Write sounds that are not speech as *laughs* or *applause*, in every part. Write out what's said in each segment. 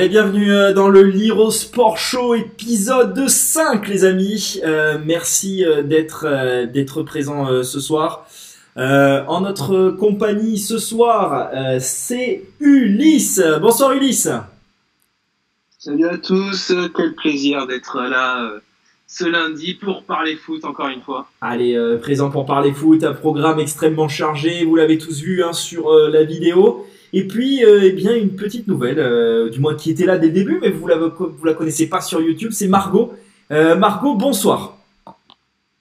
Allez, bienvenue euh, dans le Liro Sport Show épisode 5 les amis. Euh, merci euh, d'être euh, d'être présent euh, ce soir. En notre compagnie ce soir, c'est Ulysse. Bonsoir Ulysse. Salut à tous, quel plaisir d'être là ce lundi pour parler foot encore une fois. Allez, euh, présent pour parler foot, un programme extrêmement chargé, vous l'avez tous vu hein, sur euh, la vidéo. Et puis, euh, eh bien, une petite nouvelle, euh, du moins qui était là dès le début, mais vous la, vous la connaissez pas sur YouTube, c'est Margot. Euh, Margot, bonsoir.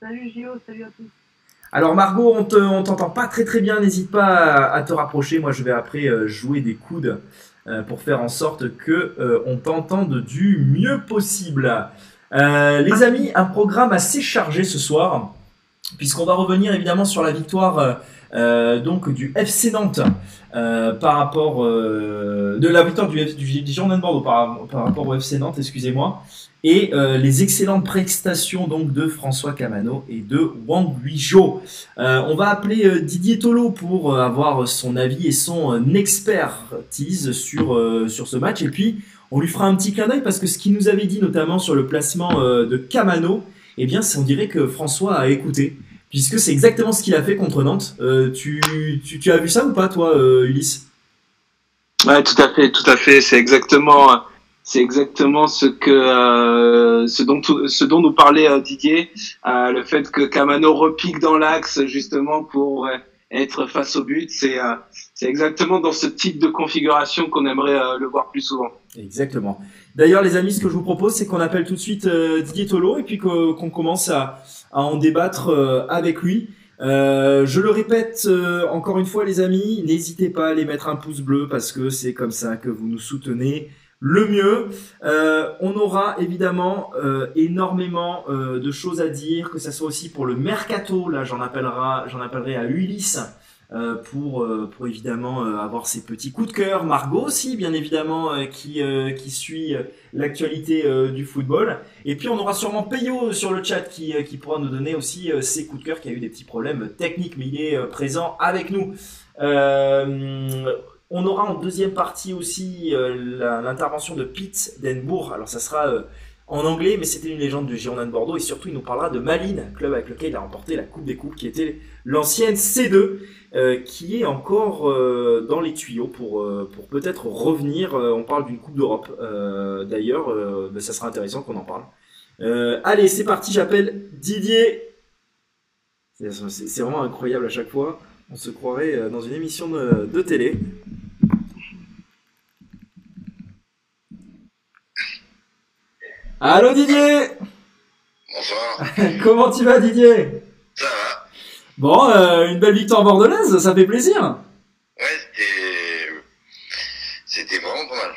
Salut Gio, salut à tous. Alors Margot, on te- on t'entend pas très très bien, n'hésite pas à, à te rapprocher. Moi, je vais après jouer des coudes pour faire en sorte que on t'entende du mieux possible. Les amis, un programme assez chargé ce soir, puisqu'on va revenir évidemment sur la victoire euh, donc du FC Nantes. Euh, par rapport euh, de la victoire du, F- du, du Bordeaux par, par rapport au FC Nantes, excusez-moi. Et euh, les excellentes prestations donc de François Camano et de Wang Guizhou. On va appeler Didier Tolo pour avoir son avis et son expertise sur sur ce match. Et puis on lui fera un petit clin d'œil parce que ce qu'il nous avait dit notamment sur le placement de Camano, eh bien on dirait que François a écouté puisque c'est exactement ce qu'il a fait contre Nantes. Euh, tu, tu tu as vu ça ou pas toi euh, Ulysse? Ouais, tout à fait, tout à fait. C'est exactement, c'est exactement ce que, euh, ce dont, ce dont nous parlait euh, Didier, euh, le fait que Camano repique dans l'axe justement pour euh, être face au but. C'est, euh, c'est exactement dans ce type de configuration qu'on aimerait euh, le voir plus souvent. Exactement. D'ailleurs, les amis, ce que je vous propose, c'est qu'on appelle tout de suite euh, Didier Tolo et puis qu'on commence à, à en débattre euh, avec lui. Euh, je le répète euh, encore une fois, les amis, n'hésitez pas à aller mettre un pouce bleu parce que c'est comme ça que vous nous soutenez le mieux. On aura évidemment énormément de choses à dire, que ça soit aussi pour le mercato. Là, j'en appellera, j'en appellerai à Ulysse euh, pour euh, pour évidemment euh, avoir ses petits coups de cœur. Margot aussi, bien évidemment, qui qui suit l'actualité du football. Et puis on aura sûrement Peyo sur le chat qui qui pourra nous donner aussi ses coups de cœur, qui a eu des petits problèmes techniques, mais il est présent avec nous. On aura en deuxième partie aussi l'intervention de Pete Denbourg. Alors ça sera en anglais, mais c'était une légende du Girondin de Bordeaux et surtout il nous parlera de Malines, club avec lequel il a remporté la Coupe des Coupes, qui était l'ancienne C2, euh, qui est encore euh, dans les tuyaux pour euh, pour peut-être revenir. On parle d'une Coupe d'Europe d'ailleurs, ben, ça sera intéressant qu'on en parle. Allez, c'est parti, j'appelle Didier. C'est vraiment incroyable à chaque fois. On se croirait dans une émission de, de télé. Allô Didier? Bonsoir, *laughs* Comment tu vas Didier? Ça va Bon, euh, une belle victoire bordelaise, ça fait plaisir. Ouais, c'était... C'était vraiment pas mal.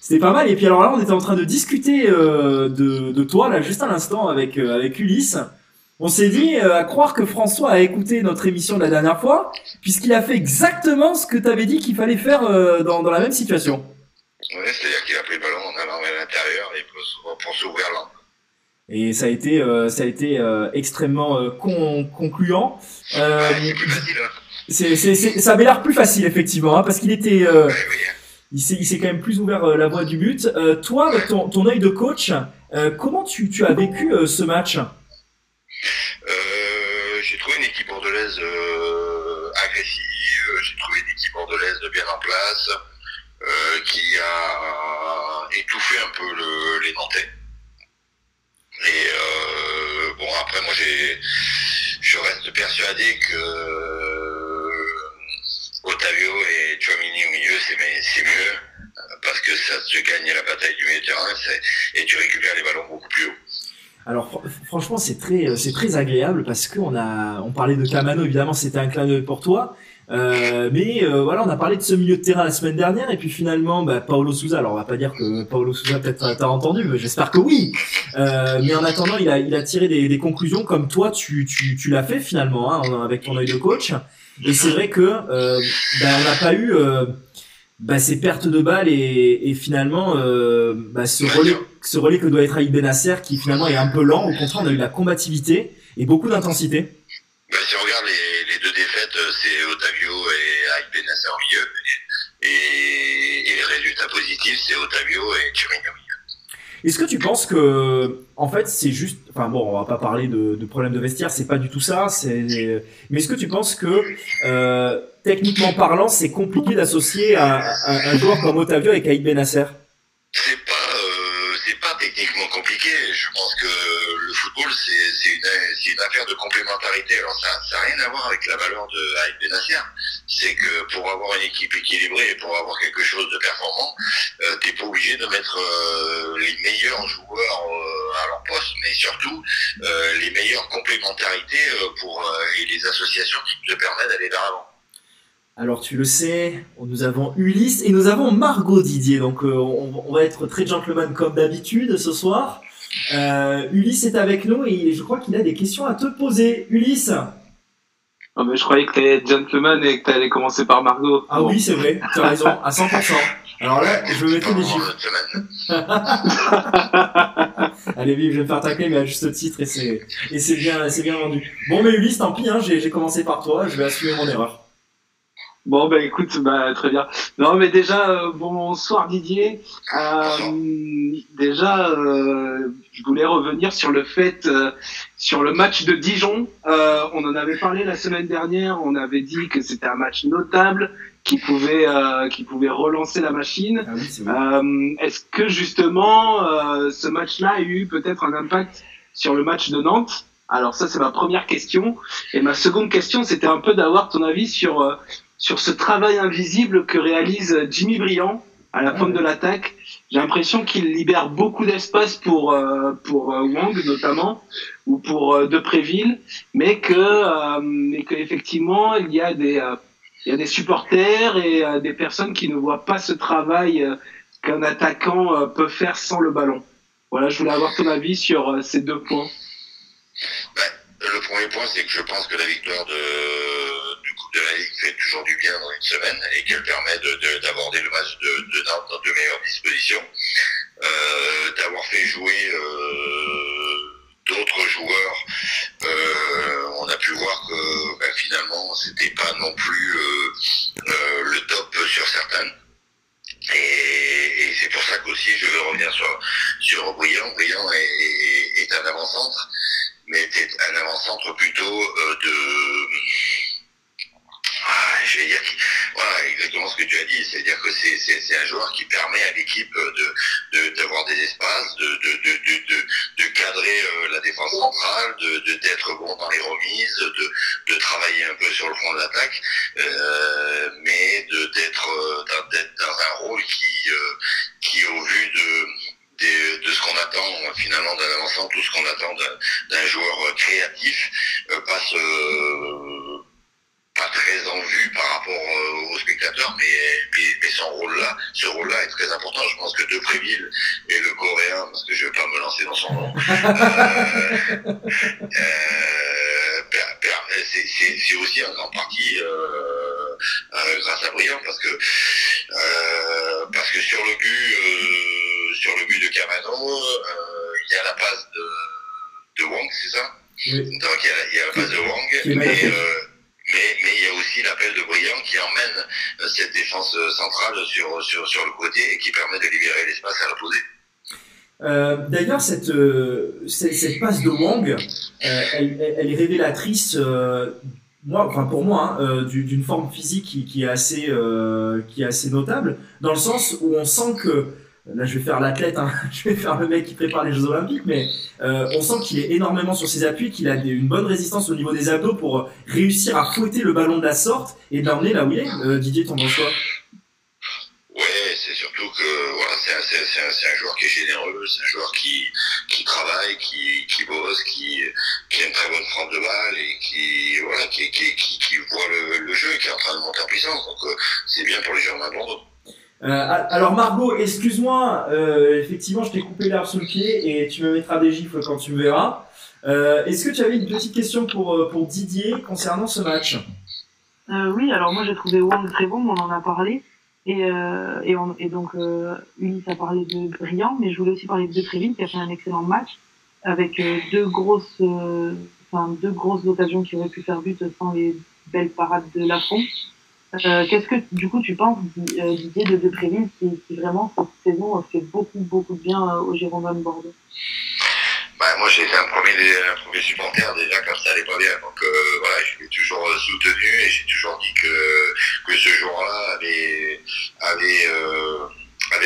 C'était pas mal. Et puis alors là, on était en train de discuter euh, de, de toi là juste à l'instant avec euh, avec Ulysse. On s'est dit à croire que François a écouté notre émission de la dernière fois, puisqu'il a fait exactement ce que tu avais dit qu'il fallait faire dans, dans la même situation. Ouais, c'est-à-dire qu'il a pris le ballon en allant vers l'intérieur et pour, pour s'ouvrir là. Et ça a été euh, ça a été euh, extrêmement euh, con- concluant. Euh, *laughs* c'est hein. c'est, ça avait l'air plus facile effectivement, hein, parce qu'il était euh, oui. il s'est, il s'est quand même plus ouvert euh, la voie du but. Euh, toi, avec ton, ton œil de coach, euh, comment tu, tu as vécu euh, ce match? Euh, j'ai trouvé une équipe bordelaise euh, agressive, j'ai trouvé une équipe bordelaise bien en place, euh, qui a étouffé un peu le, les Nantais. Et euh, bon, après, moi, j'ai, je reste persuadé que euh, Otavio et Chouamini au milieu, c'est, mieux, parce que ça se gagne la bataille du milieu et tu récupères les ballons beaucoup plus haut. Alors fr- franchement, c'est très, euh, c'est très agréable parce qu'on a, on parlait de Camano évidemment, c'était un clin d'œil pour toi. Euh, mais euh, voilà, on a parlé de ce milieu de terrain la semaine dernière et puis finalement, bah, Paolo Souza. Alors on va pas dire que Paolo Souza peut-être t'as- entendu, mais j'espère que oui. Euh, mais en attendant, il a, il a tiré des, des conclusions comme toi, tu, tu, tu l'as fait finalement hein, avec ton œil de coach. Et c'est vrai que euh, bah, on n'a pas eu euh, bah, ces pertes de balles et, et finalement bah, ce relais, ce relais que doit être Aïd Benasser qui finalement est un peu lent. Au contraire, on a eu de la combativité et beaucoup d'intensité. Ben, si on regarde les, c'est Otavio et Aït Benasser au milieu. Et, et, les résultats positifs, c'est Otavio et Turinho. Est-ce que tu penses que, en fait, c'est juste, enfin bon, on va pas parler de, de problèmes de vestiaire, c'est pas du tout ça. C'est, mais est-ce que tu penses que, euh, techniquement parlant, c'est compliqué d'associer un, un, un joueur comme Otavio avec Aïd Benasser C'est pas, euh, c'est pas techniquement compliqué. Je pense que c'est, une, affaire de complémentarité. Alors ça, n'a rien à voir avec la valeur de Aïd Benasser. C'est que pour avoir une équipe équilibrée et pour avoir quelque chose de performant, euh, t'es pas obligé de mettre euh, les meilleurs joueurs euh, à leur poste, mais surtout les meilleures complémentarités pour et les associations qui te permettent d'aller vers l'avant. Alors tu le sais, nous avons Ulysse et nous avons Margot Didier, donc on, on va être très gentleman comme d'habitude ce soir. Euh, Ulysse est avec nous et je crois qu'il a des questions à te poser. Ulysse Oh, mais je croyais que t'allais être gentleman et que t'allais commencer par Margot. Ah oui, c'est vrai, tu as *laughs* raison, à 100%. Alors là, je vais mettre des chiffres. *laughs* Allez, vive, je vais me faire tacler, mais à juste titre, et c'est, et c'est bien, c'est bien vendu. Bon, mais Ulysse, tant pis, hein, j'ai commencé par toi, je vais assumer mon erreur. Bon, bah écoute, bah très bien. Non, mais déjà, euh, bonsoir Didier. Euh, déjà, euh, je voulais revenir sur le fait, euh, sur le match de Dijon. Euh, on en avait parlé la semaine dernière. On avait dit que c'était un match notable qui pouvait, euh, qui pouvait relancer la machine. Ah oui, Euh, Est-ce que justement euh, ce match-là a eu peut-être un impact sur le match de Nantes? Alors ça c'est ma première question. Et ma seconde question c'était un peu d'avoir ton avis sur euh, sur ce travail invisible que réalise Jimmy Briand à la pointe de l'attaque. J'ai l'impression qu'il libère beaucoup d'espace pour euh, pour euh, Wang notamment ou pour euh, Depréville, mais que euh, mais que effectivement il y a des euh, il y a des supporters et euh, des personnes qui ne voient pas ce travail euh, qu'un attaquant euh, peut faire sans le ballon. Voilà, je voulais avoir ton avis sur euh, ces deux points. Le premier point, c'est que je pense que la victoire de, Coupe de la Ligue fait toujours du bien dans une semaine et qu'elle permet de- de- d'aborder le match de, Nantes dans de meilleures dispositions, euh, d'avoir fait jouer euh, d'autres joueurs. Euh, on a pu voir que ben, finalement, c'était pas non plus le top sur certaines. Et, c'est pour ça qu'aussi je veux revenir sur, sur Briand. Briand est, est- est un avant-centre mais c'est un avant-centre plutôt de... Ah, je vais dire, voilà, exactement ce que tu as dit, c'est-à-dire que c'est, un joueur qui permet à l'équipe de, d'avoir des espaces, de, de, de, de, cadrer euh, la défense centrale, de, d'être bon dans les remises, de, de travailler un peu sur le front de l'attaque, euh, mais de, d'être, euh, dans, dans un rôle qui, euh, qui au vu de, de ce qu'on attend finalement d'un avant-centre ou ce qu'on attend d'un, d'un joueur euh, créatif euh, passe euh, pas très en vue par rapport euh, aux spectateurs, mais, mais, mais son rôle-là, ce rôle-là est très important. Je pense que Depréville et le coréen, parce que je vais pas me lancer dans son nom, *laughs* euh, euh, c'est, aussi en grande partie euh, euh, grâce à Briand, parce que euh, parce que sur le but, euh, sur le but de Camano, euh, il y a la passe de, de Wang, c'est ça? Oui. Donc il y a, il y a la passe de Wang, mais, euh, mais, mais il y a aussi l'appel de Briand qui emmène euh, cette défense euh, centrale sur, sur, sur le côté et qui permet de libérer l'espace à l'opposé. Euh, D'ailleurs, cette, euh, cette, cette passe de Wang, elle, elle- est révélatrice, moi, enfin pour moi, hein, du- d'une forme physique qui, qui est assez, qui est assez notable, dans le sens où on sent que, là je vais faire l'athlète, hein, *laughs* je vais faire le mec qui prépare les Jeux Olympiques, mais euh, on sent qu'il est énormément sur ses appuis, qu'il a une bonne résistance au niveau des abdos pour réussir à fouetter le ballon de la sorte et de là où il est. Didier, t'en penses quoi? Ouais, c'est surtout que voilà, c'est un, un, un joueur qui est généreux, c'est un joueur qui, qui travaille, qui, qui bosse, qui, qui a une très bonne frappe de balle et qui voilà, qui, qui, qui, voit le, jeu et qui est en train de monter en puissance. Donc euh, c'est bien pour les de Bordeaux. Euh, alors Margot, excuse-moi, euh, effectivement je t'ai coupé l'herbe sous le pied et tu me mettras des gifles quand tu me verras. Euh, Est-ce que tu avais une petite question pour, euh, pour Didier concernant ce match? Euh, oui, alors moi j'ai trouvé Wang très bon, on en a parlé. Et, et, on- et donc Ulysse a parlé de Briand, mais je voulais aussi parler de Depréville qui a fait un excellent match avec deux grosses, enfin deux grosses occasions qui auraient pu faire but sans les belles parades de Lafont. Qu'est-ce que du coup tu penses Didier de Depréville qui, qui vraiment cette saison fait beaucoup beaucoup de bien au Girondins de Bordeaux? Bah, moi j'ai été un premier, un premier supporter déjà quand ça allait pas bien. Donc euh, voilà, je l'ai toujours soutenu et j'ai toujours dit que, que ce jour-là avait, avait, euh,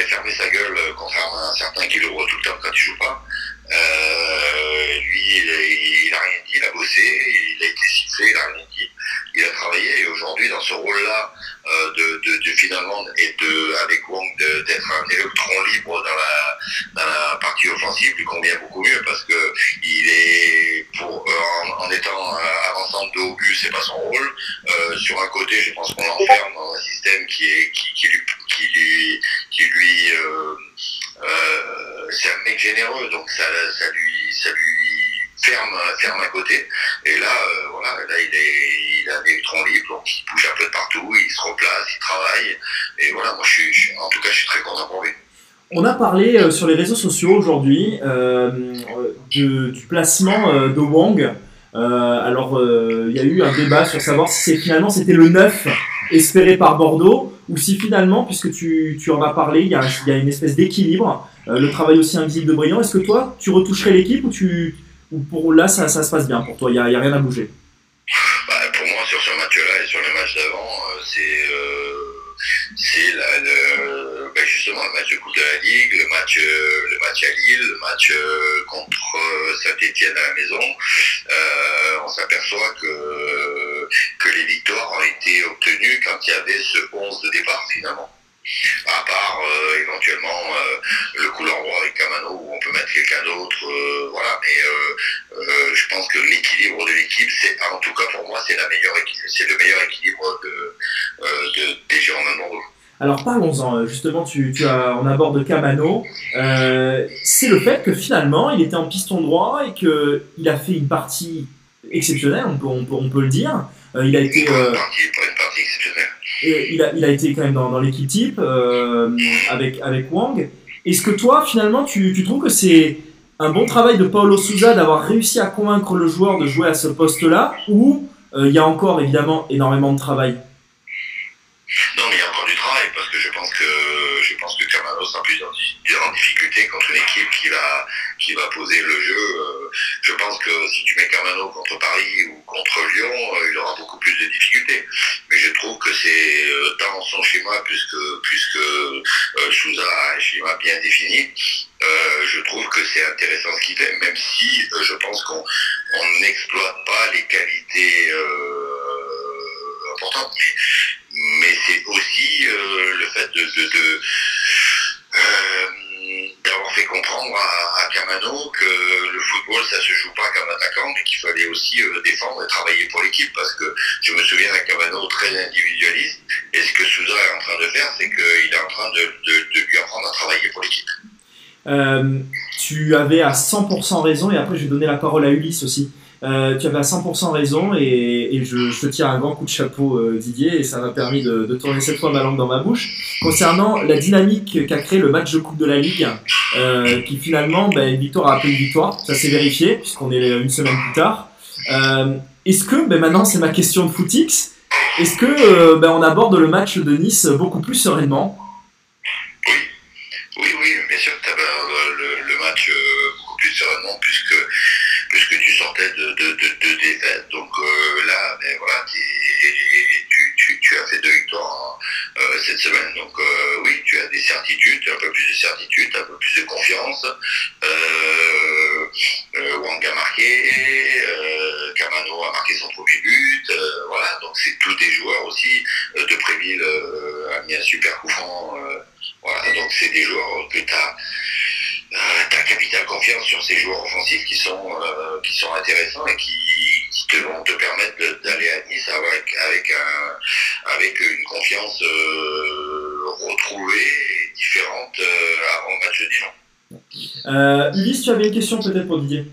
fermé sa gueule contrairement à un certain qui l'ouvre tout le temps quand il joue pas. Euh, lui, il, il, a rien dit, il a bossé, il a été sifflé, il a rien dit. Il a travaillé et aujourd'hui dans ce rôle-là euh, de, de, de, finalement et de avec Wong d'être un électron libre dans la, dans la partie offensive lui convient beaucoup mieux parce que il est pour euh, en, en, étant euh, avançant de haut but c'est pas son rôle. Euh, sur un côté je pense qu'on l'enferme dans un système qui est qui, qui lui qui lui, qui lui c'est un mec généreux donc ça, ça lui ça lui ferme, ferme à côté. Et là, euh, voilà, là, il, est, il a un électron libre, donc il bouge un peu de partout, il se replace, il travaille. Et voilà, moi, je suis, en tout cas, je suis très content pour lui. On a parlé euh, sur les réseaux sociaux aujourd'hui euh, du placement euh, de Wang. alors, il y a eu un débat sur savoir si finalement c'était le 9 espéré par Bordeaux ou si finalement, puisque tu, tu en as parlé, il y a, une espèce d'équilibre. le travail aussi invisible de Briand. Est-ce que toi, tu retoucherais l'équipe ou tu, ou pour là, ça, ça se passe bien pour toi Il n'y a, rien à bouger? Bah, Pour moi, sur ce match-là et sur le match d'avant, euh, c'est euh, le match de Coupe de la Ligue, le match, euh, le match à Lille, le match euh, contre euh, Saint-Etienne à la maison. on s'aperçoit que, que les victoires ont été obtenues quand il y avait ce 11 de départ finalement à part éventuellement le couloir droit avec Camano où on peut mettre quelqu'un d'autre, voilà. Mais je pense que l'équilibre de l'équipe, c'est en tout cas pour moi, c'est la meilleure, c'est le meilleur équilibre de, de des Girondins de. Alors parlons-en, justement, tu, as, on aborde Camano. Euh, c'est le fait que finalement, il était en piston droit et qu'il a fait une partie exceptionnelle, on peut, on peut, on peut le dire. Euh, il a été. Il a, été quand même dans, dans l'équipe type euh, avec, avec Wang. Est-ce que toi, finalement, tu, trouves que c'est un bon travail de Paulo Souza d'avoir réussi à convaincre le joueur de jouer à ce poste-là ou euh, il y a encore évidemment énormément de travail Non, mais il y a encore du travail parce que je pense que je pense que Camano sera plus en, difficulté contre une équipe qui va qui va poser le jeu. Euh, je pense que si tu mets Camano contre Paris ou contre Lyon, euh, il aura beaucoup plus de difficultés. Mais je trouve que c'est euh, dans son schéma, puisque, puisque Souza a un schéma bien défini, je trouve que c'est intéressant ce qu'il fait, même si je pense qu'on n'exploite pas les qualités importantes. Mais, c'est aussi le fait de d'avoir fait comprendre à, à, Camano que le football ça se joue pas comme attaquant mais qu'il fallait aussi euh, défendre et travailler pour l'équipe parce que je me souviens d'un Camano très individualiste et ce que Souza est en train de faire c'est qu'il est en train de, lui apprendre à travailler pour l'équipe. Euh, tu avais à 100% raison et après je vais donner la parole à Ulysse aussi. Euh, tu avais à 100% raison et, et je, je, te tire un grand coup de chapeau euh, Didier et ça m'a permis de, de, tourner cette fois ma langue dans ma bouche. Concernant la dynamique qu'a créé le match de Coupe de la Ligue, euh, qui finalement, ben, une victoire a appelé une victoire, ça s'est vérifié puisqu'on est une semaine plus tard. Euh, est-ce que, ben maintenant c'est ma question de footix, est-ce que euh, ben, on aborde le match de Nice beaucoup plus sereinement Oui, oui, oui, bien sûr que tu le, le match beaucoup plus sereinement puisque de, de, de, défaites. Donc euh, là, ben, voilà, tu, as fait deux victoires euh, cette semaine. Donc euh, oui, tu as des certitudes, un peu plus de certitude, un peu plus de confiance. Wang a marqué, Kamano a marqué son premier but. voilà, donc c'est tous des joueurs aussi. de Préville a mis un super coup franc. voilà, donc c'est des joueurs que tu as euh, t'as capital confiance sur ces joueurs offensifs qui sont euh, qui sont intéressants et qui, qui te vont te permettre d'aller à Nice avec avec un avec une confiance euh, retrouvée et différente euh, avant le match de Dijon. Euh, Ulysse, tu avais une question peut-être pour Didier?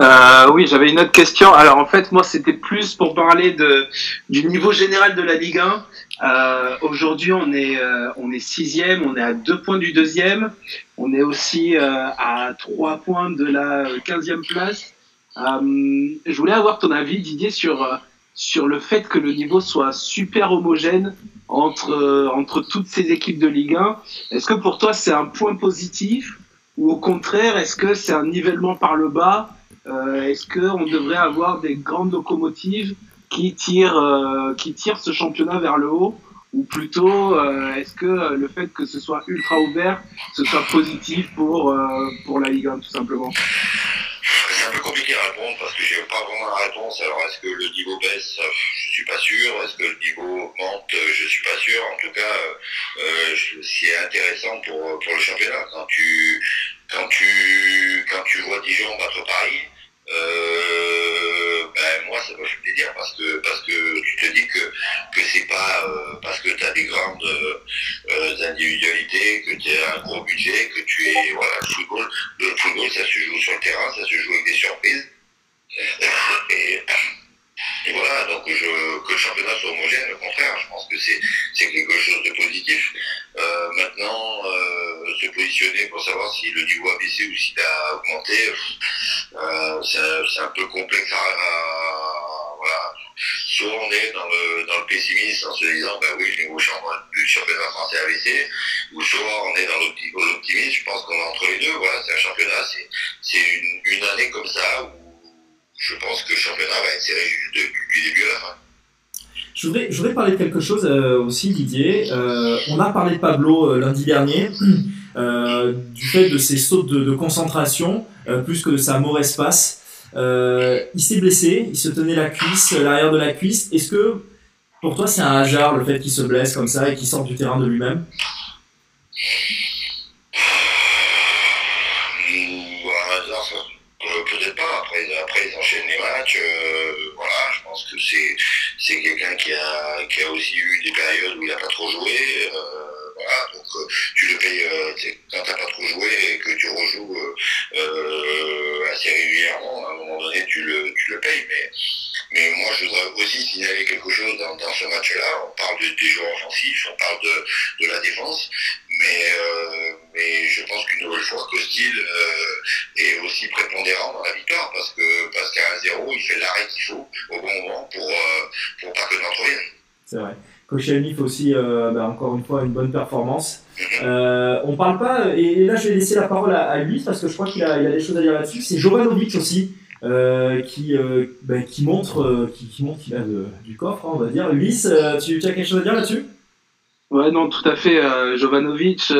Euh, oui, j'avais une autre question. Alors en fait, moi, c'était plus pour parler de du niveau général de la Ligue 1. Euh, Aujourd'hui, on est euh, on est sixième, on est à deux points du deuxième, on est aussi euh, à trois points de la quinzième place. Euh, je voulais avoir ton avis, Didier, sur sur le fait que le niveau soit super homogène entre, entre toutes ces équipes de Ligue 1. Est-ce que pour toi c'est un point positif ou au contraire est-ce que c'est un nivellement par le bas? Euh, Est-ce qu'on devrait avoir des grandes locomotives qui tirent, euh, qui tirent ce championnat vers le haut ou plutôt euh, est-ce que le fait que ce soit ultra ouvert, ce soit positif pour, pour la Ligue 1 tout simplement? C'est un peu compliqué à répondre parce que j'ai pas vraiment la réponse. Alors est-ce que le niveau baisse? Je suis pas sûr. Est-ce que le niveau augmente? Je suis pas sûr. En tout cas, euh, c'est intéressant pour, pour le championnat. Quand tu quand tu quand tu vois Dijon battre Paris, euh, ben moi ça me fait plaisir parce que parce que tu te dis que que c'est pas euh, parce que tu as des grandes euh, individualités, que tu as un gros budget, que tu es voilà le football, le football ça se joue sur le terrain, ça se joue avec des surprises. Et, et voilà, donc je, que le championnat soit homogène, au contraire, je pense que c'est quelque chose de positif. Euh, maintenant, euh, se positionner pour savoir si le niveau a baissé ou s'il a augmenté, euh, c'est un peu complexe à, voilà. Soit on est dans le, dans le pessimisme en se disant, ben oui, le niveau du championnat français a baissé, ou soit on est dans l'optimisme, je pense qu'on est entre les deux, voilà, c'est un championnat, c'est une, une année comme ça où je pense que le championnat va être serré du, début à la fin. Je voudrais, je voudrais parler de quelque chose euh, aussi, Didier. Euh, on a parlé de Pablo euh, lundi dernier, *clears throat* du fait de ses sautes de, concentration, plus que de sa mauvaise passe. il s'est blessé, il se tenait la cuisse, l'arrière de la cuisse. Est-ce que pour toi c'est un hasard le fait qu'il se blesse comme ça et qu'il sorte du terrain de lui-même? C'est quelqu'un qui a, qui a aussi eu des périodes où il n'a pas trop joué. Euh, voilà, donc euh, tu le payes euh, quand tu n'as pas trop joué et que tu rejoues assez régulièrement, à un moment donné tu le, tu le payes. Mais, mais moi je voudrais aussi signaler quelque chose dans, dans ce match-là. On parle de, des joueurs offensifs, on parle de, de la défense, mais, mais je pense qu'une nouvelle fois Costil est aussi prépondérant dans la victoire parce que parce qu'à 1-0 il fait l'arrêt qu'il faut au bon moment pour, pour pas que notre C'est vrai. Koscielny fait aussi, euh, bah, encore une fois, une bonne performance. Euh, on parle pas, et là je vais laisser la parole à, lui parce que je crois qu'il a, a, des choses à dire là-dessus. C'est Jovanovic aussi euh, qui, euh, bah, qui montre euh, qui, qui, montre qu'il a du coffre, hein, on va dire. Luis, tu, tu, as quelque chose à dire là-dessus? Ouais, non, tout à fait. Jovanovic,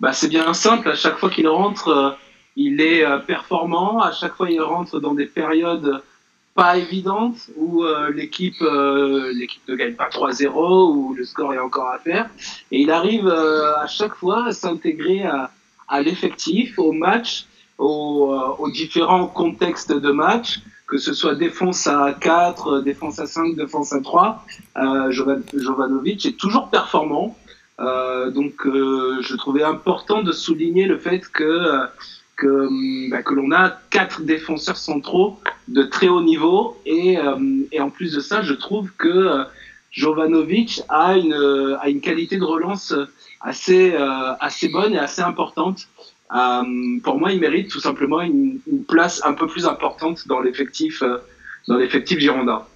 bah, c'est bien simple. À chaque fois qu'il rentre, il est performant. À chaque fois, il rentre dans des périodes pas évidente où euh, l'équipe euh, l'équipe ne gagne pas 3-0 où le score est encore à faire et il arrive euh, à chaque fois à s'intégrer à, à l'effectif au match aux, différents contextes de match que ce soit défense à 4 défense à 5 défense à 3 Jovanovic est toujours performant donc je trouvais important de souligner le fait que que, bah, que l'on a quatre défenseurs centraux de très haut niveau et, euh, en plus de ça, je trouve que euh, Jovanovic a une, a une qualité de relance assez, euh, assez bonne et assez importante. Pour moi, il mérite tout simplement une, place un peu plus importante dans l'effectif dans l'effectif girondin.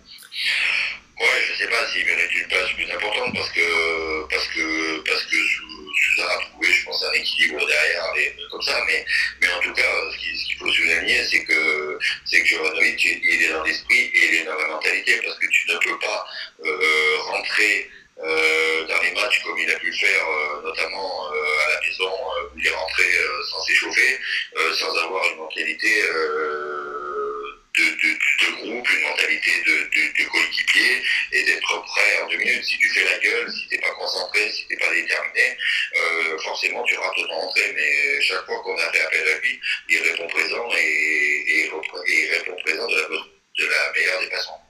Ouais, je sais pas s'il mérite une place plus importante parce que parce que parce que a trouvé, je pense, un équilibre derrière et comme ça. Mais mais en tout cas, ce qu'il faut souligner, c'est que c'est que Jovanovic, il est dans l'esprit et il est dans la mentalité parce que tu ne peux pas euh, rentrer euh, dans les matchs comme il a pu le faire, euh, notamment euh, à la maison, euh, où il est rentré sans s'échauffer, sans avoir une mentalité de, de, de, groupe, une mentalité de, de coéquipier et d'être prêt en deux minutes. Si tu fais la gueule, si t'es pas concentré, si t'es pas déterminé, euh, forcément tu rates ton entrée. Mais chaque fois qu'on a fait appel à lui, il répond présent et, et, et il répond présent de la, de la meilleure des façons.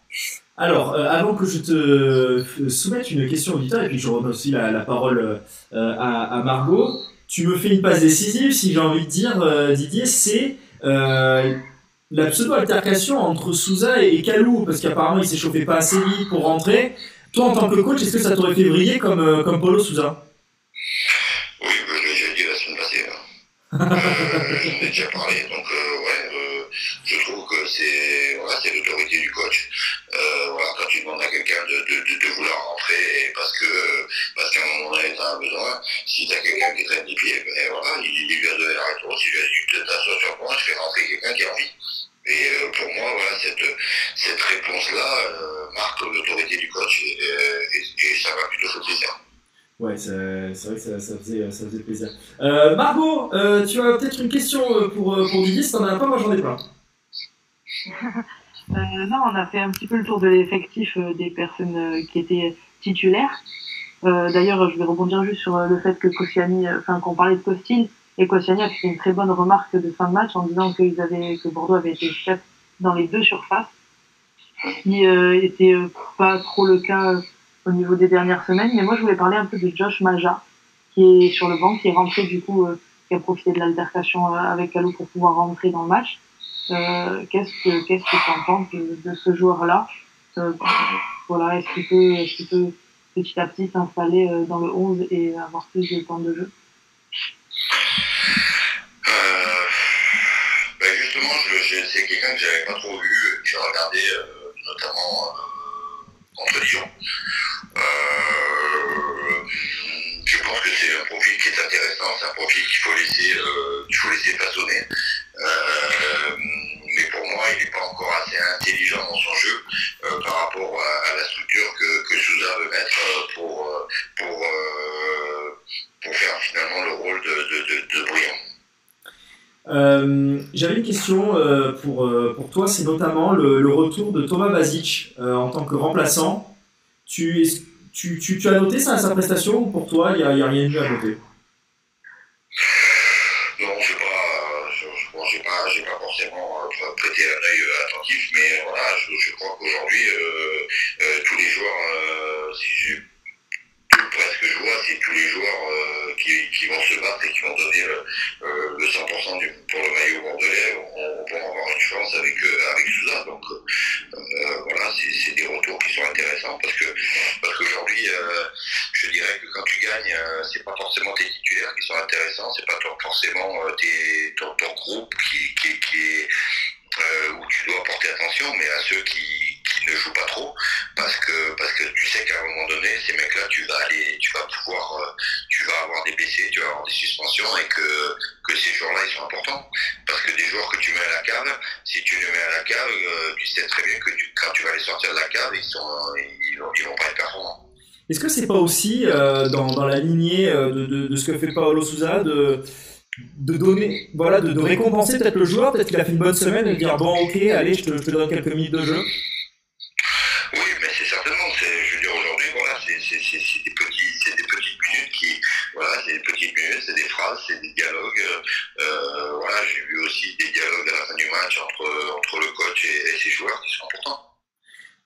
Alors, euh, avant que je te soumette une question auditeur, et puis je redonne aussi la, la parole euh, à, à, Margot, tu me fais une passe décisive, si j'ai envie de dire, euh, Didier, c'est euh, la pseudo-altercation entre Souza et Kalou, parce qu'apparemment il s'est chauffé pas assez vite pour rentrer. Toi, en tant que coach, est-ce que ça t'aurait fait briller comme, euh, comme Polo Souza? Oui, je l'ai déjà dit la semaine passée. Hein. *laughs* euh, J'en ai déjà parlé, donc euh, ouais, euh, je trouve que c'est voilà, l'autorité du coach. Euh, voilà, quand tu demandes à quelqu'un de, de, vouloir rentrer parce que parce qu'à un moment donné, tu un besoin, si tu as quelqu'un qui traîne des pieds, ben voilà, il, il lui a donné la réponse, il lui a dit sur moi, je fais rentrer quelqu'un qui a envie. Et euh, pour moi, voilà, cette, cette réponse-là euh, marque l'autorité du coach et, ça m'a plutôt fait plaisir. Ouais, c'est vrai que ça, ça, faisait, ça faisait plaisir. Euh, Margot, tu as peut-être une question pour, pour Guigui, si t'en as pas, moi j'en ai pas. *laughs* Euh, non, on a fait un petit peu le tour de l'effectif euh, des personnes euh, qui étaient titulaires. D'ailleurs, je vais rebondir juste sur le fait que Koscielny, enfin qu'on parlait de Costil, et Koscielny a fait une très bonne remarque de fin de match en disant avaient, que Bordeaux avait été chef dans les deux surfaces, qui euh, était pas trop le cas au niveau des dernières semaines. Mais moi, je voulais parler un peu de Josh Maja, qui est sur le banc, qui est rentré du coup, qui a profité de l'altercation avec Alou pour pouvoir rentrer dans le match. Euh, qu'est-ce que qu'est-ce que tu en penses de, ce joueur-là euh, Voilà, est-ce qu'il peut, est qu'il peut petit à petit s'installer euh, dans le 11 et avoir plus de temps de jeu ben justement, c'est quelqu'un que j'avais pas trop vu, que j'ai regardé notamment contre Lyon. je pense que c'est un profil qui est intéressant, c'est un profil qu'il faut qu'il faut laisser façonner. Euh, mais pour moi, il n'est pas encore assez intelligent dans son jeu euh, par rapport à, la structure que, que Souza veut mettre euh, pour, pour, pour faire finalement le rôle de, de, de, Briand. Euh, J'avais une question euh, pour, pour toi, c'est notamment le, le, retour de Thomas Bazic euh, en tant que remplaçant. Tu, tu, tu, tu as noté sa, sa prestation ou pour toi, il n'y a, a, rien de à noter? Un œil euh, attentif, mais voilà, je, crois qu'aujourd'hui, euh, euh, tous les joueurs, si je, presque je vois, c'est tous les joueurs qui, vont se battre et qui vont donner le 100% du, pour le maillot bordelais vont, vont avoir une chance avec, avec Souza. Donc voilà, c'est des retours qui sont intéressants parce que parce qu'aujourd'hui, je dirais que quand tu gagnes, c'est pas forcément tes titulaires qui sont intéressants, c'est pas forcément ton, ton, groupe qui, qui, qui est euh, où tu dois porter attention, mais à ceux qui, qui, ne jouent pas trop, parce que parce que tu sais qu'à un moment donné, ces mecs-là, tu vas aller, tu vas pouvoir, euh, tu vas avoir des blessés, tu vas avoir des suspensions, et que que ces joueurs-là, ils sont importants, parce que des joueurs que tu mets à la cave, si tu les mets à la cave, euh, tu sais très bien que quand tu vas les sortir de la cave, ils sont, ils, vont, pas être performants. Est-ce que c'est pas aussi dans, dans, la lignée de, ce que fait Paolo Souza de de donner, voilà, de, de récompenser peut-être le joueur, peut-être qu'il a fait une bonne semaine et de dire bon ok, allez, je te, je te donne quelques minutes de jeu. Oui, mais c'est certainement, je veux dire aujourd'hui, voilà, c'est des petits, des petites minutes qui, voilà, c'est des petites minutes, c'est des phrases, c'est des dialogues. Euh, voilà, j'ai vu aussi des dialogues à la fin du match entre entre le coach et, et ses joueurs qui sont importants.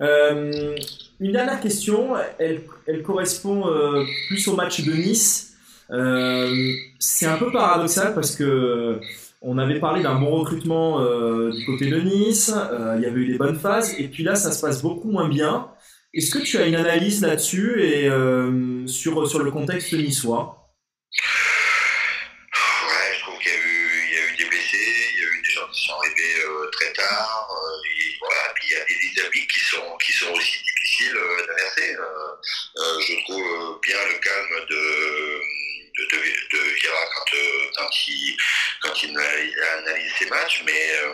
Euh, une dernière question, elle, elle correspond euh, plus au match de Nice. Euh, c'est un peu paradoxal parce que on avait parlé d'un bon recrutement euh, du côté de Nice, euh, il y avait eu des bonnes phases, et puis là ça se passe beaucoup moins bien. Est-ce que tu as une analyse là-dessus et euh, sur, sur le contexte niçois? Ouais, je trouve qu'il y, a eu des blessés, il y a eu des gens qui sont arrivés euh, très tard, euh, et puis il y a des dynamiques qui sont, qui sont aussi difficiles d'inverser. je trouve bien le calme de de, de, Vieira quand, euh, quand, il, quand il analyse ses matchs, mais, euh,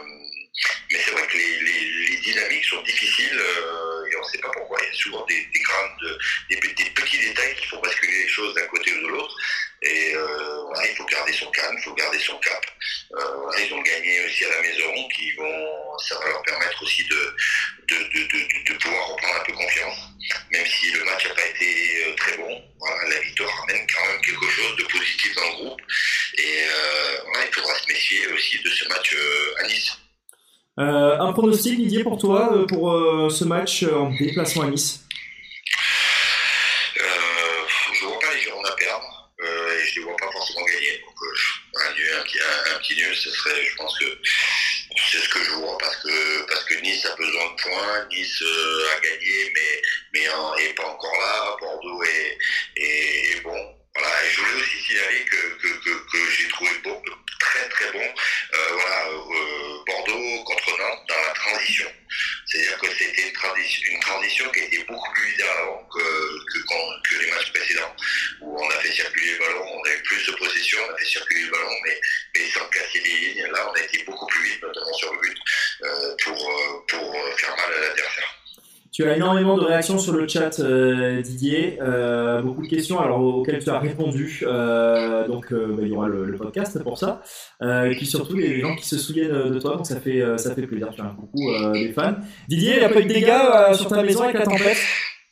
mais c'est vrai que les, dynamiques sont difficiles euh, on ne sait pas pourquoi. Il y a souvent des, des, grandes, des, des petits détails qui font basculer les choses d'un côté ou de l'autre. Et euh, il faut garder son calme, il faut garder son cap. Euh, ils ont gagné aussi à la maison, qui vont, ça va leur permettre aussi de, de, de, pouvoir reprendre un peu confiance. Même si le match n'a pas été euh, très bon, la victoire ramène quand même quelque chose de positif dans le groupe. Et euh, il faudra se méfier aussi de ce match euh, à Nice. Euh, un pronostic, Didier, pour toi, pour euh, ce match en déplacement à Nice? Je ne vois pas les Girondins perdre et je ne les vois pas forcément gagner. Donc, un, un, un, un, petit nul, ce serait, je pense que c'est ce que je vois parce que parce que Nice a besoin de points, Nice euh, a gagné mais mais en, est pas encore là, Bordeaux est, est bon. Voilà, et je voulais aussi signaler que, que, j'ai trouvé bon, très très bon euh, voilà, euh, Bordeaux contre Nantes dans la transition. C'est-à-dire que c'était une transition, qui était beaucoup plus vite avant que, que, les matchs précédents, où on a fait circuler le ballon, on avait plus de possession, on a fait circuler le ballon, mais, sans casser les lignes. Là, on a été beaucoup plus vite, notamment sur le but, euh, pour, pour faire mal à l'adversaire Tu as énormément de réactions sur le chat, euh, Didier. Euh, beaucoup de questions alors, auxquelles tu as répondu. Euh, donc, bah, il y aura le, podcast pour ça. et puis surtout, les gens qui se souviennent de toi. Donc, ça fait, ça fait plaisir. Tu as un coucou des fans. Didier, il n'y a pas eu de dégâts sur ta maison avec la tempête?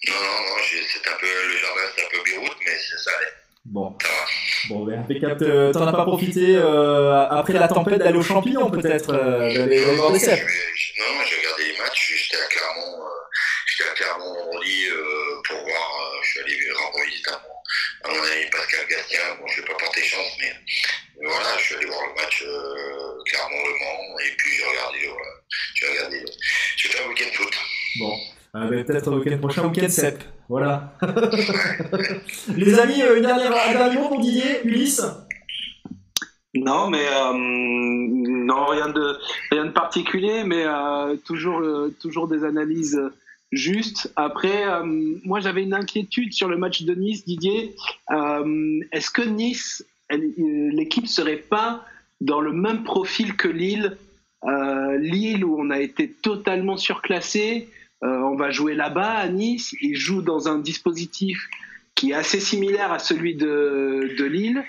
Non, non, non. C'est un peu, le jardin, c'est un peu Beyrouth, mais ça allait. Bon. Bon, ben, impeccable. T'en as pas profité après la tempête d'aller au champignon, peut-être, d'aller voir des cèpes Non, j'ai regardé les matchs. J'étais à Clermont à Clermont-Rondly euh, pour voir, euh, je suis allé rendre visite à mon, à mon ami Pascal Gastien. Bon, je vais pas porter chance, mais, mais, voilà, je suis allé voir le match euh, Clermont-Le Mans et puis j'ai regardé, voilà, j'ai regardé, j'ai fait un week-end foot. Bon. Euh, peut-être le week-end prochain, week-end CEP. Voilà. *laughs* Les amis, une dernière, un dernier mot pour Didier, Ulysse? Non, mais euh, non, rien de rien de particulier, mais euh, toujours euh, toujours des analyses juste. Après, euh, moi j'avais une inquiétude sur le match de Nice, Didier. Euh, est-ce que Nice, euh, l'équipe serait pas dans le même profil que Lille? Lille où on a été totalement surclassé. on va jouer là-bas à Nice. Ils jouent dans un dispositif qui est assez similaire à celui de, Lille.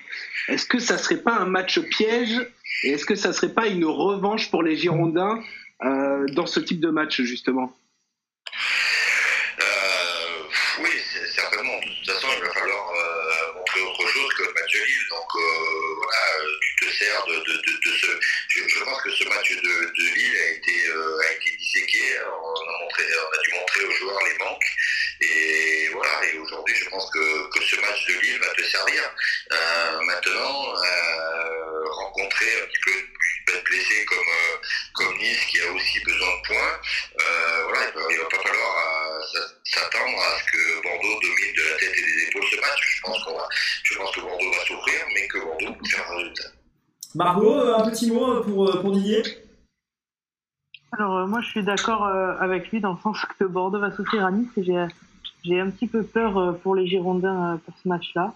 Est-ce que ça serait pas un match piège? Et est-ce que ça serait pas une revanche pour les Girondins dans ce type de match justement il va falloir euh, montrer autre chose que le match de Lille. Donc euh, voilà, tu te sers de, de, de, ce. Je, pense que ce match de, Lille a été, euh, a été disséqué. On a, montré, on a dû montrer aux joueurs les manques. Et voilà, et aujourd'hui, je pense que, que, ce match de Lille va te servir. maintenant, rencontrer un petit peu être blessé comme, comme Nice qui a aussi besoin de points. voilà, il ne va, pas falloir s'attendre à ce que Bordeaux domine de la tête et des épaules ce match. Je pense, je pense que Bordeaux va souffrir, mais que Bordeaux peut faire un résultat. Margot, un petit mot pour, pour Didier? Alors euh, moi je suis d'accord euh, avec lui dans le sens que Bordeaux va souffrir à Nice et j'ai, j'ai un petit peu peur euh, pour les Girondins pour ce match-là.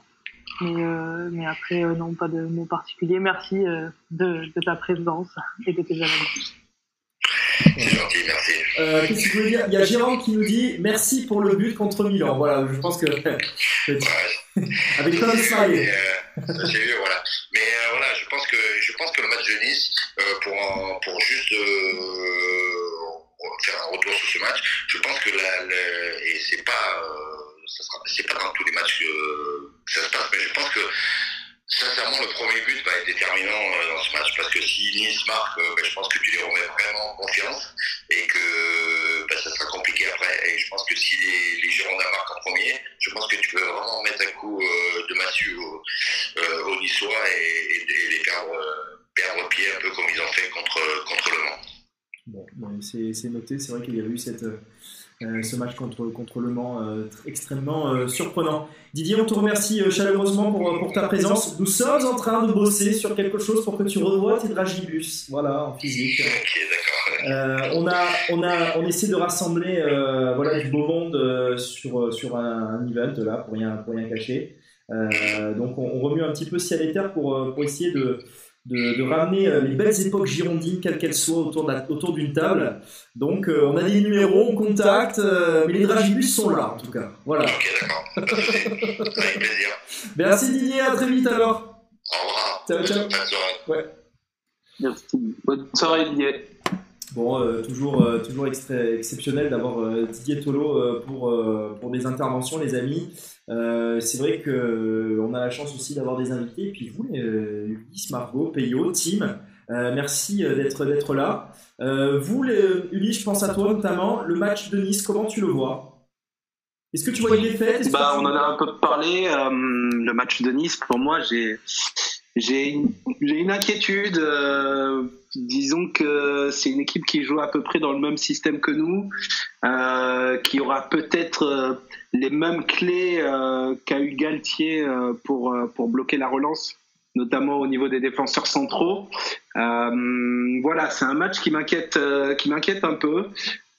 Mais, mais après, non, pas de mots particuliers. Merci de, de, ta présence et de tes analyses. C'est gentil, merci. Euh, qu'est-ce que tu veux dire? Il y a Jérôme qui nous dit merci pour le but contre Milan. Voilà, je pense que. *laughs* Avec Tom Smiley. Euh, J'ai vu, voilà. Mais euh, voilà, je pense, que, je pense que le match de Nice, euh, pour, pour juste faire un retour sur ce match, je pense que la, et c'est pas, c'est pas dans tous les matchs que ça se passe, mais je pense que Sincèrement, le premier but va être déterminant euh, dans ce match parce que si Nice marque, euh, ben, je pense que tu les remets vraiment en confiance et que ben, ça sera compliqué après. Et je pense que si les, les Girondins marquent en premier, je pense que tu peux vraiment mettre un coup euh, de massue aux au Niçois et, et, les perdre, perdre pied un peu comme ils ont fait contre, contre le Mans. Bon, c'est noté. C'est vrai qu'il y avait eu cette euh, ce match contre, contre Le Mans, euh, extrêmement euh, surprenant. Didier, on te remercie chaleureusement pour, pour, ta présence. Nous sommes en train de bosser sur quelque chose pour que tu revoies tes dragibus, voilà, en physique. on, a, on, a, on essaie de rassembler voilà, du beau monde sur, sur un, event, là, pour rien, pour rien cacher. donc on, on, remue un petit peu ciel et terre pour, pour essayer de de, ramener euh, les belles époques girondines, quelles qu'elles soient, autour, autour d'une table. Donc, euh, on a des numéros, on contacte, euh, mais les dragibus sont là, en tout cas. Voilà. Ok, d'accord. *laughs* Avec plaisir. Merci Didier, à très vite alors. Au revoir. Ciao, ciao. Bonne soirée. Ouais. Merci. Bonne soirée, Didier. Bon, toujours, toujours exceptionnel d'avoir Didier Tolo pour, pour des interventions, les amis. Euh, c'est vrai que euh, on a la chance aussi d'avoir des invités. Et puis vous, euh, Ulysse, Margot, Peyo, Tim, merci d'être d'être là. vous, Ulysse, je pense à toi notamment. Le match de Nice, comment tu le vois? Est-ce que tu vois une défaite? Bah, On en a un peu parlé. le match de Nice, pour moi, j'ai j'ai une, une, inquiétude. Euh, disons que c'est une équipe qui joue à peu près dans le même système que nous, euh, qui aura peut-être euh, les mêmes clés euh, qu'a eu Galtier euh, pour, pour bloquer la relance, notamment au niveau des défenseurs centraux. voilà, c'est un match qui m'inquiète, qui m'inquiète un peu,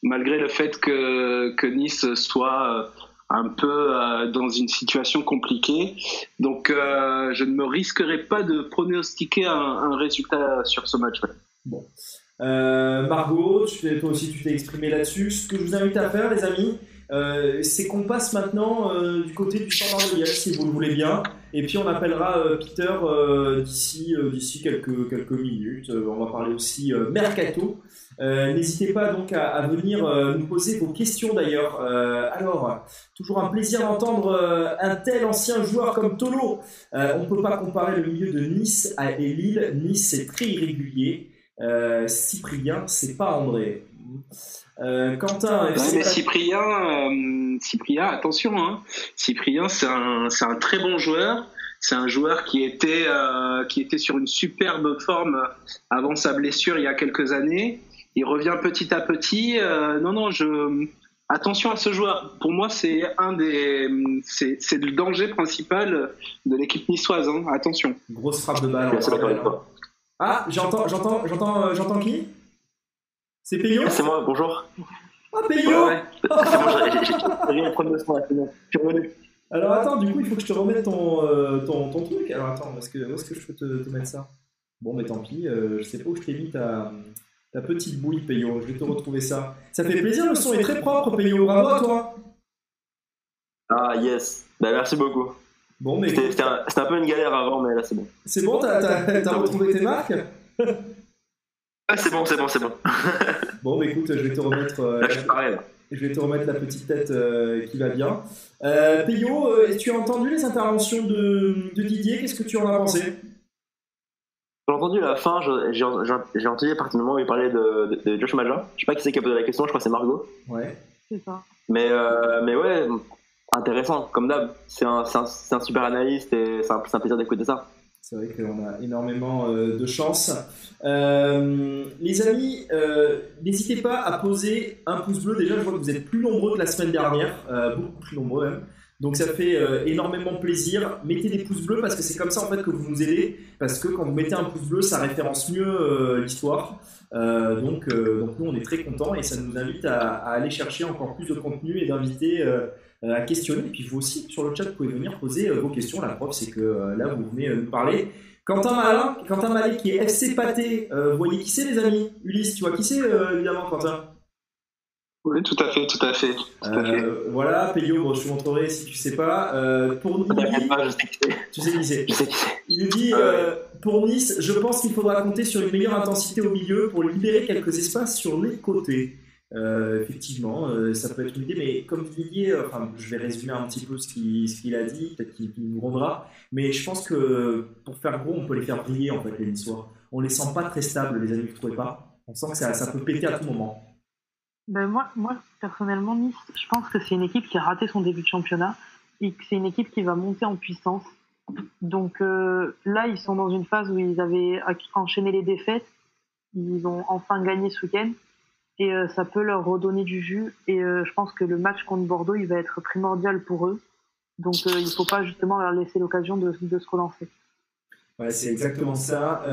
malgré le fait que, que Nice soit un peu euh, dans une situation compliquée. Donc, euh, je ne me risquerai pas de pronostiquer un, résultat sur ce match. Bon. Euh, Margot, tu, toi aussi tu t'es exprimé là-dessus. Ce que je vous invite à faire, les amis, euh, c'est qu'on passe maintenant euh, du côté du standard de si vous le voulez bien. Et puis on appellera euh, Peter d'ici d'ici quelques quelques minutes. on va parler aussi mercato. N'hésitez pas donc à, venir nous poser vos questions d'ailleurs. alors, toujours un plaisir d'entendre un tel ancien joueur comme Tolo. on ne peut pas comparer le milieu de Nice à Lille. Nice c'est très irrégulier. Cyprien, c'est pas André. Euh, Quentin, mais Cyprien, euh, Cyprien, attention, hein. Cyprien, c'est un, c'est un très bon joueur. C'est un joueur qui était, euh, qui était sur une superbe forme avant sa blessure il y a quelques années. Il revient petit à petit. Euh, non, non, je, attention à ce joueur. Pour moi, c'est un des, c'est, c'est le danger principal de l'équipe niçoise. Hein. Attention. Grosse frappe de balle. Ah, j'entends, j'entends, j'entends, j'entends qui? C'est Payo C'est moi, bonjour. Ah, Payo ouais, Alors attends, du coup, il faut que je te remette ton, euh, ton, ton, truc. Alors attends, où est-ce que, je peux te, te, mettre ça? Bon, mais tant pis, euh, je sais pas où je t'ai mis ta, ta petite bouille, Payo. Je vais te retrouver ça. Ça fait plaisir, le son est très propre, Payo. Bravo à toi Ah, yes. Bah, merci beaucoup. Bon, mais... C'était un, un, peu une galère avant, mais là, c'est bon. C'est bon, t'as retrouvé tes marques? *laughs* ah, c'est bon, c'est bon, c'est bon. *laughs* bon, mais écoute, je vais te remettre. Euh, je vais te remettre la petite tête euh, qui va bien. Euh, Peyo, euh, tu as entendu les interventions de, de Didier? Qu'est-ce que tu en as pensé? J'ai entendu la fin, j'ai entendu à partir du moment où il parlait de, de, Josh Maja. Je sais pas qui c'est qui a posé la question, je crois que c'est Margot. Ouais. C'est ça. Mais, mais ouais, intéressant, comme d'hab. C'est un, un, un, super analyste et c'est un, un plaisir d'écouter ça. C'est vrai qu'on a énormément euh, de chance. Euh, les amis, euh, n'hésitez pas à poser un pouce bleu. Déjà, je vois que vous êtes plus nombreux que la semaine dernière, beaucoup plus nombreux même. Donc ça fait énormément plaisir. Mettez des pouces bleus parce que c'est comme ça en fait que vous nous aidez. Parce que quand vous mettez un pouce bleu, ça référence mieux l'histoire. donc, nous on est très contents et ça nous invite à, à aller chercher encore plus de contenu et d'inviter euh, à questionner. Et puis vous aussi, sur le chat, vous pouvez venir poser euh, vos questions. La preuve, c'est que euh, là, vous venez nous parler. Quentin Malin, Quentin Mallet qui est FC Pâté, vous voyez qui c'est les amis? Ulysse, tu vois qui c'est évidemment Quentin? Oui, tout à fait, tout à fait. voilà, Pélio, je te montrerai si tu sais pas. pour Nice, tu sais qui c'est. Il nous dit pour Nice, je pense qu'il faudra compter sur une meilleure intensité au milieu pour libérer quelques espaces sur les côtés. Euh, effectivement, euh, ça peut être une idée, mais comme Didier, euh, enfin, je vais résumer un petit peu ce qu'il a dit, peut-être qu'il nous rendra, mais je pense que pour faire gros, on peut les faire briller en fait les Niçois. On les sent pas très stables, les amis, vous trouvez pas? On sent que ça, ça, peut péter à tout moment. Ben moi, moi, personnellement, Nice, je pense que c'est une équipe qui a raté son début de championnat et que c'est une équipe qui va monter en puissance. Donc là, ils sont dans une phase où ils avaient enchaîné les défaites, ils ont enfin gagné ce week-end et euh, ça peut leur redonner du jus. Et euh, je pense que le match contre Bordeaux, il va être primordial pour eux. Donc euh, il ne faut pas justement leur laisser l'occasion de, de, se relancer. Ouais, c'est exactement ça.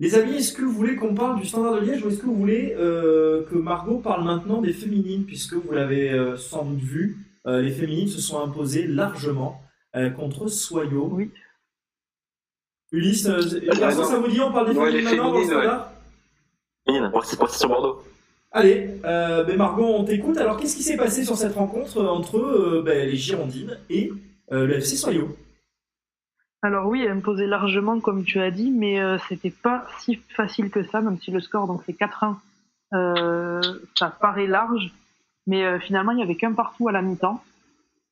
Les amis, est-ce que vous voulez qu'on parle du Standard de Liège ou est-ce que vous voulez que Margot parle maintenant des féminines puisque vous l'avez sans doute vu, les féminines se sont imposées largement contre Soyo. Oui. Ulysse, ça vous dit on parle des féminines maintenant dans le Standard? Pour sur Bordeaux. Allez, euh, ben Margot, on t'écoute. Alors, qu'est-ce qui s'est passé sur cette rencontre entre euh, ben, les Girondines et euh, le FC Soyo? Alors oui, elle me posait largement, comme tu as dit, mais euh, c'était pas si facile que ça, même si le score donc c'est 4-1. ça paraît large, mais finalement il y avait qu'un partout à la mi-temps,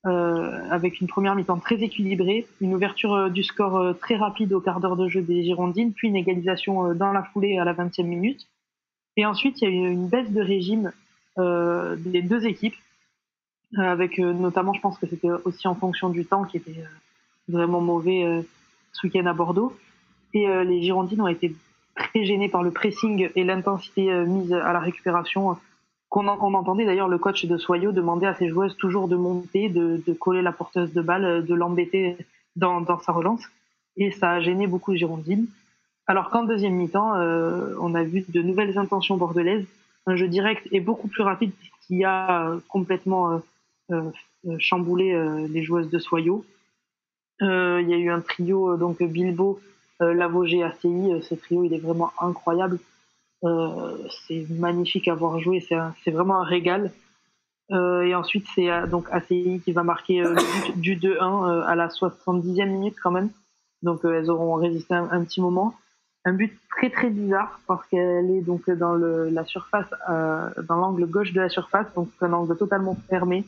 avec une première mi-temps très équilibrée, une ouverture du score très rapide au quart d'heure de jeu des Girondines, puis une égalisation dans la foulée à la 20e minute. Et ensuite, il y a eu une baisse de régime euh, des deux équipes, euh, avec euh, notamment, je pense que c'était aussi en fonction du temps qui était euh, vraiment mauvais ce week-end à Bordeaux. Et les Girondines ont été très gênés par le pressing et l'intensité mise à la récupération. Qu'on on entendait d'ailleurs le coach de Soyo demander à ses joueuses toujours de monter, de, de coller la porteuse de balle, de l'embêter dans, dans sa relance. Et ça a gêné beaucoup les Girondines. Alors qu'en deuxième mi-temps, euh, on a vu de nouvelles intentions bordelaises, un jeu direct et beaucoup plus rapide qui a euh, complètement euh, chamboulé les joueuses de Soyo. Il y a eu un trio donc Bilbo, Lavogé, ACI. Ce trio, il est vraiment incroyable. c'est magnifique à voir jouer, c'est vraiment un régal. et ensuite, c'est donc ACI qui va marquer du 2-1 à la 70e minute quand même. Donc elles auront résisté un, petit moment. Un but très très bizarre parce qu'elle est donc dans le, la surface, dans l'angle gauche de la surface, donc un angle totalement fermé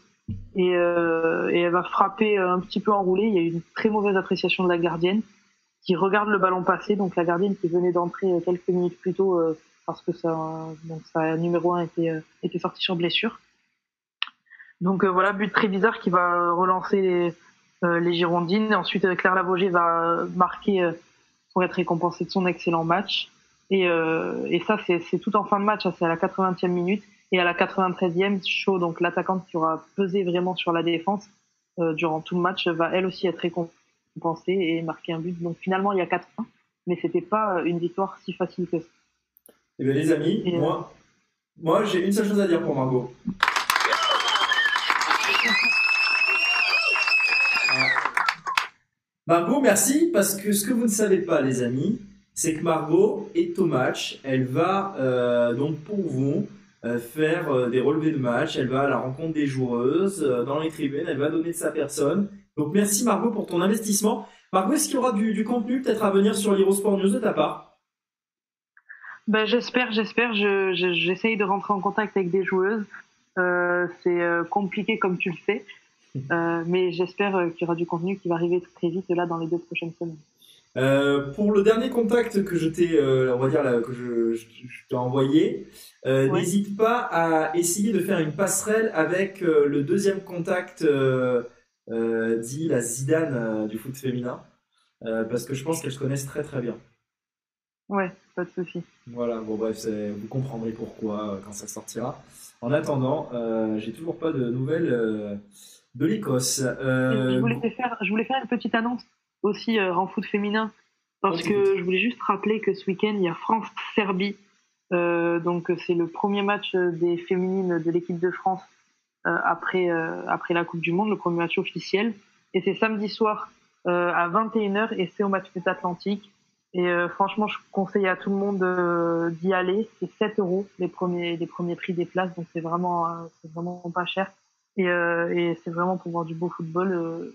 et, euh, et, elle va frapper un petit peu enroulée. Il y a eu une très mauvaise appréciation de la gardienne qui regarde le ballon passer. Donc la gardienne qui venait d'entrer euh, quelques minutes plus tôt euh, parce que sa, donc sa numéro 1 était, euh, était sorti sur blessure. Donc voilà, but très bizarre qui va relancer les, les Girondines. Ensuite, Claire Lavogé va marquer pour être récompensée de son excellent match. Et, et ça, c'est tout en fin de match, hein, c'est à la 80e minute. Et à la 93e, Shaw, donc l'attaquante qui aura pesé vraiment sur la défense euh, durant tout le match, va elle aussi être récompensée et marquer un but. Donc finalement, il y a 4 points, mais c'était pas une victoire si facile que ça. Eh bien, les amis, euh, moi, moi j'ai une seule chose à dire pour Margot. Margot, merci, parce que ce que vous ne savez pas, les amis, c'est que Margot est au match. Elle va euh, donc pour vous euh, faire euh, des relevés de match, elle va à la rencontre des joueuses dans les tribunes, elle va donner de sa personne. Donc merci Margot pour ton investissement. Margot, est-ce qu'il y aura du, contenu peut-être à venir sur l'Irosport News de ta part? Ben, J'espère, j'espère. J'essaye de rentrer en contact avec des joueuses. c'est compliqué comme tu le sais. Mais j'espère qu'il y aura du contenu qui va arriver très vite là dans les deux prochaines semaines. Euh, pour le dernier contact que je t'ai, euh, on va dire là, que je, je, t'ai envoyé, euh, n'hésite pas à essayer de faire une passerelle avec le deuxième contact dit la Zidane du foot féminin, parce que je pense qu'elles se connaissent très très bien. Ouais, pas de souci. Voilà, bon bref, vous comprendrez pourquoi quand ça sortira. En attendant, j'ai toujours pas de nouvelles de l'Écosse. je voulais faire, je voulais faire une petite annonce aussi euh, en foot féminin. Parce que je voulais juste rappeler que ce week-end, il y a France-Serbie. Euh, donc c'est le premier match des féminines de l'équipe de France euh, après, après la Coupe du Monde, le premier match officiel. Et c'est samedi soir à 21h et c'est au match des Atlantiques. Et franchement, je conseille à tout le monde d'y aller. C'est 7 euros les premiers, les premiers prix des places, donc c'est vraiment, c'est vraiment pas cher. Et, et c'est vraiment pour voir du beau football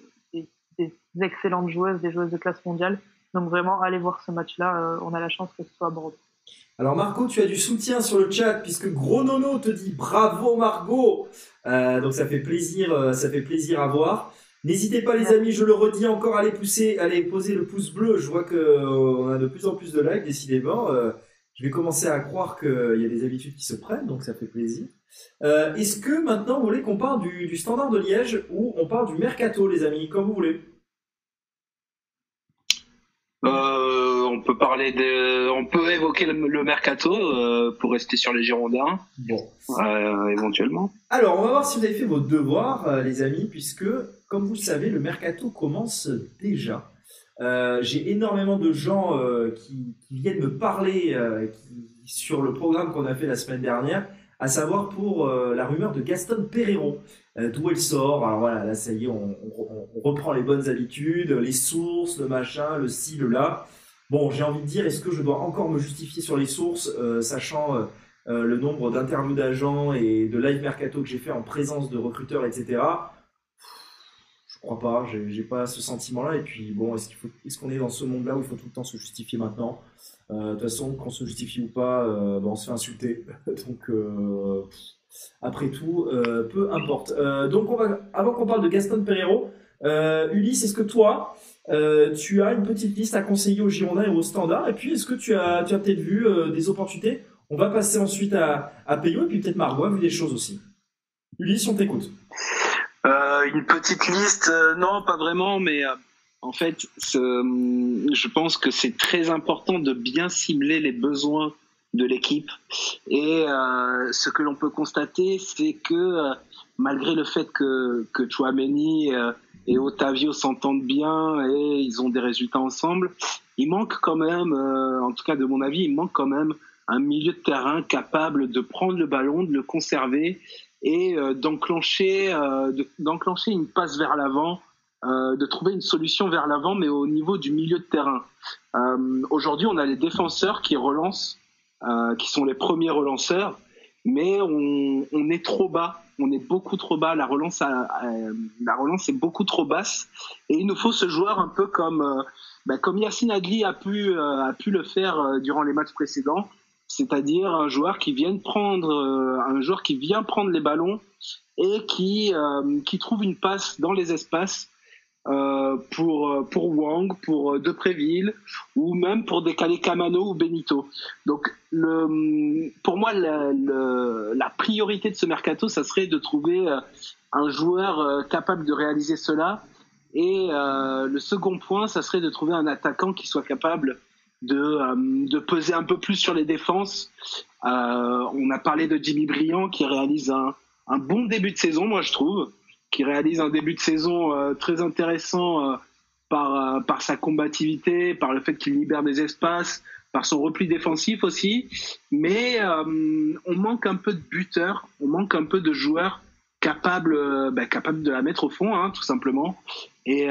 des excellentes joueuses, des joueuses de classe mondiale. Donc vraiment, allez voir ce match-là. Euh, on a la chance que ce soit à Bordeaux. Alors Marco, tu as du soutien sur le chat puisque Gros Nono te dit bravo Margot. Euh, donc ça fait plaisir, euh, ça fait plaisir à voir. N'hésitez pas les amis, je le redis encore, les pousser, les poser le pouce bleu. Je vois que on a de plus en plus de likes, décidément. je vais commencer à croire qu'il y a des habitudes qui se prennent, donc ça fait plaisir. Est-ce que maintenant vous voulez qu'on parle du, du standard de Liège ou on parle du mercato, les amis, comme vous voulez? Euh, on peut parler de, on peut évoquer le, mercato euh, pour rester sur les Girondins. Bon, euh, éventuellement. Alors, on va voir si vous avez fait vos devoirs, les amis, puisque, comme vous le savez, le mercato commence déjà. J'ai énormément de gens qui, viennent me parler sur le programme qu'on a fait la semaine dernière, à savoir pour la rumeur de Gaston Pereiro. Euh, d'où elle sort. Alors voilà, là ça y est, on, reprend les bonnes habitudes, les sources, le machin, le ci, le là. Bon, j'ai envie de dire, est-ce que je dois encore me justifier sur les sources, euh, sachant euh, le nombre d'interviews d'agents et de live mercato que j'ai fait en présence de recruteurs, etc. Je crois pas, j'ai pas ce sentiment-là. Et puis bon, est-ce qu'on est dans ce monde-là où il faut tout le temps se justifier maintenant? De toute façon, qu'on se justifie ou pas, on se fait insulter. *laughs* Donc après tout, euh, peu importe. Euh, donc, on va, avant qu'on parle de Gaston Pereiro, euh, Ulysse, est-ce que toi, tu as une petite liste à conseiller aux Girondins et aux Standards? Et puis, est-ce que tu as, tu as peut-être vu des opportunités? On va passer ensuite à, à Payo et puis peut-être Margot a vu des choses aussi. Ulysse, on t'écoute. Une petite liste, non, pas vraiment, mais en fait, je pense que c'est très important de bien cibler les besoins de l'équipe. Et euh, ce que l'on peut constater, c'est que euh, malgré le fait que, que Chouameni euh, et Otavio s'entendent bien et ils ont des résultats ensemble, il manque quand même, en tout cas de mon avis, il manque quand même un milieu de terrain capable de prendre le ballon, de le conserver et d'enclencher, d'enclencher une passe vers l'avant. de trouver une solution vers l'avant, mais au niveau du milieu de terrain. Aujourd'hui, on a les défenseurs qui relancent euh, qui sont les premiers relanceurs, mais on, on, est trop bas, on est beaucoup trop bas. La relance, a, la relance est beaucoup trop basse, et il nous faut ce joueur un peu comme euh, ben, comme Yacine Adli a pu euh, a pu le faire durant les matchs précédents, c'est-à-dire un joueur qui vient prendre un joueur qui vient prendre les ballons et qui qui trouve une passe dans les espaces euh, pour euh, pour Wang, pour euh, Depréville ou même pour décaler Kamano ou Benito. Donc le pour moi la, la priorité de ce mercato ça serait de trouver un joueur capable de réaliser cela et le second point ça serait de trouver un attaquant qui soit capable de, de peser un peu plus sur les défenses. on a parlé de Jimmy Briand qui réalise un, un bon début de saison, moi je trouve qui réalise un début de saison euh, très intéressant euh, par, euh, par sa combativité, par le fait qu'il libère des espaces, par son repli défensif aussi. Mais on manque un peu de buteurs, on manque un peu de joueurs capables, ben, capables de la mettre au fond, hein, tout simplement. Et,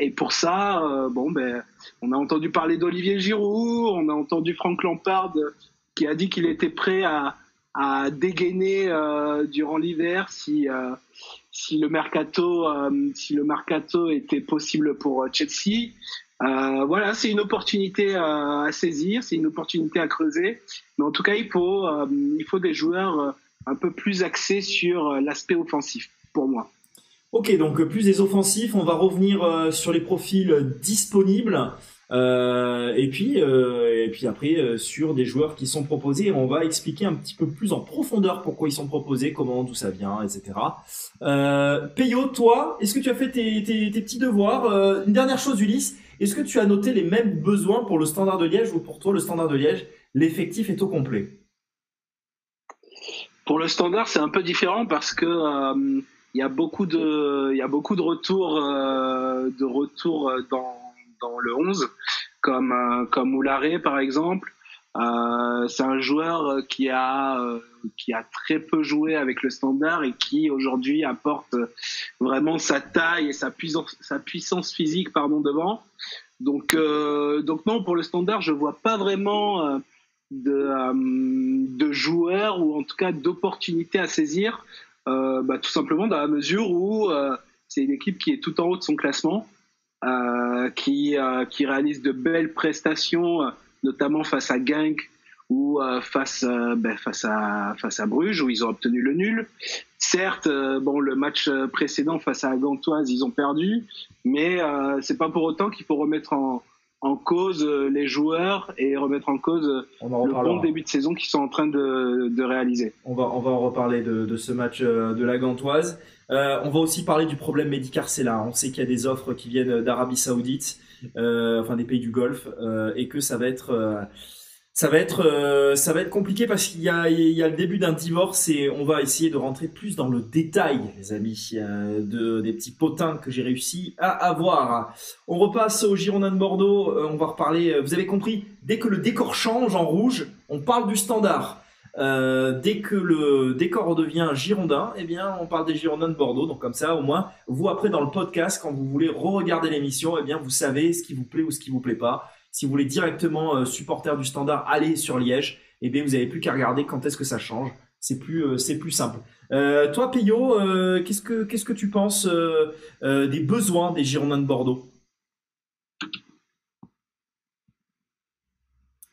et pour ça, bon, ben, on a entendu parler d'Olivier Giroud, on a entendu Franck Lampard qui a dit qu'il était prêt à, dégainer durant l'hiver si si le mercato, euh, si le mercato était possible pour euh, Chelsea. Euh, voilà, c'est une opportunité à saisir, c'est une opportunité à creuser. Mais en tout cas, il faut, il faut des joueurs un peu plus axés sur l'aspect offensif, pour moi. Ok, donc plus des offensifs, on va revenir sur les profils disponibles. Euh, et puis, euh, et puis après euh, sur des joueurs qui sont proposés, on va expliquer un petit peu plus en profondeur pourquoi ils sont proposés, comment, d'où ça vient, etc. Euh, Peyo, toi, est-ce que tu as fait tes, tes, petits devoirs? Euh, Une dernière chose, Ulysse, est-ce que tu as noté les mêmes besoins pour le Standard de Liège ou pour toi le Standard de Liège, l'effectif est au complet? Pour le Standard, c'est un peu différent parce que il y a beaucoup de, il y a beaucoup de retours, de retours dans dans le 11, comme, euh, comme Moularé par exemple. Euh, c'est un joueur qui a euh, qui a très peu joué avec le standard et qui aujourd'hui apporte vraiment sa taille et sa puissance sa puissance physique pardon devant. Donc donc non pour le standard je vois pas vraiment de de joueurs ou en tout cas d'opportunités à saisir bah, tout simplement dans la mesure où c'est une équipe qui est tout en haut de son classement euh, qui, euh, réalise de belles prestations, euh, notamment face à Genk ou face, ben, face à Bruges, où ils ont obtenu le nul. Certes, bon, le match précédent face à Gantoise, ils ont perdu, mais c'est pas pour autant qu'il faut remettre en, en cause les joueurs et remettre en cause le bon début de saison qu'ils sont en train de, de, réaliser. On va, on va en reparler de, de ce match de la Gantoise. Euh, on va aussi parler du problème là. On sait qu'il y a des offres qui viennent d'Arabie Saoudite, euh, enfin des pays du Golfe, euh, et que ça va être ça va être ça va être compliqué parce qu'il y a il y a le début d'un divorce et on va essayer de rentrer plus dans le détail les amis de des petits potins que j'ai réussi à avoir. On repasse au Girondin de Bordeaux, on va reparler vous avez compris dès que le décor change en rouge, on parle du standard. Euh, dès que le décor redevient girondin, eh bien, on parle des Girondins de Bordeaux. Donc comme ça, au moins, vous après dans le podcast, quand vous voulez re-regarder l'émission, eh bien, vous savez ce qui vous plaît ou ce qui vous plaît pas. Si vous voulez directement euh, supporter du Standard, aller sur Liège. Eh bien, vous avez plus qu'à regarder quand est-ce que ça change. C'est plus, euh, c'est plus simple. Euh, toi, Peyo, qu'est-ce que, qu'est-ce que tu penses des besoins des Girondins de Bordeaux?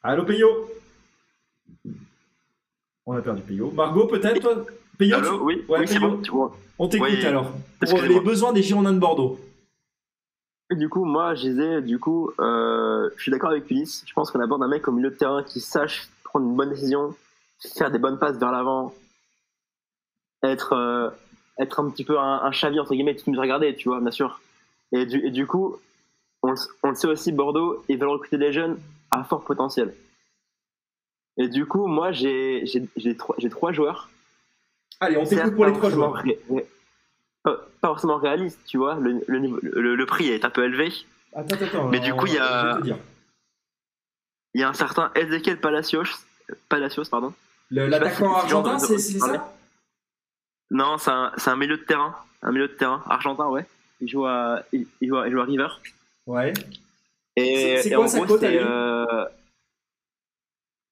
Allô, Peyo? On a perdu Peyo. Margot, peut-être toi? Peyo Oui, ouais, c'est bon. On t'écoute alors. Pour les besoins des Girondins de Bordeaux. Du coup, moi, je disais, du coup, euh, je suis d'accord avec Ulysse. Je pense qu'on aborde un mec au milieu de terrain qui sache prendre une bonne décision, faire des bonnes passes vers l'avant, être, euh, être un petit peu un, un Xavi, entre guillemets, qui nous regarder, tu vois, bien sûr. Et du, et du coup, on, on le sait aussi, Bordeaux, ils veulent recruter des jeunes à fort potentiel. Et du coup, moi, j'ai trois, trois joueurs. Allez, on t'écoute pour les trois joueurs. Pas, forcément réaliste, tu vois. Le, le, le, prix est un peu élevé. Attends, attends. Mais du coup, il y a. Il y a un certain Ezequiel Palacios. Palacios, pardon. L'attaquant argentin, c'est ça? Non, c'est un, un, milieu de terrain. Un milieu de terrain argentin, ouais. Il joue à, il, joue à, il joue à River. Ouais. Et, c'est quoi sa cote euh,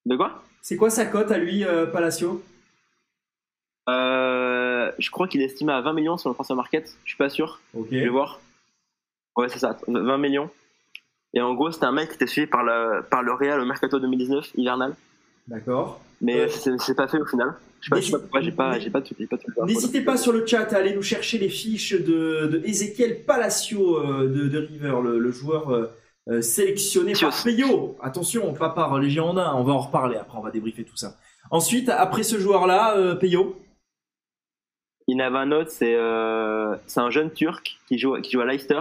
de quoi? C'est quoi sa cote à lui, euh, Palacio? Euh, je crois qu'il est estimé à 20 millions sur le transfer market. Je suis pas sûr. Ok. Je vais voir. Ouais, c'est ça, 20 millions. Et en gros, c'était un mec qui était suivi par le, par le Real au Mercato 2019, hivernal. D'accord. Mais Ouais. c'est pas fait au final. Je sais pas, je sais pas pourquoi j'ai pas, j'ai pas. N'hésitez pas sur le chat à aller nous chercher les fiches de, de Ezequiel Palacio euh, de, de River, le, le joueur euh, euh, sélectionné par. Peyo. Attention, pas par les Girondins, on va en reparler après, on va débriefer tout ça. Ensuite, après ce joueur-là, euh, Peyo. Il y en avait un autre, c'est euh, c'est un jeune Turc qui joue, qui joue à Leicester.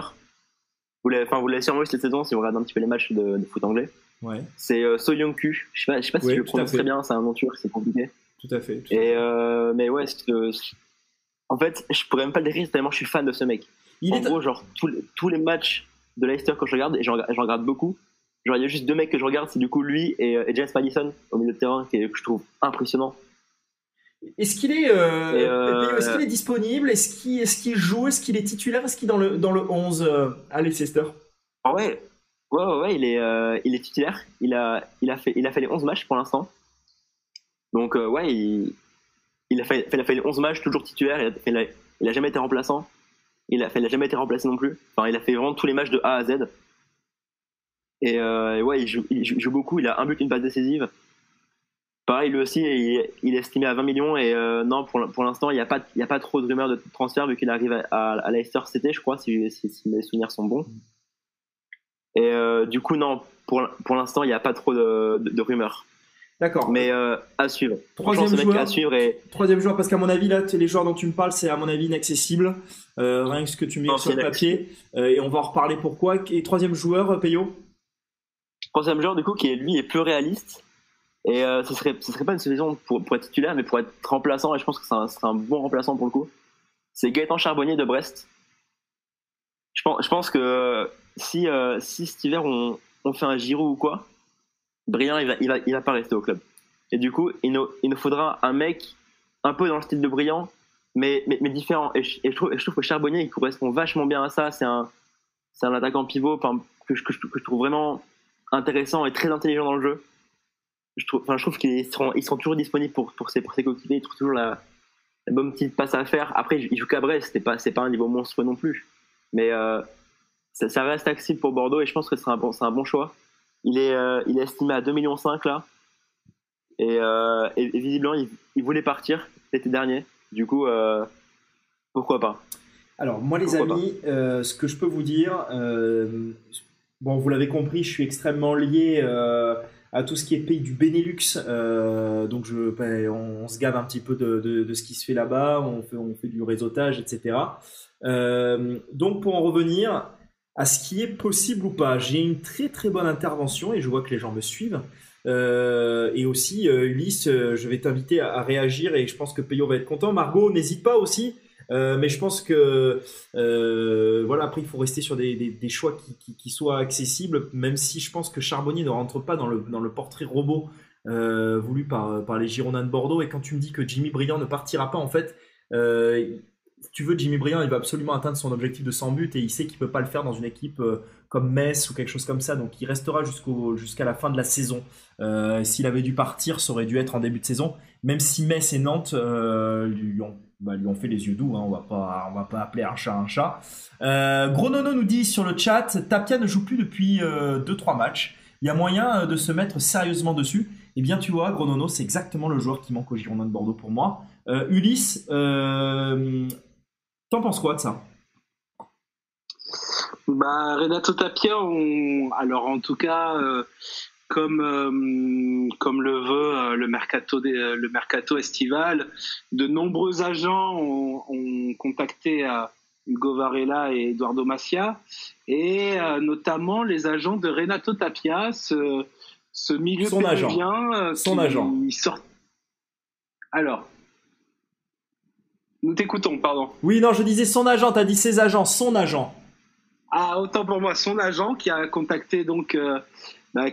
Vous l'avez, enfin, vous l'avez sûrement vu cette saison si vous regardez un petit peu les matchs de, de foot anglais. Ouais, C'est euh, So Young-Ku. Je sais pas, je sais pas si Ouais, je le prononce très bien, c'est un nom turc, c'est compliqué. tout à fait. tout. Et euh, mais ouais, c'est que- en fait, je pourrais même pas le décrire tellement je suis fan de ce mec. Il en est gros, genre tous les, tous les matchs de Leicester quand je regarde, et j'en regarde, beaucoup. Genre il y a juste deux mecs que je regarde, c'est du coup lui et, euh, et James Madison au milieu de terrain que je trouve impressionnant. Est-ce qu'il est, euh, euh, est-ce qu'il est disponible? Est-ce qu'il est, joue? Est-ce qu'il est titulaire? Est-ce qu'il est dans le, dans le 11 euh, à Leicester Ah ouais, ouais, ouais, ouais, il est, euh, il est titulaire. Il a, il a fait, il a fait les 11 matchs pour l'instant. Donc euh, ouais, il, il a fait, il a fait les 11 matchs toujours titulaire. Il a, il a, il a jamais été remplaçant. Il a, fait, il a jamais été remplacé non plus. Enfin, il a fait vraiment tous les matchs de A à Z. Et euh, ouais, il joue, il joue- il joue beaucoup. Il a un but, une passe décisive. Pareil, lui aussi, il, est- il est estimé à 20 millions. Et euh, non, pour, pour l'instant, il n'y a, pas- il y a pas trop de rumeurs de transfert vu qu'il arrive à, à, à Leicester City, je crois, si, si, si mes souvenirs sont bons. Et euh, du coup, non, pour, pour l'instant, il n'y a pas trop de, de, de rumeurs. D'accord. Mais euh, à suivre. Troisième joueur. à suivre et Troisième joueur, parce qu'à mon avis, là, les joueurs dont tu me parles, c'est à mon avis inaccessible. Rien que ce que tu mets Non, sur le papier. Et on va en reparler pourquoi? Et troisième joueur, Peyo? Troisième joueur, du coup, qui est, lui est peu réaliste. Et euh, ce serait, ce serait pas une solution pour, pour être titulaire, mais pour être remplaçant. Et je pense que ce serait un bon remplaçant pour le coup. C'est Gaëtan Charbonnier de Brest. Je pense, je pense que si, euh, si cet hiver on, on fait un Giro ou quoi, Briand il va, il va, il va pas rester au club. Et du coup, il nous, il nous faudra un mec un peu dans le style de Briand, mais, mais, mais différent. Et je, trouve, et je trouve que Charbonnier il correspond vachement bien à ça. C'est un, c'est un attaquant pivot que, je, que je trouve vraiment intéressant et très intelligent dans le jeu. Je trouve, enfin, je trouve qu'ils ils seront toujours disponibles pour, pour ses, pour ses coéquipiers. Ils trouvent toujours la, la bonne petite passe à faire. Après, il joue qu'à Brest, c'est pas, c'est pas un niveau monstrueux non plus. Mais euh, ça, ça reste accessible pour Bordeaux et je pense que c'est un bon, c'est un bon choix. Il est, euh, il est estimé à 2,5 millions là. Et, euh, et, et visiblement, il, il voulait partir l'été dernier. Du coup, pourquoi pas? Alors, moi, les amis, ce que je peux vous dire, bon, vous l'avez compris, je suis extrêmement lié à tout ce qui est pays du Benelux. euh, donc, ben, on, se gave un petit peu de, ce qui se fait là-bas, on fait, du réseautage, etc. Euh, donc, pour en revenir à ce qui est possible ou pas, j'ai une très très bonne intervention et je vois que les gens me suivent. Euh, et aussi, Ulysse, je vais t'inviter à, réagir et je pense que Peyo va être content. Margot, n'hésite pas aussi. Euh, mais je pense que euh, voilà après il faut rester sur des, choix qui, soient accessibles même si je pense que Charbonnier ne rentre pas dans le, portrait robot euh, voulu par, les Girondins de Bordeaux. Et quand tu me dis que Jimmy Briand ne partira pas en fait tu veux Jimmy Briand il va absolument atteindre son objectif de 100 buts et il sait qu'il peut pas le faire dans une équipe comme Metz ou quelque chose comme ça. Donc il restera jusqu'à la fin de la saison. S'il avait dû partir ça aurait dû être en début de saison. Même si Metz et Nantes lui ont bah, lui ont fait les yeux doux, hein, on va pas, on va pas appeler un chat un chat. Euh, Gros Nono nous dit sur le chat, Tapia ne joue plus depuis 2-3 euh, matchs. Il y a moyen euh, de se mettre sérieusement dessus. Eh bien, tu vois, Gros Nono, c'est exactement le joueur qui manque au Girondin de Bordeaux pour moi. Euh, Ulysse, t'en penses quoi de ça? Bah, Renato Tapia, alors en tout cas, comme euh, comme le veut euh, le mercato des, le mercato estival, de nombreux agents ont, ont contacté Hugo Varela et Eduardo Macia, et euh, notamment les agents de Renato Tapia, ce, ce milieu Son agent. péruvien, Son qui agent. sort. Alors, nous t'écoutons, pardon. Oui, non, je disais son agent, t'as dit ses agents, son agent. Ah, autant pour moi, son agent qui a contacté donc euh,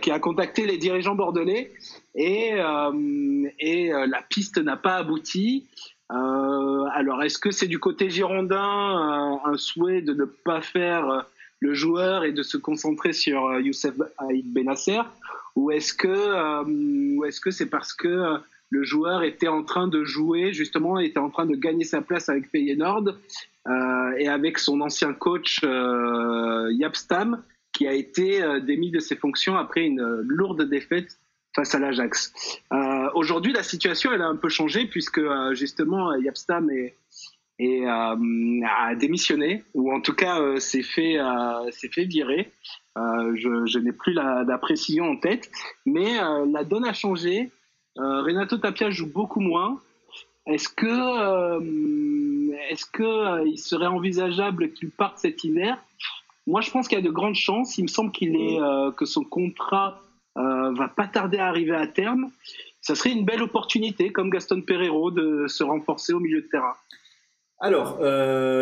qui a contacté les dirigeants bordelais et euh, euh, la piste n'a pas abouti. Euh, alors, est-ce que c'est du côté girondin un, souhait de ne pas faire euh, le joueur et de se concentrer sur euh, Youssef Aïd Benasser? Ou est-ce que ou est-ce que c'est parce que le joueur était en train de jouer, justement, était en train de gagner sa place avec Feyenoord euh, et avec son ancien coach euh, Yapstam, qui a été euh, démis de ses fonctions après une lourde défaite face à l'Ajax. Euh, Aujourd'hui, la situation elle a un peu changé puisque euh, justement Yapstam a démissionné ou en tout cas s'est fait fait virer. je, n'ai plus la, la, précision en tête, mais la donne a changé. Euh, Renato Tapia joue beaucoup moins. Est-ce que, euh, est-ce que euh, il serait envisageable qu'il parte cet hiver? Moi, je pense qu'il y a de grandes chances. Il me semble qu'il est que son contrat va pas tarder à arriver à terme. Ça serait une belle opportunité, comme Gaston Pereiro, de se renforcer au milieu de terrain. Alors,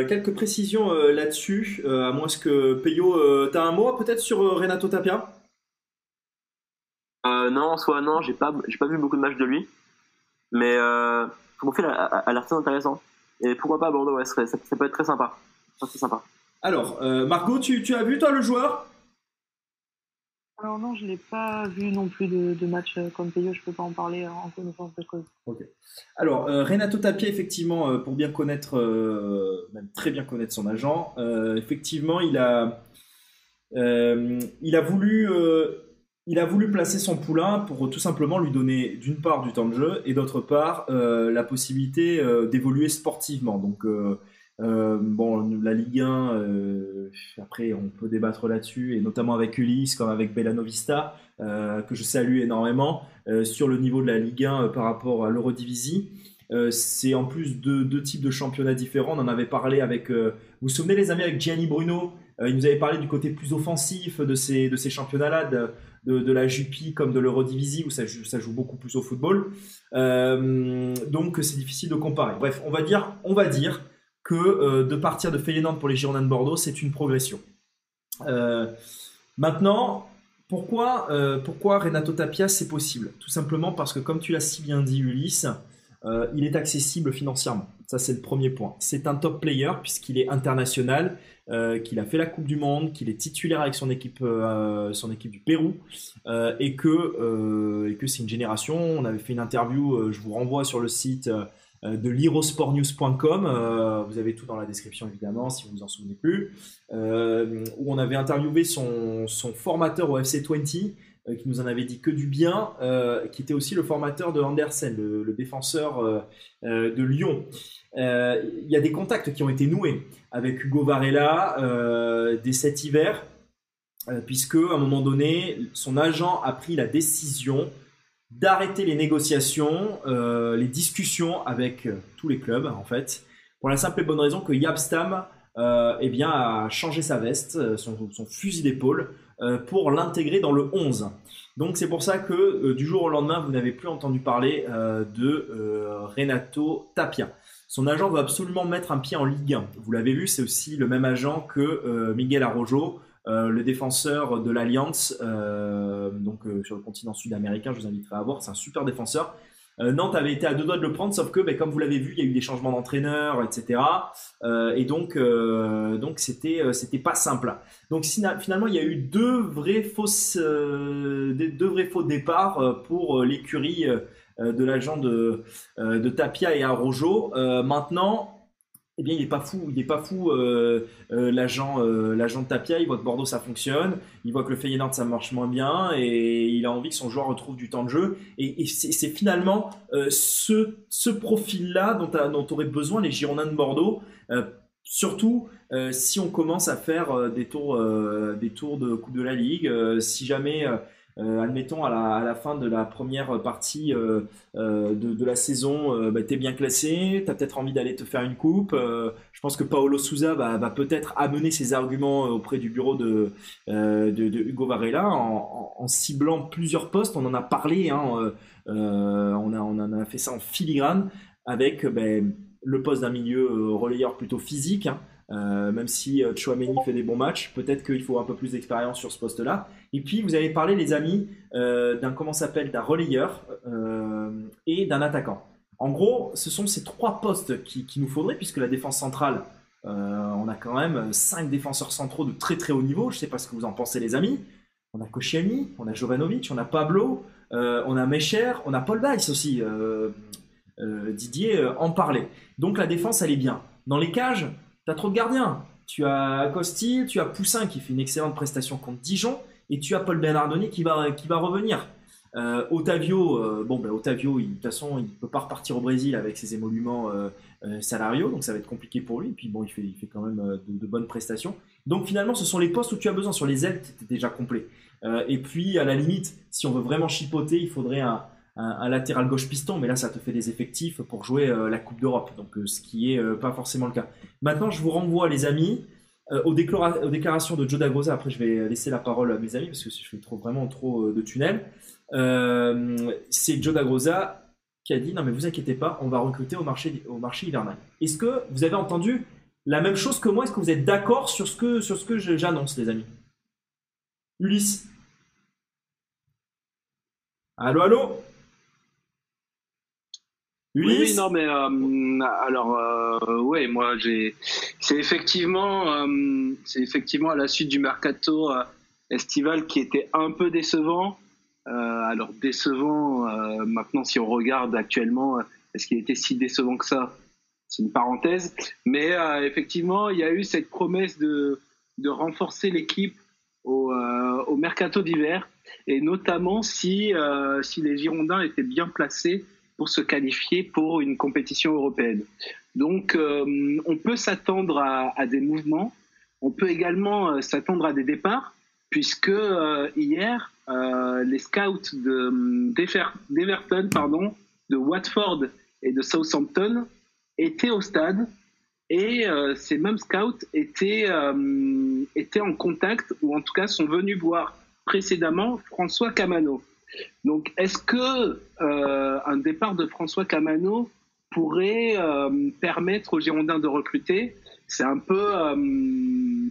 quelques précisions là-dessus, à moins que Peyo, tu as un mot peut-être sur Renato Tapia? Euh, non, soit non, j'ai pas, j'ai pas vu beaucoup de matchs de lui, mais euh, son profil a, a, l'air très intéressant. Et pourquoi pas Bordeaux, ouais, ça, ça, peut être très sympa. C'est sympa. Alors, euh, Margot, tu, tu as vu toi le joueur? Alors non, je l'ai pas vu non plus de, de match euh, comme Peyo, je peux pas en parler en connaissance de cause. Alors euh, Renato Tapia, effectivement, euh, pour bien connaître, euh, même très bien connaître son agent, effectivement, il a, il a voulu il a voulu placer son poulain pour tout simplement lui donner d'une part du temps de jeu et d'autre part euh, la possibilité euh, d'évoluer sportivement. Donc euh, euh bon, la Ligue 1, après on peut débattre là-dessus et notamment avec Ulysse comme avec Bellanovista que je salue énormément sur le niveau de la Ligue 1 par rapport à l'Eurodivisie. c'est en plus deux, deux, types de championnats différents. On en avait parlé avec, vous vous souvenez les amis avec Gianni Bruno, il nous avait parlé du côté plus offensif de ces de ces championnats-là, de, de, de la Jupi comme de l'Eurodivisie où ça ça joue beaucoup plus au football. Euh, donc c'est difficile de comparer. Bref, on va dire, on va dire que euh, de partir de Feyenoord pour les Girondins de Bordeaux, c'est une progression. Euh, maintenant, pourquoi, euh, pourquoi Renato Tapia c'est possible? Tout simplement parce que comme tu l'as si bien dit Ulysse, il est accessible financièrement. Ça, c'est le premier point. C'est un top player puisqu'il est international, qu'il a fait la Coupe du Monde, qu'il est titulaire avec son équipe, son équipe du Pérou, et que et que c'est une génération. On avait fait une interview. je vous renvoie sur le site de lirosportnews.com. vous avez tout dans la description évidemment si vous vous en souvenez plus. où on avait interviewé son formateur au FC 20 euh, qui nous en avait dit que du bien, euh, qui était aussi le formateur de Andersen, le, défenseur euh, euh de Lyon. Il y a des contacts qui ont été noués avec Hugo Varela dès cet hiver, puisque à un moment donné, son agent a pris la décision d'arrêter les négociations, les discussions avec tous les clubs, en fait, pour la simple et bonne raison que Yabstam euh, eh bien, a changé sa veste, son, son fusil d'épaule, euh, pour l'intégrer dans le 11. Donc c'est pour ça que euh, du jour au lendemain, vous n'avez plus entendu parler euh, de Renato Tapia. Son agent veut absolument mettre un pied en Ligue 1. Vous l'avez vu, c'est aussi le même agent que Miguel Arrojo, le défenseur de l'Alliance, donc sur le continent sud-américain. Je vous inviterai à voir, c'est un super défenseur. Euh, Nantes avait été à deux doigts de le prendre, sauf que, ben, comme vous l'avez vu, il y a eu des changements d'entraîneur, etc. Euh, et donc, euh, donc c'était, euh, c'était pas simple. Donc finalement, il y a eu deux vrais fausses, deux vrais faux départs pour l'écurie de l'agent de, de Tapia et Arrojo. maintenant, eh bien, il est pas fou, il est pas fou. Euh, euh, l'agent, euh, l'agent de Tapia, il voit que Bordeaux ça fonctionne, il voit que le Feyenoord ça marche moins bien, et il a envie que son joueur retrouve du temps de jeu. Et, c'est, finalement ce, ce profil-là dont, dont auraient besoin les Girondins de Bordeaux. Surtout si on commence à faire des tours, des tours de Coupe de la Ligue, si jamais euh, admettons à la, fin de la première partie euh, euh, de, la saison, bah, t'es bien classé, t'as peut-être envie d'aller te faire une coupe. je pense que Paolo Souza va, peut-être amener ses arguments auprès du bureau de, Hugo Varela en, ciblant plusieurs postes. On en a parlé, hein, on, a, en a fait ça en filigrane avec ben, le poste d'un milieu relayeur plutôt physique. Hein, même si Chouameni fait des bons matchs, peut-être qu'il faut un peu plus d'expérience sur ce poste-là. Et puis vous avez parlé, les amis, euh, d'un comment s'appelle d'un relayeur euh, et d'un attaquant. En gros, ce sont ces trois postes qui, qui nous faudrait, puisque la défense centrale, euh, on a quand même cinq défenseurs centraux de très très haut niveau. Je sais pas ce que vous en pensez, les amis. on a Koscielny, on a Jovanovic, on a Pablo, on a Mecher, on a Paul Dice aussi. Didier en parlait. Donc la défense, elle est bien. Dans les cages, tu as trop de gardiens. Tu as Costil, tu as Poussin qui fait une excellente prestation contre Dijon, et tu as Paul Bernardoni qui va, qui va revenir. Euh, Otavio, euh, bon, ben, Otavio, de toute façon, il peut pas repartir au Brésil avec ses émoluments euh, salariaux, donc ça va être compliqué pour lui. Et puis bon, il fait, il fait quand même de, bonnes prestations. Donc finalement, ce sont les postes où tu as besoin. Sur les ailes, tu déjà complet. et puis, à la limite, si on veut vraiment chipoter, il faudrait un, un, latéral gauche piston, mais là, ça te fait des effectifs pour jouer la Coupe d'Europe, donc ce qui est pas forcément le cas. Maintenant, je vous renvoie, les amis, aux, déclarations de Joe Dagrosa. Après, je vais laisser la parole à mes amis parce que je fais trop, vraiment trop de tunnels. Euh, c'est Joe Dagrosa qui a dit non mais vous inquiétez pas, on va recruter au marché au marché hivernal. Est-ce que vous avez entendu la même chose que moi? Est-ce que vous êtes d'accord sur ce que que j'annonce, les amis? Ulysse. Allô, allô? Ulysse oui, non mais euh, alors euh, ouais moi j'ai c'est effectivement c'est effectivement à la suite du mercato estival qui était un peu décevant. Euh, alors décevant, euh, maintenant si on regarde actuellement, euh, est-ce qu'il était si décevant que ça? C'est une parenthèse. Mais effectivement, il y a eu cette promesse de, de renforcer l'équipe au, au, mercato d'hiver, et notamment si, si les Girondins étaient bien placés pour se qualifier pour une compétition européenne. Donc on peut s'attendre à, des mouvements, on peut également s'attendre à des départs, puisque hier, euh, les scouts d'Everton, pardon, de Watford et de Southampton étaient au stade et euh, ces mêmes scouts étaient, euh, étaient en contact ou en tout cas sont venus voir précédemment François Camano. Donc est-ce que un départ de François Camano pourrait permettre aux Girondins de recruter? C'est un peu,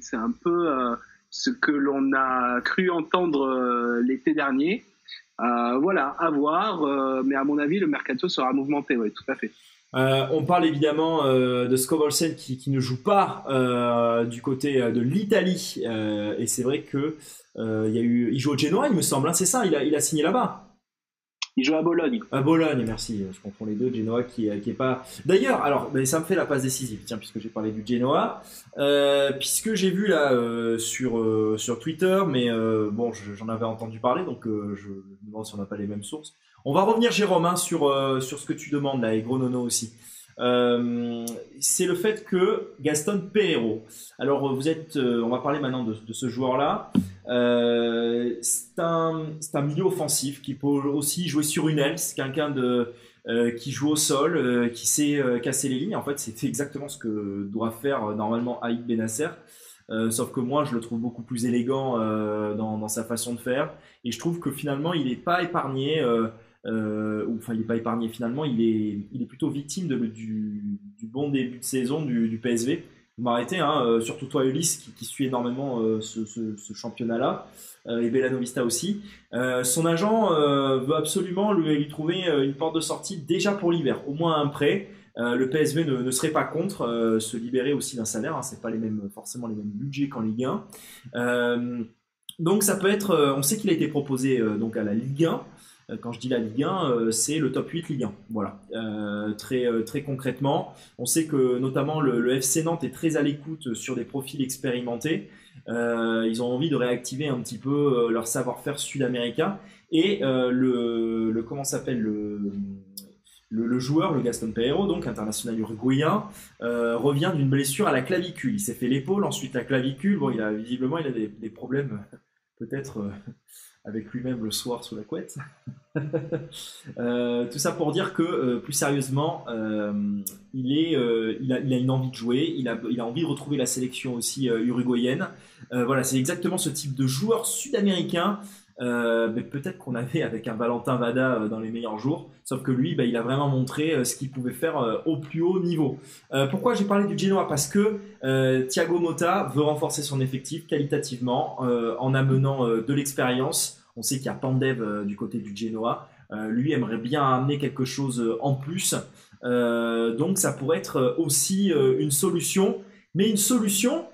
c'est un peu ce que l'on a cru entendre euh, l'été dernier. Euh, voilà, à voir. Euh, mais à mon avis, le mercato sera mouvementé, oui, tout à fait. On parle évidemment de Scovolsen qui, qui, ne joue pas du côté de l'Italie et c'est vrai que il y a eu, il joue au Genoa, il me semble, hein, c'est ça, il a, il a signé là-bas. Il joue à Bologne. À Bologne, merci. Je comprends les deux. Genoa qui, qui est pas. D'ailleurs, alors, ben, ça me fait la passe décisive, tiens, puisque j'ai parlé du Genoa, euh, puisque j'ai vu là euh, sur euh, sur Twitter, mais euh, bon, j'en avais entendu parler, donc euh, je me demande si on n'a pas les mêmes sources. On va revenir, Jérôme, hein, sur sur ce que tu demandes là, et Gros Nono aussi. c'est le fait que Gaston Pereiro. Alors, vous êtes. on va parler maintenant de, de ce joueur-là. Euh, c'est un, un, milieu offensif qui peut aussi jouer sur une aile. C'est quelqu'un de euh, qui joue au sol, euh, qui sait euh, casser les lignes. En fait, c'est exactement ce que doit faire euh, normalement Aïd Benasser. sauf que moi, je le trouve beaucoup plus élégant dans, dans, sa façon de faire. Et je trouve que finalement, il n'est pas épargné. Ou enfin, il n'est pas épargné. Finalement, il est, il est plutôt victime du, bon début de saison du, PSV vous m'arrêtez, hein, euh, surtout toi Ulysse qui, qui suit énormément euh, ce, championnat-là, euh, et Bellanovista aussi. son agent veut absolument lui, trouver une porte de sortie déjà pour l'hiver, au moins un prêt. le PSV ne, ne, serait pas contre se libérer aussi d'un salaire, hein, c'est pas les mêmes forcément les mêmes budgets qu'en Ligue 1. donc ça peut être, on sait qu'il a été proposé donc à la Ligue 1. Euh, quand je dis la Ligue 1, euh, c'est le top 8 Ligue 1. Voilà. Euh, très, très concrètement, on sait que notamment le, FC Nantes est très à l'écoute sur des profils expérimentés. ils ont envie de réactiver un petit peu leur savoir-faire sud-américain. Et le, comment s'appelle le, le, joueur, le Gaston Pereiro, donc international uruguayen, revient d'une blessure à la clavicule. Il s'est fait l'épaule, ensuite la clavicule. Bon, il a visiblement il a des problèmes peut-être avec lui-même le soir sous la couette. *laughs* euh, tout ça pour dire que, euh, plus sérieusement, euh, il, a, une envie de jouer, il a envie de retrouver la sélection aussi uruguayenne. voilà, c'est exactement ce type de joueur sud-américain euh, mais peut-être qu'on avait avec un Valentin Vada euh, dans les meilleurs jours. Sauf que lui, bah, il a vraiment montré euh, ce qu'il pouvait faire au plus haut niveau. pourquoi j'ai parlé du Genoa? Parce que Thiago Motta veut renforcer son effectif qualitativement en amenant de l'expérience. On sait qu'il y a Pandev du côté du Genoa. lui aimerait bien amener quelque chose en plus. donc ça pourrait être aussi une solution. Mais une solution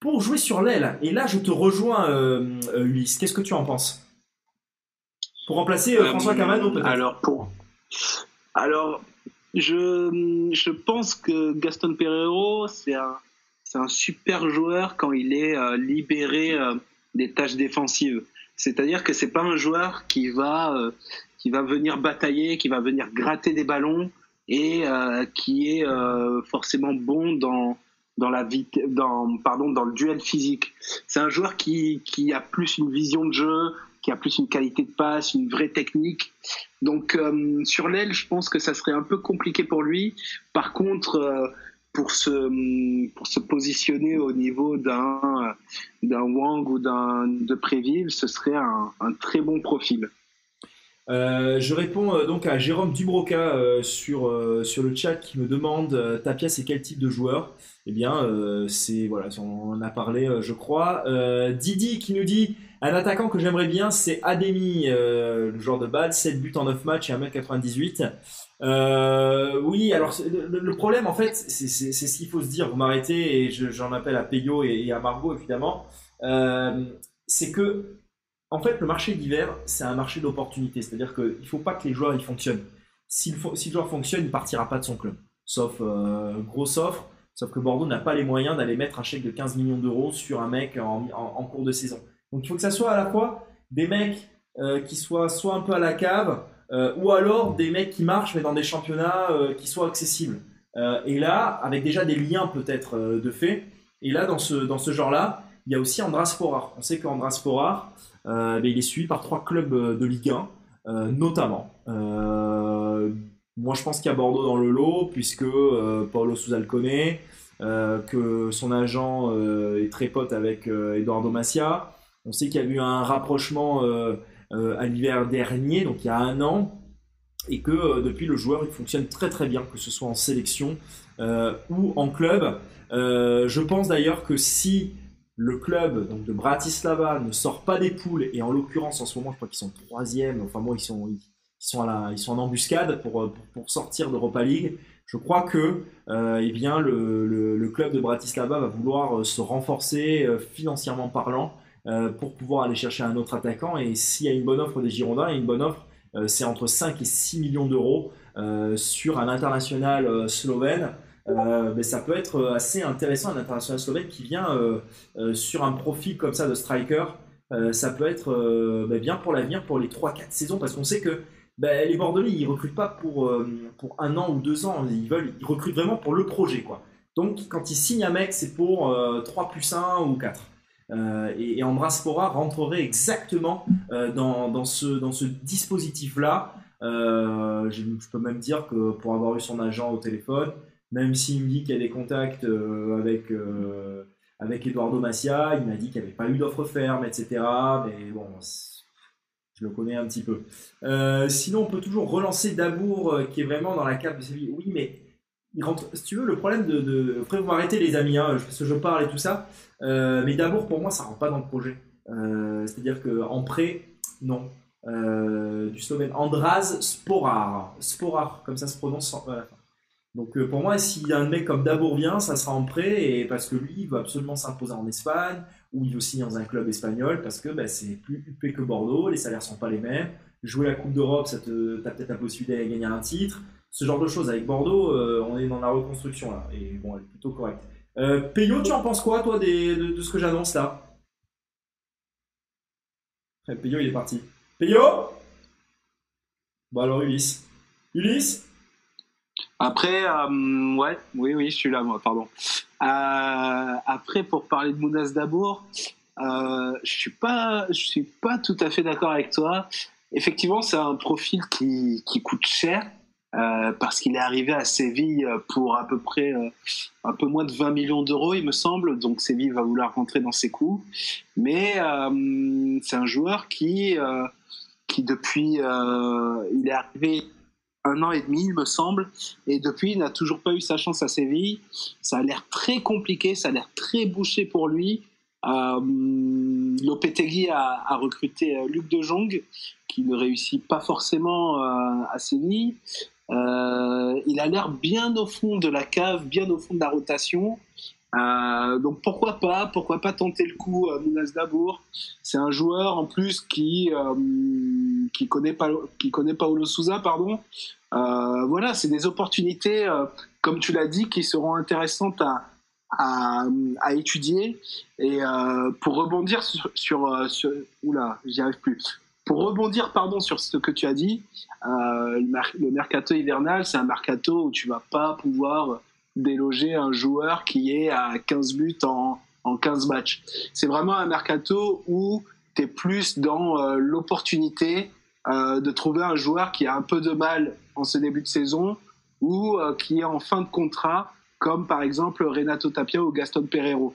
pour jouer sur l'aile. Et là, je te rejoins, Ulysse. Qu'est-ce que tu en penses? Pour remplacer euh, François Camano, peut-être Alors, pour... Alors, je, je pense que Gaston Pereiro, c'est un, c'est un super joueur quand il est euh, libéré euh, des tâches défensives. C'est-à-dire que c'est pas un joueur qui va, euh, qui va venir batailler, qui va venir gratter des ballons et euh, qui est euh, forcément bon dans dans la vit- dans pardon dans le duel physique. C'est un joueur qui qui a plus une vision de jeu, a plus une qualité de passe, une vraie technique. Donc euh, sur l'aile, je pense que ça serait un peu compliqué pour lui. Par contre, euh, pour se pour se positionner au niveau d'un d'un Wang ou d'un de Préville, ce serait un, un très bon profil. Euh, je réponds euh, donc à Jérôme Dubroca euh, sur, euh, sur le chat qui me demande euh, ta pièce est quel type de joueur? Eh bien, c'est voilà, on en a parlé, je crois. Didi qui nous dit un attaquant que j'aimerais bien, c'est Ademi, le joueur de Bâle, 7 buts en 9 matchs et 1m98. Euh, oui, alors c'est- le, problème en fait, c'est c'est- c'est ce qu'il faut se dire. Vous m'arrêtez et je- j'en appelle à Peyo et, et à Margot évidemment. C'est que en fait, le marché d'hiver, c'est un marché d'opportunités. C'est-à-dire qu'il ne faut pas que les joueurs ils fonctionnent. Si le, joueur fonctionne, il ne partira pas de son club. Sauf euh, grosse offre. Sauf que Bordeaux n'a pas les moyens d'aller mettre un chèque de 15 millions d'euros sur un mec en, cours de saison. Donc il faut que ça soit à la fois des mecs euh, qui soient soit un peu à la cave, euh, ou alors des mecs qui marchent mais dans des championnats qui soient accessibles. Et là, avec déjà des liens peut-être de fait. Et là, dans ce, dans ce genre-là, il y a aussi Andras Sporar. On sait qu'Andras Sporar, euh, il est suivi par trois clubs euh, de Ligue 1, euh, notamment. Moi, je pense qu'il y a Bordeaux dans le lot, puisque Paulo Souza le connaît, que son agent est très pote avec Eduardo Macia. On sait qu'il y a eu un rapprochement à l'hiver dernier, donc il y a un an, et que depuis le joueur il fonctionne très très bien, que ce soit en sélection ou en club. Je pense d'ailleurs que si le club de Bratislava ne sort pas des poules et en l'occurrence en ce moment je crois qu'ils sont troisième, enfin bon ils sont ils sont ils sont en embuscade pour pour, pour sortir d'Europa League. Je crois que euh, eh bien le, le, club de Bratislava va vouloir euh, se renforcer euh, financièrement parlant euh, pour pouvoir aller chercher un autre attaquant et s'il y a une bonne offre des Girondins, une bonne offre euh, c'est entre 5 et 6 millions d'euros euh, sur un international euh, slovène. Euh, mais ça peut être assez intéressant, un international slovène qui vient euh, euh, sur un profil comme ça de striker. Euh, ça peut être euh, bah, bien pour l'avenir, pour les 3-4 saisons, parce qu'on sait que bah, les Bordelais, ils recrutent pas pour, euh, pour un an ou deux ans, ils, veulent, ils recrutent vraiment pour le projet. Quoi. Donc quand ils signent un mec, c'est pour euh, 3 plus 1 ou 4. Euh, et, et Ambras Spora rentrerait exactement euh, dans, dans ce, dans ce dispositif-là. Euh, je peux même dire que pour avoir eu son agent au téléphone, même s'il me dit qu'il y a des contacts euh, avec, euh, avec Eduardo Macia, il m'a dit qu'il n'y avait pas eu d'offre ferme, etc. Mais bon, je le connais un petit peu. Euh, sinon, on peut toujours relancer Dabour, qui est vraiment dans la carte de Séville. Oui, mais il rentre. Si tu veux, le problème de. de... Après, vous m'arrêtez, les amis, hein, parce que je parle et tout ça. Mais Dabour, pour moi, ça rentre pas dans le projet. C'est-à-dire qu'en prêt, non. Du Slovène. Andraz Sporar. Sporar, comme ça se prononce. Donc euh, pour moi, si un mec comme Dabour vient, ça sera en prêt, parce que lui, il veut absolument s'imposer en Espagne, ou il veut signer dans un club espagnol, parce que bah, c'est plus UP que Bordeaux, les salaires sont pas les mêmes. Jouer la Coupe d'Europe, ça te, t'as peut-être la possibilité d'aller gagner un titre. Ce genre de choses. Avec Bordeaux, euh, on est dans la reconstruction là, et bon, elle est plutôt correcte. Euh, Peyo, tu en penses quoi, toi, de, de ce que j'annonce là? Peyo, il est parti. Peyo? Bon alors Ulysse. Ulysse? Après, euh, ouais, oui, oui, je suis là, moi, pardon. Euh, après, pour parler de Mounas Dabour, euh, je suis pas, je suis pas tout à fait d'accord avec toi. Effectivement, c'est un profil qui, qui coûte cher euh, parce qu'il est arrivé à Séville pour à peu près euh, un peu moins de 20 millions d'euros, il me semble. Donc Séville va vouloir rentrer dans ses coûts. Mais euh, c'est un joueur qui, qui depuis, il est arrivé un an et demi, il me semble, et depuis, il n'a toujours pas eu sa chance à Séville. Ça a l'air très compliqué, ça a l'air très bouché pour lui. Euh, Lopetegui a, recruté euh, Luc de Jong, qui ne réussit pas forcément euh, à Séville. Euh, il a l'air bien au fond de la cave, bien au fond de la rotation. Euh, donc pourquoi pas, pourquoi pas tenter le coup à Mounas Dabour. C'est un joueur en plus qui euh, qui connaît pas qui connaît Paolo Souza, pardon. Euh, voilà, c'est des opportunités, euh, comme tu l'as dit, qui seront intéressantes à à, à étudier et euh, pour rebondir sur, sur, sur oula, j'y arrive plus. Pour rebondir, pardon, sur ce que tu as dit, le mercato hivernal, c'est un mercato où tu vas pas pouvoir déloger un joueur qui est à 15 buts en, en 15 matchs. C'est vraiment un mercato où tu es plus dans euh, l'opportunité euh, de trouver un joueur qui a un peu de mal en ce début de saison ou euh, qui est en fin de contrat, comme par exemple Renato Tapia ou Gaston Pereiro.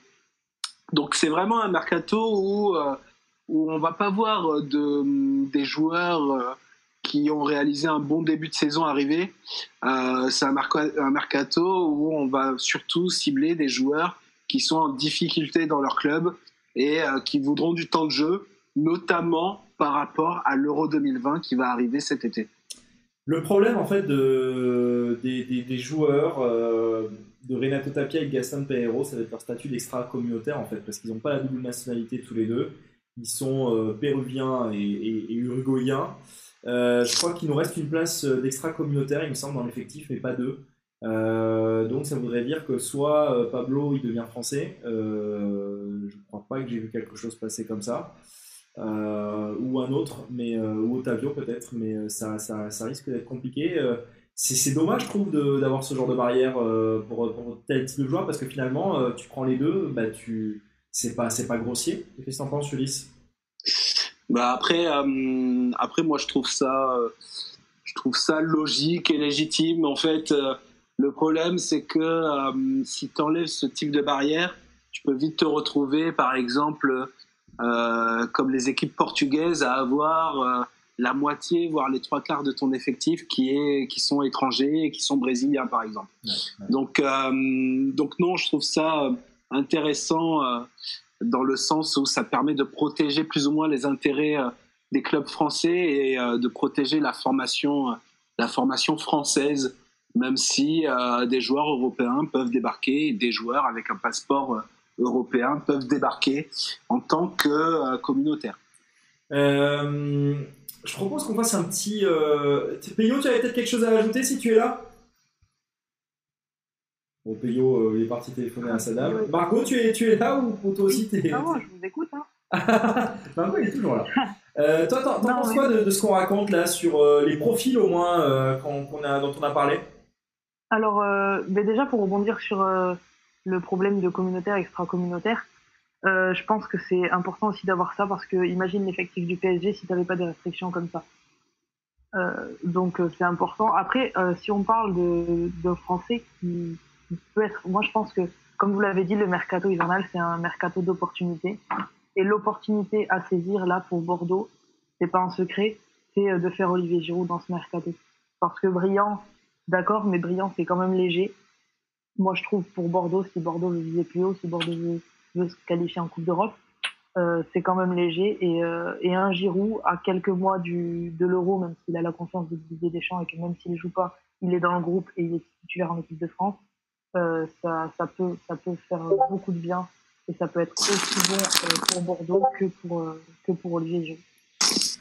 Donc c'est vraiment un mercato où, où on va pas voir de, des joueurs qui ont réalisé un bon début de saison arriver. Euh, c'est un, mercato où on va surtout cibler des joueurs qui sont en difficulté dans leur club et euh, qui voudront du temps de jeu, notamment par rapport à l'Euro 2020 qui va arriver cet été. Le problème en fait de, des, joueurs euh, de Renato Tapia et Gaston Pereiro, ça va être leur statut d'extra-communautaire en fait, parce qu'ils n'ont pas la double nationalité tous les deux. Ils sont péruviens et uruguayens. Euh, je crois qu'il nous reste une place euh, d'extra-communautaire, il me semble, dans l'effectif, mais pas deux. Euh, donc ça voudrait dire que soit Pablo il devient français, je crois pas que j'ai vu quelque chose passer comme ça, ou un autre, mais ou Otavio peut-être, mais ça, ça, risque d'être compliqué. C'est dommage, je trouve, d'avoir ce genre de barrière pour, pour tel type de joueur, parce que finalement, tu prends les deux, bah tu, c'est pas, pas grossier. Qu'est-ce que t'en penses, Ulysse? Bah après, euh, après moi je trouve ça, euh, je trouve ça logique et légitime. En fait, euh, le problème c'est que si tu enlèves ce type de barrière, tu peux vite te retrouver, par exemple, comme les équipes portugaises, à avoir la moitié, voire les trois quarts de ton effectif qui est, qui sont étrangers et qui sont brésiliens, par exemple. Donc, donc non, je trouve ça intéressant. Dans le sens où ça permet de protéger plus ou moins les intérêts euh, des clubs français et euh, de protéger la formation, euh, la formation française, même si des joueurs européens peuvent débarquer des joueurs avec un passeport européen peuvent débarquer en tant que communautaire. Je propose qu'on fasse un petit. Euh... Peyo, tu avais peut-être quelque chose à ajouter si tu es là? Bon, Peyo, euh, il est parti téléphoner à sa dame. Ouais. Margot, tu es, tu es là ou ou toi aussi t'es. Ouais, je vous écoute. Hein. *laughs* Margot, il est toujours là. *laughs* Euh, toi, t'en Non, penses oui. quoi de, de ce qu'on raconte là sur euh, les profils au moins qu'on qu'on a, dont on a parlé? Alors, ben déjà pour rebondir sur le problème de communautaire, extra-communautaire, je pense que c'est important aussi d'avoir ça parce que imagine l'effectif du PSG si tu n'avais pas des restrictions comme ça. Donc c'est important. Après, si on parle de, de français qui, moi je pense que comme vous l'avez dit, le mercato hivernal c'est un mercato d'opportunité et l'opportunité à saisir là pour Bordeaux, c'est pas un secret, c'est euh, de faire Olivier Giroud dans ce mercato parce que Brillant D'accord, mais Brillant, c'est quand même léger. Moi, je trouve pour Bordeaux, si Bordeaux veut viser plus haut, si Bordeaux veut, veut se qualifier en Coupe d'Europe, euh, c'est quand même léger. Et, euh, et un Giroud, à quelques mois du, de l'Euro, même s'il a la confiance de Didier Deschamps et que même s'il ne joue pas, il est dans le groupe et il est titulaire en équipe de France, euh, ça, ça, peut, ça peut faire beaucoup de bien et ça peut être aussi bon euh, pour Bordeaux que pour, euh, que pour Olivier Giroud.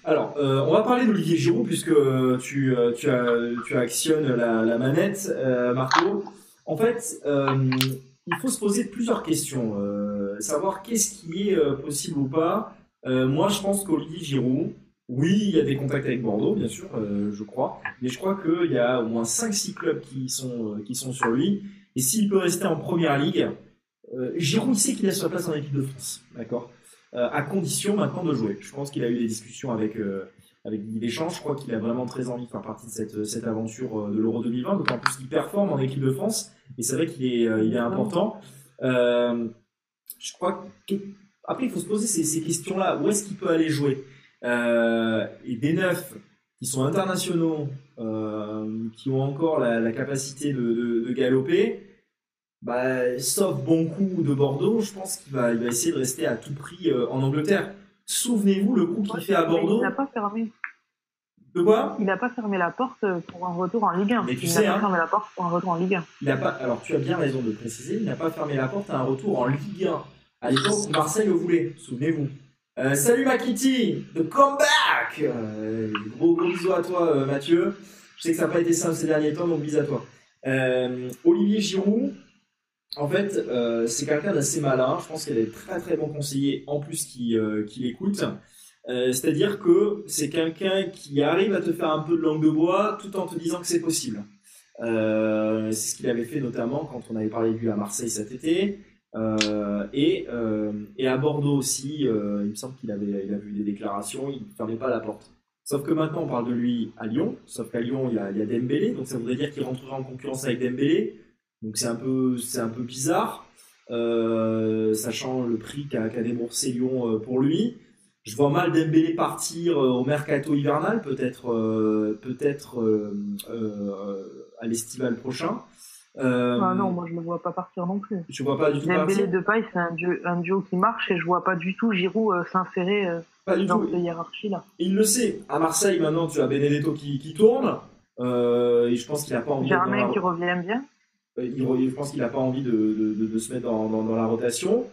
Alors, on va parler d'Olivier Giroud puisque tu, tu, actionnes la, manette, Marco. En fait, il faut se poser plusieurs questions. Savoir qu'est-ce qui est possible ou pas. Moi, je pense qu'Olivier Giroud, oui, il y a des contacts avec Bordeaux, bien sûr, je crois. Mais je crois qu'il y a au moins 5-6 clubs qui sont, qui sont sur lui. Et s'il peut rester en première ligue, euh, Giroud, sait qu'il a sa place en équipe de France. D'accord euh, à condition maintenant de jouer. Je pense qu'il a eu des discussions avec euh, avec Guy. Je crois qu'il a vraiment très envie de faire partie de cette cette aventure euh, de l'Euro 2020, d'autant plus qu'il performe en équipe de France. Et c'est vrai qu'il est il est important. Je crois après il faut se poser ces, ces questions-là. Où est-ce qu'il peut aller jouer? Et des neufs sont internationaux, euh, qui ont encore la, la capacité de, de, de galoper. Bah, sauf bon coup de Bordeaux, je pense qu'il va, il va essayer de rester à tout prix euh, en Angleterre. Souvenez-vous le coup qu'il fait à Bordeaux. Il n'a pas fermé. De quoi Il n'a pas fermé la porte pour un retour en Ligue 1. Mais tu il sais, n'a pas hein. fermé la porte pour un retour en Ligue 1. Il n'a pas, alors tu as bien raison de préciser, il n'a pas fermé la porte à un retour en Ligue 1. À l'époque où Marseille le voulait, souvenez-vous. Euh, salut Makiti, the comeback euh, Gros bisous à toi euh, Mathieu. Je sais que ça n'a pas été simple ces derniers temps, donc bisous à toi. Euh, Olivier Giroud, en fait, c'est quelqu'un d'assez malin. Je pense qu'il des très très bons conseillers en plus qui, qui l'écoutent. Euh, C'est-à-dire que c'est quelqu'un qui arrive à te faire un peu de langue de bois tout en te disant que c'est possible. C'est ce qu'il avait fait notamment quand on avait parlé de lui à Marseille cet été. Euh, et, euh, et à Bordeaux aussi, euh, il me semble qu'il avait, il a vu des déclarations, il ne fermait pas la porte. Sauf que maintenant on parle de lui à Lyon, sauf qu'à Lyon il y a, il Dembélé, donc ça voudrait dire qu'il rentrerait en concurrence avec Dembélé. Donc c'est un peu, c'est un peu bizarre, sachant le prix qu'a qu'a déboursé Lyon pour lui. Je vois mal Dembélé partir au mercato hivernal, peut-être, peut-être à l'estival prochain. Euh, Ah non, moi je ne le vois pas partir non plus. Je vois pas du tout Dembélé de paille, c'est un duo, un duo qui marche et je vois pas du tout Giroud euh, s'insérer euh, dans tout. cette hiérarchie-là. Il le sait. À Marseille, maintenant, tu as Benedetto qui, qui tourne. Et je pense qu'il a pas envie Germain la- qui revient bien. Il je pense qu'il n'a pas envie de, de, de- de se mettre dans, dans, dans la rotation.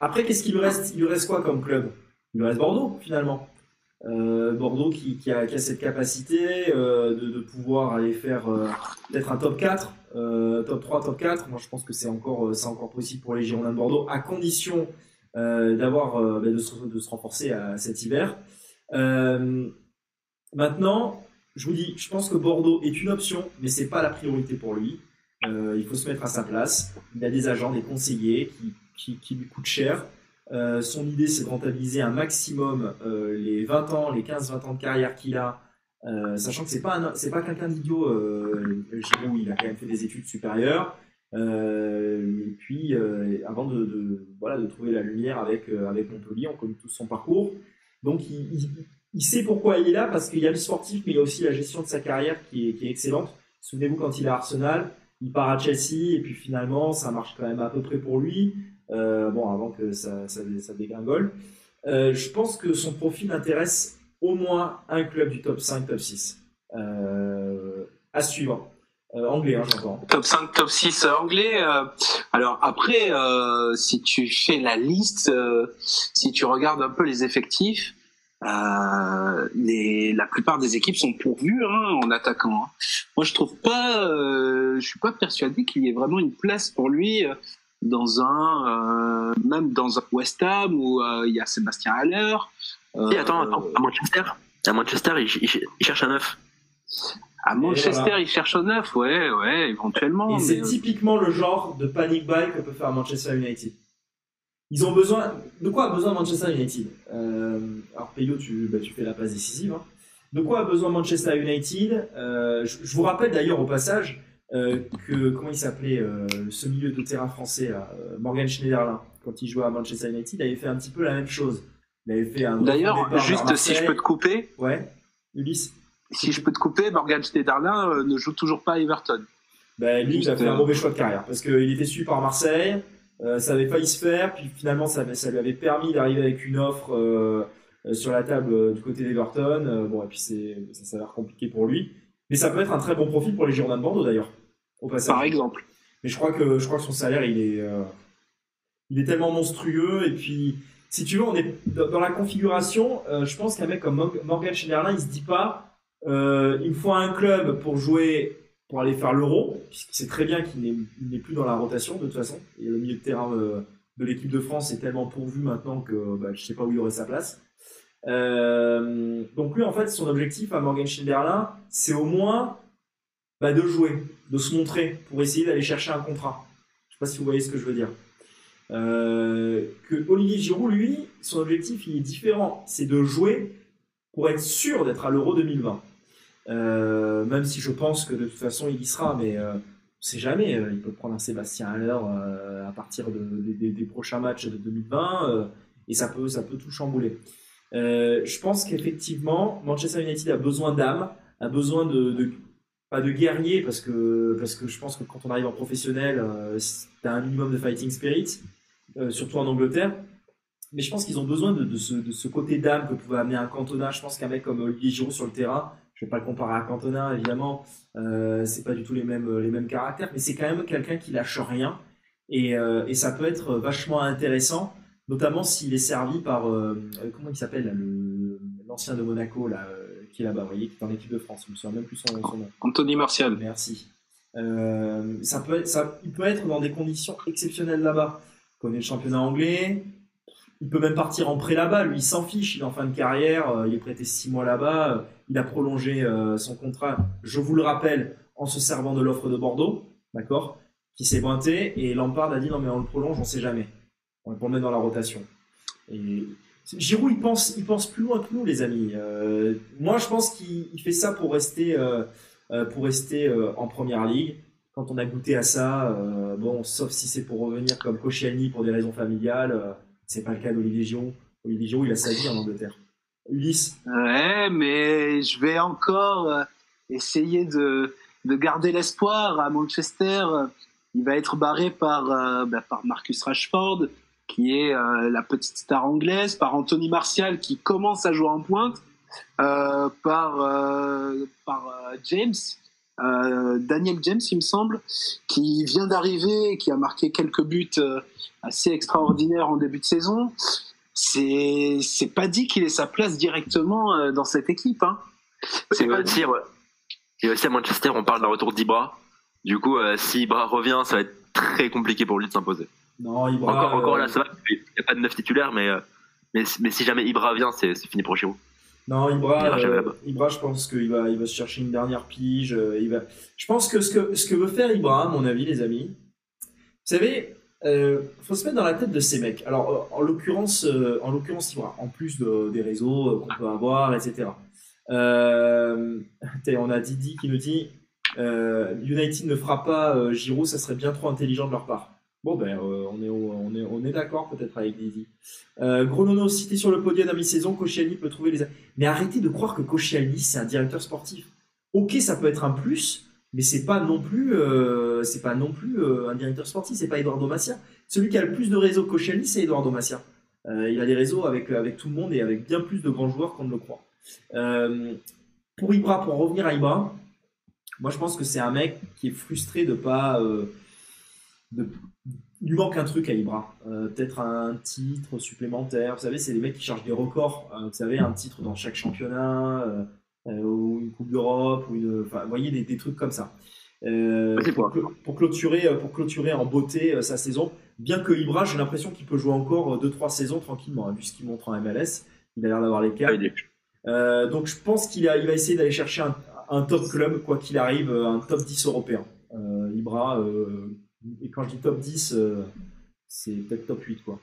Après, qu'est-ce qu'il lui reste? Il lui reste quoi comme club? Il lui reste Bordeaux, finalement. Euh, Bordeaux qui, qui, a, qui a cette capacité euh, de, de pouvoir aller faire euh, peut-être un top 4, euh, top 3, top 4. Moi, je pense que c'est encore, euh, c'est encore possible pour les Girondins de Bordeaux, à condition euh, d'avoir euh, bah, de, se, renforcer à cet hiver. Euh, maintenant, je vous dis, je pense que Bordeaux est une option, mais c'est pas la priorité pour lui. Euh, il faut se mettre à sa place. Il a des agents, des conseillers qui, qui, lui coûtent cher. Euh, son idée, c'est de rentabiliser un maximum euh, les 20 ans, les 15-20 ans de carrière qu'il a, euh, sachant que c'est pas c'est pas quelqu'un d'idiot. Euh, Giroud, il a quand même fait des études supérieures. Euh, et puis, euh, avant de, de- voilà, de trouver la lumière avec, avec Montpellier, on connaît tous son parcours. Donc, il, il, il sait pourquoi il est là, parce qu'il y a le sportif, mais il y a aussi la gestion de sa carrière qui est, qui est excellente. Souvenez-vous quand il est à Arsenal, il part à Chelsea, et puis finalement, ça marche quand même à peu près pour lui. Bon, avant que ça, ça, ça dégringole. Je pense que son profil intéresse au moins un club du top 5, top 6. Euh, à suivre. Euh, anglais, hein, j'entends. Top 5, top 6 anglais. euh, alors après, euh, si tu fais la liste, euh, si tu regardes un peu les effectifs, euh, la plupart des équipes sont pourvues hein, en attaquant. hein. Moi, je trouve pas, euh, je suis pas persuadé qu'il y ait vraiment une place pour lui euh, dans un, euh, même dans un West Ham où euh, il y a Sébastien Haller. Euh, Si, attends, attends, à Manchester, à Manchester, il, il- il cherche un neuf. À Manchester, voilà. il cherche un neuf, ouais, ouais, éventuellement. Et c'est euh, typiquement le genre de panic buy que peut faire Manchester United. Ils ont besoin. De quoi a besoin Manchester United? Euh, Alors, Peyo, tu, bah, tu fais la passe décisive. hein. De quoi a besoin Manchester United? Euh, je, je vous rappelle d'ailleurs au passage euh, que. Comment il s'appelait euh, ce milieu de terrain français, là, euh, Morgan Schneiderlin, quand il jouait à Manchester United, il avait fait un petit peu la même chose. Il avait fait un. D'ailleurs, juste si je peux te couper, Ouais, Ulysse. si je peux te couper, Morgan Schneiderlin euh, ne joue toujours pas à Everton. Ben, lui, il a fait un mauvais choix de carrière parce qu'il était suivi par Marseille, euh, ça avait failli se faire, puis finalement ça, ça lui avait permis d'arriver avec une offre euh, sur la table euh, du côté d'Everton. Euh, bon, et puis c'est, ça s'avère compliqué pour lui. Mais ça peut être un très bon profil pour les Girondins de Bordeaux d'ailleurs, au passage. Par exemple. Mais je crois que je crois que son salaire il est il est tellement monstrueux et puis si tu veux on est dans la configuration euh, je pense qu'un mec comme Mor- Morgan Schneiderlin il se dit pas euh, il me faut un club pour jouer pour aller faire l'Euro puisqu'il sait très bien qu'il n'est plus dans la rotation de toute façon et le milieu de terrain euh, de l'équipe de France est tellement pourvu maintenant que bah, je sais pas où il aurait sa place Euh, donc lui en fait son objectif à Morgan Schneiderlin c'est au moins bah, de jouer, de se montrer pour essayer d'aller chercher un contrat. Je sais pas si vous voyez ce que je veux dire. Euh, que Olivier Giroud, lui, son objectif il est différent, c'est de jouer pour être sûr d'être à l'Euro 2020. Euh, même si je pense que de toute façon il y sera, mais euh, on sait jamais. euh, il peut prendre un Sébastien Haller à partir de- des- prochains matchs de 2020 euh, et ça peut, ça peut tout chambouler. Je pense qu'effectivement Manchester United a besoin d'âme, a besoin de pas de guerrier parce que parce que je pense que quand on arrive en professionnel, euh, t'as un minimum de fighting spirit, euh, surtout en Angleterre. Mais je pense qu'ils ont besoin de, ce, de ce côté d'âme que pouvait amener un Cantona. Je pense qu'un mec comme Olivier Giroud sur le terrain, je vais pas le comparer à Cantona évidemment, euh, c'est pas du tout les mêmes les mêmes caractères, mais c'est quand même quelqu'un qui lâche rien et, euh, et ça peut être vachement intéressant, notamment s'il est servi par euh, comment il s'appelle l'ancien de Monaco là qui est là-bas, vous voyez, qui est en équipe de France, je me souviens même plus son, son nom. Anthony Martial. Merci. Euh, ça peut être, ça, il peut être dans des conditions exceptionnelles là-bas. Il connaît le championnat anglais. Il peut même partir en prêt là-bas. Lui, il s'en fiche. Il est en fin de carrière. euh, Il est prêté six mois là-bas. euh, Il a prolongé son contrat. Je vous le rappelle, en se servant de l'offre de Bordeaux, d'accord, qui s'est pointé. Et Lampard a dit non mais on le prolonge, on sait jamais. On va le mettre dans la rotation. Et Giroud, il pense, il pense plus loin que nous, les amis. Euh, moi, je pense qu'il il fait ça pour rester. euh, euh, pour rester en première ligue. Quand on a goûté à ça, bon, sauf si c'est pour revenir comme Koscielny pour des raisons familiales, c'est pas le cas d'Olivier Giroud. Olivier Giroud, il a sa vie en Angleterre. Ulysse, Ouais, mais je vais encore essayer de, de garder l'espoir à Manchester. Il va être barré par, bah, par Marcus Rashford, qui est euh, la petite star anglaise, par Anthony Martial, qui commence à jouer en pointe, euh, par, euh, par James, Daniel James, il me semble, qui vient d'arriver, et qui a marqué quelques buts assez extraordinaires en début de saison c'est c'est pas dit qu'il ait sa place directement dans cette équipe. Hein. C'est pas aussi, ouais. Et aussi à Manchester, on parle d'un retour d'Ibra. Du coup, si Ibra revient, ça va être très compliqué pour lui de s'imposer. Non, Ibra. encore, encore euh, là, ça va. Il n'y a pas de neuf titulaire, mais, euh, mais, mais si jamais Ibra vient, c'est fini pour Giroud. Non, Il Ibra, euh. Ibra, je pense qu'il va, il va se chercher une dernière pige. euh, il va... Je pense que ce, que ce que veut faire Ibra, à mon avis, les amis, vous savez, euh, faut se mettre dans la tête de ces mecs. Alors, euh, en l'occurrence, euh, en l'occurrence, Ibra, en plus de- des réseaux euh, qu'on peut avoir, etc. Euh, *laughs* on a Didi qui nous dit euh, United ne fera pas euh, Giroud, ça serait bien trop intelligent de leur part. Bon ben, euh, on est, on est, on est d'accord peut-être avec Didi. Euh, Gronono cité sur le podium à mi-saison, Koscielny peut trouver les. Mais arrêtez de croire que Koscielny c'est un directeur sportif. Ok, ça peut être un plus, mais c'est pas non plus, euh, pas non plus euh, un directeur sportif. C'est pas Eduardo Macia. Celui qui a le plus de réseaux que Koscielny, c'est Eduardo Macia. Euh, il a des réseaux avec tout le monde et avec bien plus de grands joueurs qu'on ne le croit. Pour Ibra, pour en revenir à Ibra, moi je pense que c'est un mec qui est frustré de pas. Il lui manque un truc à Ibra. Euh, Peut-être un titre supplémentaire. Vous savez, c'est les mecs qui cherchent des records. Euh, vous savez, un titre dans chaque championnat, euh, ou une Coupe d'Europe, ou une. Enfin, vous voyez, des, des trucs comme ça. Pour, clôturer, pour clôturer en beauté sa saison. Bien que Ibra, j'ai l'impression qu'il peut jouer encore 2-3 saisons tranquillement, hein, vu ce qu'il montre en MLS. Il a l'air d'avoir les Ah, est- Euh, donc je pense qu'il il va essayer d'aller chercher un, un top club, quoi qu'il arrive, un top 10 européen. Ibra, et quand je dis top 10, euh, c'est peut-être top 8 quoi.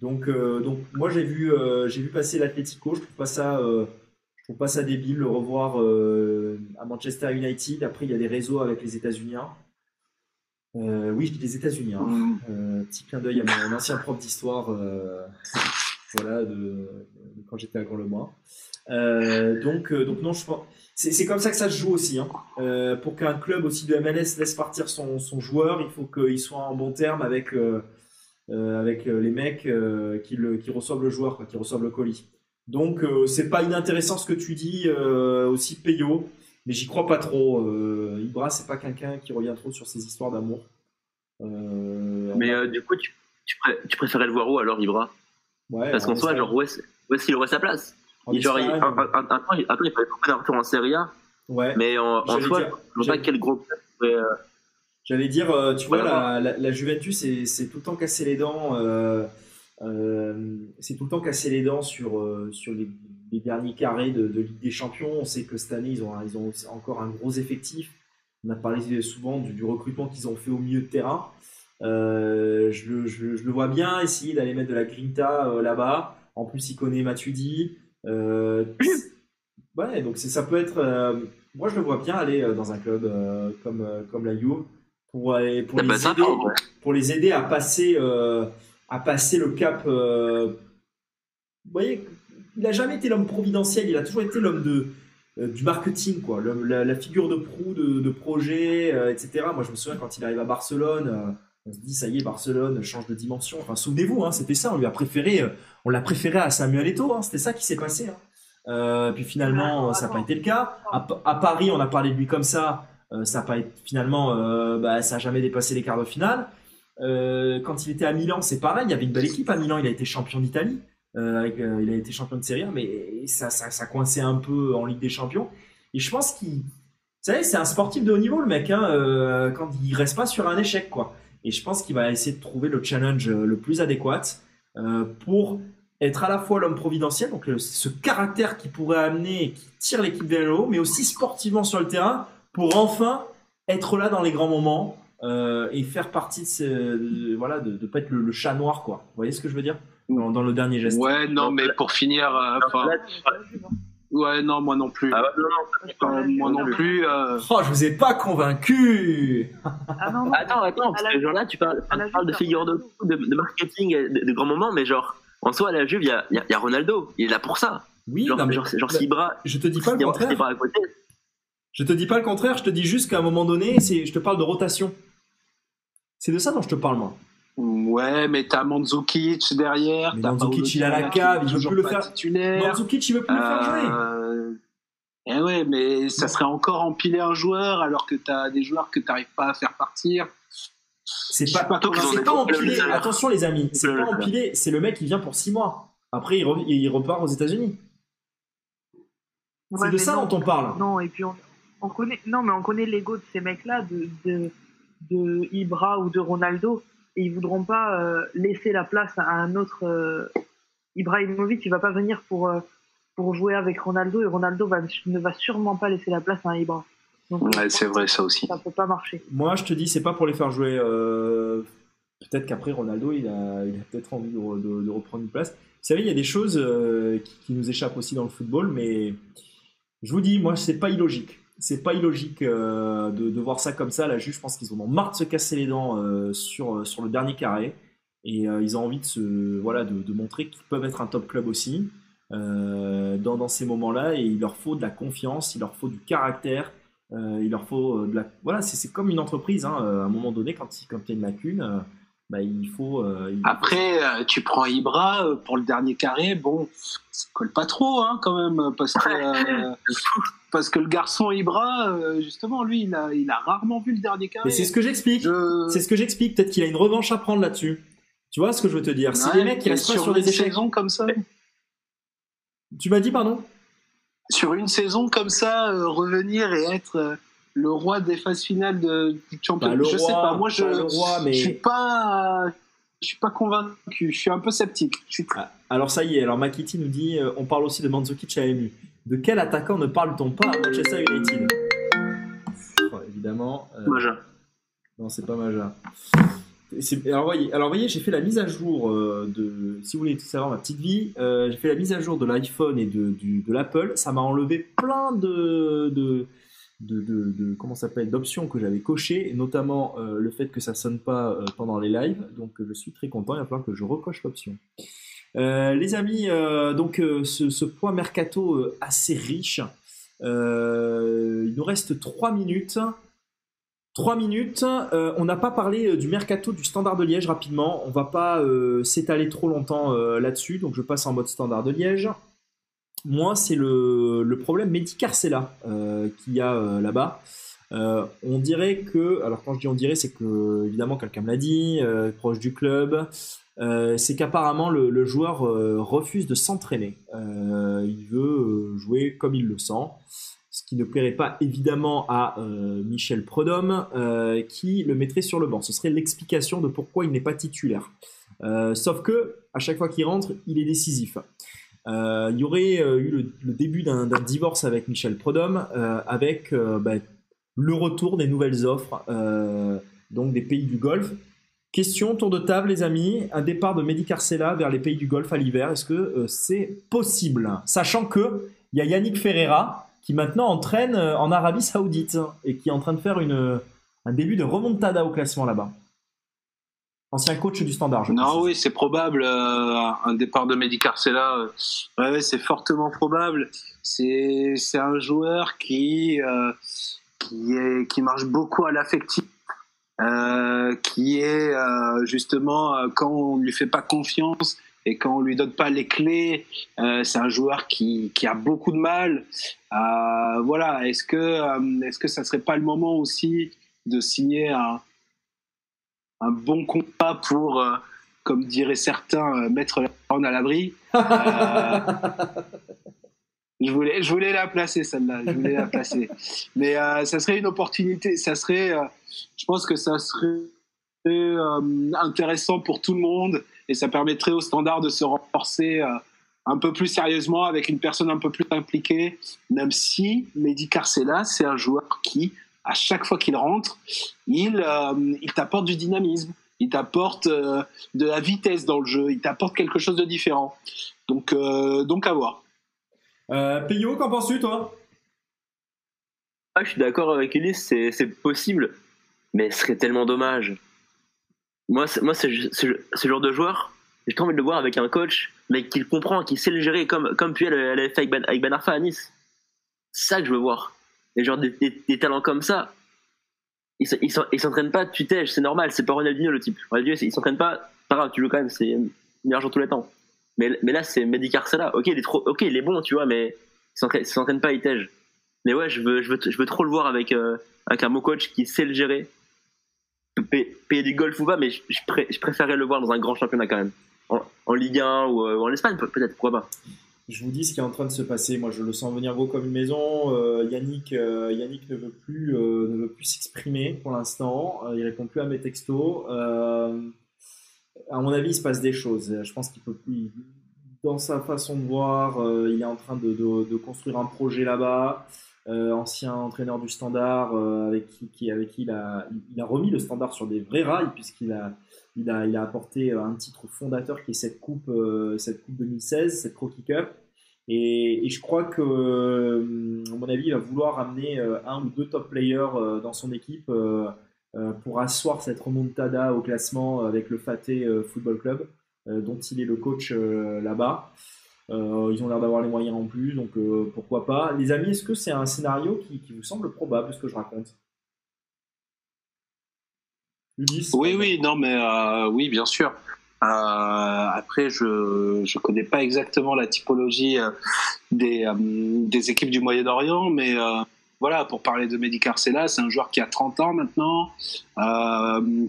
Donc, euh, donc moi j'ai vu, euh, j'ai vu passer l'Atlético, je trouve pas ça, euh, je trouve pas ça débile le revoir à Manchester United. Après il y a des réseaux avec les États-Unis. Oui, je dis les États-Unis. hein. Mm. Petit clin d'œil à mon ancien prof d'histoire, voilà, de, de quand j'étais à Grand-le-Mois. Euh, donc, donc non, je pense. C'est comme ça que ça se joue aussi. Hein. Euh, pour qu'un club aussi de MLS laisse partir son, son joueur, il faut qu'il soit en bon terme avec, euh, euh, avec les mecs euh, qui, le, qui reçoivent le joueur, quoi, qui reçoivent le colis. Donc, c'est pas inintéressant ce que tu dis, aussi Peyo, mais j'y crois pas trop. Ibra, c'est pas quelqu'un qui revient trop sur ses histoires d'amour. Mais du coup, tu, tu, pré- tu préférais le voir où alors, Ibra? Ouais, Parce qu'en en soi, genre, où est-ce qu'il aurait sa place? Il- genre, il- un, un, un, temps, il- il fallait beaucoup d'un retour en Serie A, ouais. mais en, en soi, dire- je vois pas j'allais- quel gros euh, J'allais dire, euh, tu vois, la, la, la Juventus, c'est tout le temps cassé les dents. euh, euh, c'est tout le temps cassé les dents sur, sur les, les derniers carrés de, de Ligue des Champions. On sait que cette année, ils ont, ils ont encore un gros effectif. On a parlé souvent du, du recrutement qu'ils ont fait au milieu de terrain. Euh, je, le, je, le- je le vois bien essayer d'aller mettre de la grinta euh, là-bas. En plus, il connaît Matuidi. Euh, *clears throat* ouais, donc ça peut être. euh, moi, je le vois bien aller euh, dans un club comme, comme la Juve pour, aller- pour, Ça peut les sympa, aider, pour les aider à passer, à passer le cap. vous voyez, il n'a jamais été l'homme providentiel, il a toujours été l'homme de, du marketing, quoi, la, la figure de proue, de, de projet, euh, etc. Moi, je me souviens quand il arrive à Barcelone, on se dit, ça y est, Barcelone change de dimension. Enfin, souvenez-vous, hein, c'était ça, on lui a préféré, euh, on l'a préféré à Samuel Eto'o, hein, c'était ça qui s'est passé. hein. Euh, puis finalement, ça n'a pas été le cas. À, à Paris, on a parlé de lui comme ça. Euh, ça a pas été, finalement, euh, bah, ça a jamais dépassé les quarts de finale. Quand il était à Milan, c'est pareil. Il y avait une belle équipe à Milan. Il a été champion d'Italie. Avec, il a été champion de Serie A, mais ça, ça, ça coinçait un peu en Ligue des Champions. Et je pense qu'il, vous savez, c'est un sportif de haut niveau le mec. Hein, euh, quand il reste pas sur un échec, quoi. Et je pense qu'il va essayer de trouver le challenge euh, le plus adéquat euh, pour être à la fois l'homme providentiel, donc le- ce caractère qui pourrait amener et qui tire l'équipe vers le haut, mais aussi sportivement sur le terrain pour enfin être là dans les grands moments euh, et faire partie de, ce, de- voilà de, de pas être le, le chat noir quoi. Vous voyez ce que je veux dire? Dans, dans le dernier geste. Ouais, non, mais pour finir, euh, enfin, Là, ouais, non, moi non plus. ah ouais, non, non, Euh, moi non plus. euh, Oh, je vous ai pas convaincu. Ah non, non. Attends, attends, parce que genre là, tu parles, tu de figure de de, de marketing, et de, de grands moments, mais genre, en soi, à la Juve, il y a, y a- il y a Ronaldo. Il est là pour ça. Oui, Genre, non, mais- genre, genre si Ibra, je te dis pas le contraire. à côté, Je te dis pas le contraire, je te dis juste qu'à un moment donné, c'est, je te parle de rotation. C'est de ça dont je te parle, moi. Ouais, mais t'as Mandzukic derrière. Mais t'as Mandzukic, il a la cave, il veut plus le faire. Titulaire. Mandzukic, il veut plus le faire jouer. Euh, Eh ouais, mais ça serait encore empiler un joueur alors que t'as des joueurs que t'arrives pas à faire partir. C'est pas, pas gros empilé. Attention, les amis, c'est Le- pas empilé. C'est le mec qui vient pour 6 mois. Après, il, re- il repart aux États-Unis. Ouais, c'est de ça non. dont on parle. Non, et puis on, on connaît, non, mais on connaît l'ego de ces mecs-là, de, de, de Ibra ou de Ronaldo, et ils voudront pas euh, laisser la place à un autre. Euh, Ibrahimovic, il va pas venir pour, euh, pour jouer avec Ronaldo, et Ronaldo va, ne va sûrement pas laisser la place à un Ibra. Ouais, c'est vrai, ça aussi. Ça peut pas marcher. Moi, je te dis, c'est pas pour les faire jouer. euh, Peut-être qu'après, Ronaldo, il a, il a peut-être envie de, re- de- de reprendre une place. Vous savez, il y a des choses euh, qui, qui nous échappent aussi dans le football, mais je vous dis, moi, c'est pas illogique. C'est pas illogique euh, de, de voir ça comme ça. La juge, je pense qu'ils en ont marre de se casser les dents euh, sur, sur le dernier carré. Et euh, ils ont envie de, se, voilà, de, de montrer qu'ils peuvent être un top club aussi euh, dans, dans ces moments-là. Et il leur faut de la confiance, il leur faut du caractère. Euh, il leur faut euh, de la. Voilà, c'est c'est comme une entreprise. Hein, euh, à un moment donné, quand il quand il y a une lacune, euh, bah, il faut. euh, il- Après, euh, tu prends Ibra euh, pour le dernier carré, bon, ça colle pas trop, hein, quand même, parce que, euh, *laughs* parce que le garçon Ibra, euh, justement, lui, il a, il a rarement vu le dernier carré. Mais c'est ce que j'explique. Je- C'est ce que j'explique. Peut-être qu'il a une revanche à prendre là-dessus. Tu vois ce que je veux te dire? C'est Ouais, des mecs qui restent pas sur des échecs. saison comme ça. Tu m'as dit, pardon? Sur une saison comme ça, euh, revenir et être euh, le roi des phases finales de, du championnat. je sais roi, pas, moi je, mais- je suis pas, je suis pas convaincu. Je suis un peu sceptique. Je suis très- Ah, Alors ça y est, alors Makiti nous dit, euh, on parle aussi de Mandzukic à MU. De quel attaquant ne parle-t-on pas à Manchester United? Oh, Évidemment. euh, Maja. Non, c'est pas Maja. C'est- Alors voyez, alors voyez, j'ai fait la mise à jour euh, de, si vous voulez tout savoir ma petite vie, euh, j'ai fait la mise à jour de l'iPhone et de, du, de l'Apple. Ça m'a enlevé plein de, de, de, de, de- comment ça s'appelle d'options que j'avais cochées, et notamment euh, le fait que ça sonne pas euh, pendant les lives. Donc euh, je suis très content. Il va falloir que je recoche l'option. Euh, les amis, euh, donc euh, ce, ce point mercato assez riche. Il nous reste 3 minutes. 3 minutes. On n'a pas parlé du mercato du Standard de Liège rapidement. On va pas s'étaler trop longtemps là-dessus, donc je passe en mode Standard de Liège. Moi, c'est le, le problème Mehdi Carcella euh, qu'il y a là-bas. On dirait que, alors quand je dis on dirait, c'est que évidemment quelqu'un me l'a dit, proche du club, euh, c'est qu'apparemment le, joueur euh, refuse de s'entraîner. Euh, il veut jouer comme il le sent, ce qui ne plairait pas évidemment à Michel Prudhomme, euh, qui le mettrait sur le banc. Ce serait l'explication de pourquoi il n'est pas titulaire. Sauf que à chaque fois qu'il rentre, il est décisif. Il y aurait eu le, début d'un divorce avec Michel Prudhomme, euh, avec bah, le retour des nouvelles offres, donc des pays du Golfe. Question, tour de table, les amis. Un départ de Mehdi Carcella vers les pays du Golfe à l'hiver, est-ce que euh, c'est possible? Sachant que il y a Yannick Ferreira qui maintenant entraîne euh, en Arabie Saoudite et qui est en train de faire une, un début de remontada au classement là-bas. Ancien coach du Standard, je Non, oui, c'est probable. euh, un départ de Mehdi Carcella, euh, ouais, ouais, c'est fortement probable. C'est c'est un joueur qui euh, qui est qui marche beaucoup à l'affectif, euh, qui est euh, justement euh, quand on ne lui fait pas confiance, Et quand on lui donne pas les clés, euh, c'est un joueur qui, qui, a beaucoup de mal. Euh, voilà, est-ce que est-ce que ça serait pas le moment aussi de signer un, un bon contrat pour, euh, comme diraient certains, mettre la à l'abri? *laughs* Je voulais, je voulais la placer celle-là, je voulais la placer. *laughs* Mais ça serait une opportunité, ça serait, je pense que ça serait euh, intéressant pour tout le monde et ça permettrait au standard de se renforcer euh, un peu plus sérieusement avec une personne un peu plus impliquée, même si Mehdi Carcella, c'est un joueur qui, à chaque fois qu'il rentre, il, euh, il t'apporte du dynamisme, il t'apporte de la vitesse dans le jeu, il t'apporte quelque chose de différent. Donc, donc à voir. Euh, qu'en penses-tu, toi? Ah, Je suis d'accord avec Ulysse, c'est possible, mais ce serait tellement dommage. Moi, moi ce genre de joueur, j'ai trop envie de le voir avec un coach, mais qui comprend, qui sait le gérer, comme, comme Puel l'avait fait avec Ben, avec ben Arfa à Nice. C'est ça que je veux voir. Et genre des, des, talents comme ça, ils il s'entraînent pas, tu t'es, c'est normal, c'est pas Ronaldinho le type. Ronaldinho, il s'entraîne pas, pas grave, tu joues quand même, c'est meilleur joueur tous les temps. Mais, là, c'est Mehdi Carcella. Ok, il est trop, ok, il est bon, tu vois, mais il s'entraîne pas, il tège. Mais ouais, je veux, je veux, je veux trop le voir avec, euh, un beau coach qui sait le gérer, payer du golf ou pas, mais je, préférerais le voir dans un grand championnat quand même. En, Ligue 1 ou, euh, en Espagne, peut-être, pourquoi pas. Je vous dis ce qui est en train de se passer. Moi, je le sens venir gros comme une maison. Euh, Yannick, Yannick ne veut plus, ne veut plus s'exprimer pour l'instant. il répond plus à mes textos. À mon avis, il se passe des choses. Je pense qu'il peut plus. Dans sa façon de voir, il est en train de, construire un projet là-bas. Euh, ancien entraîneur du Standard, euh, avec qui, avec qui il a, il a remis le Standard sur des vrais rails puisqu'il a, il a, il a apporté un titre fondateur qui est cette coupe, euh, cette coupe 2016, cette Crocky Cup. Et, et, je crois que, à mon avis, il va vouloir amener un ou deux top players dans son équipe pour asseoir cette remontada au classement avec le Faté Football Club, dont il est le coach là-bas. Euh, ils ont l'air d'avoir les moyens en plus, donc euh, pourquoi pas. Les amis, est-ce que c'est un scénario qui, vous semble probable, ce que je raconte? Oui, oui, non, mais euh, oui, bien sûr. après, je ne connais pas exactement la typologie des, des équipes du Moyen-Orient, mais voilà, pour parler de Mehdi Carcella, c'est un joueur qui a 30 ans maintenant,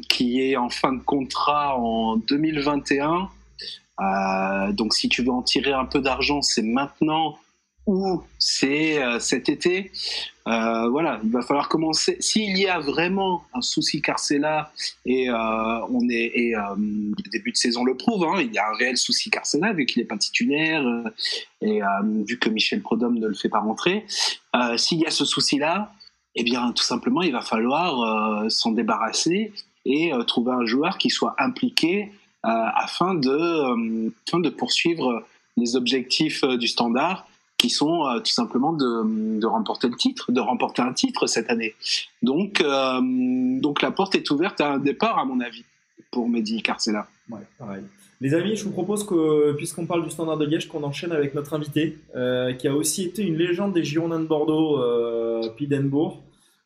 qui est en fin de contrat en 2021. Euh, donc si tu veux en tirer un peu d'argent, c'est maintenant ou c'est euh, cet été. Euh, voilà, il va falloir commencer. S'il y a vraiment un souci Carcella et on est et le début de saison le prouve, hein, il y a un réel souci Carcella vu qu'il n'est pas titulaire et vu que Michel Prodhomme ne le fait pas rentrer. S'il y a ce souci-là, eh bien tout simplement il va falloir s'en débarrasser et trouver un joueur qui soit impliqué euh, afin de, euh, afin de poursuivre les objectifs euh, du standard qui sont tout simplement de, remporter le titre, de remporter un titre cette année. Donc, donc la porte est ouverte à un départ, à mon avis, pour Mehdi Carcella. Ouais, pareil. Les amis, je vous propose que, puisqu'on parle du standard de Liège, qu'on enchaîne avec notre invité, qui a aussi été une légende des Girondins de Bordeaux, euh, Pidenbourg.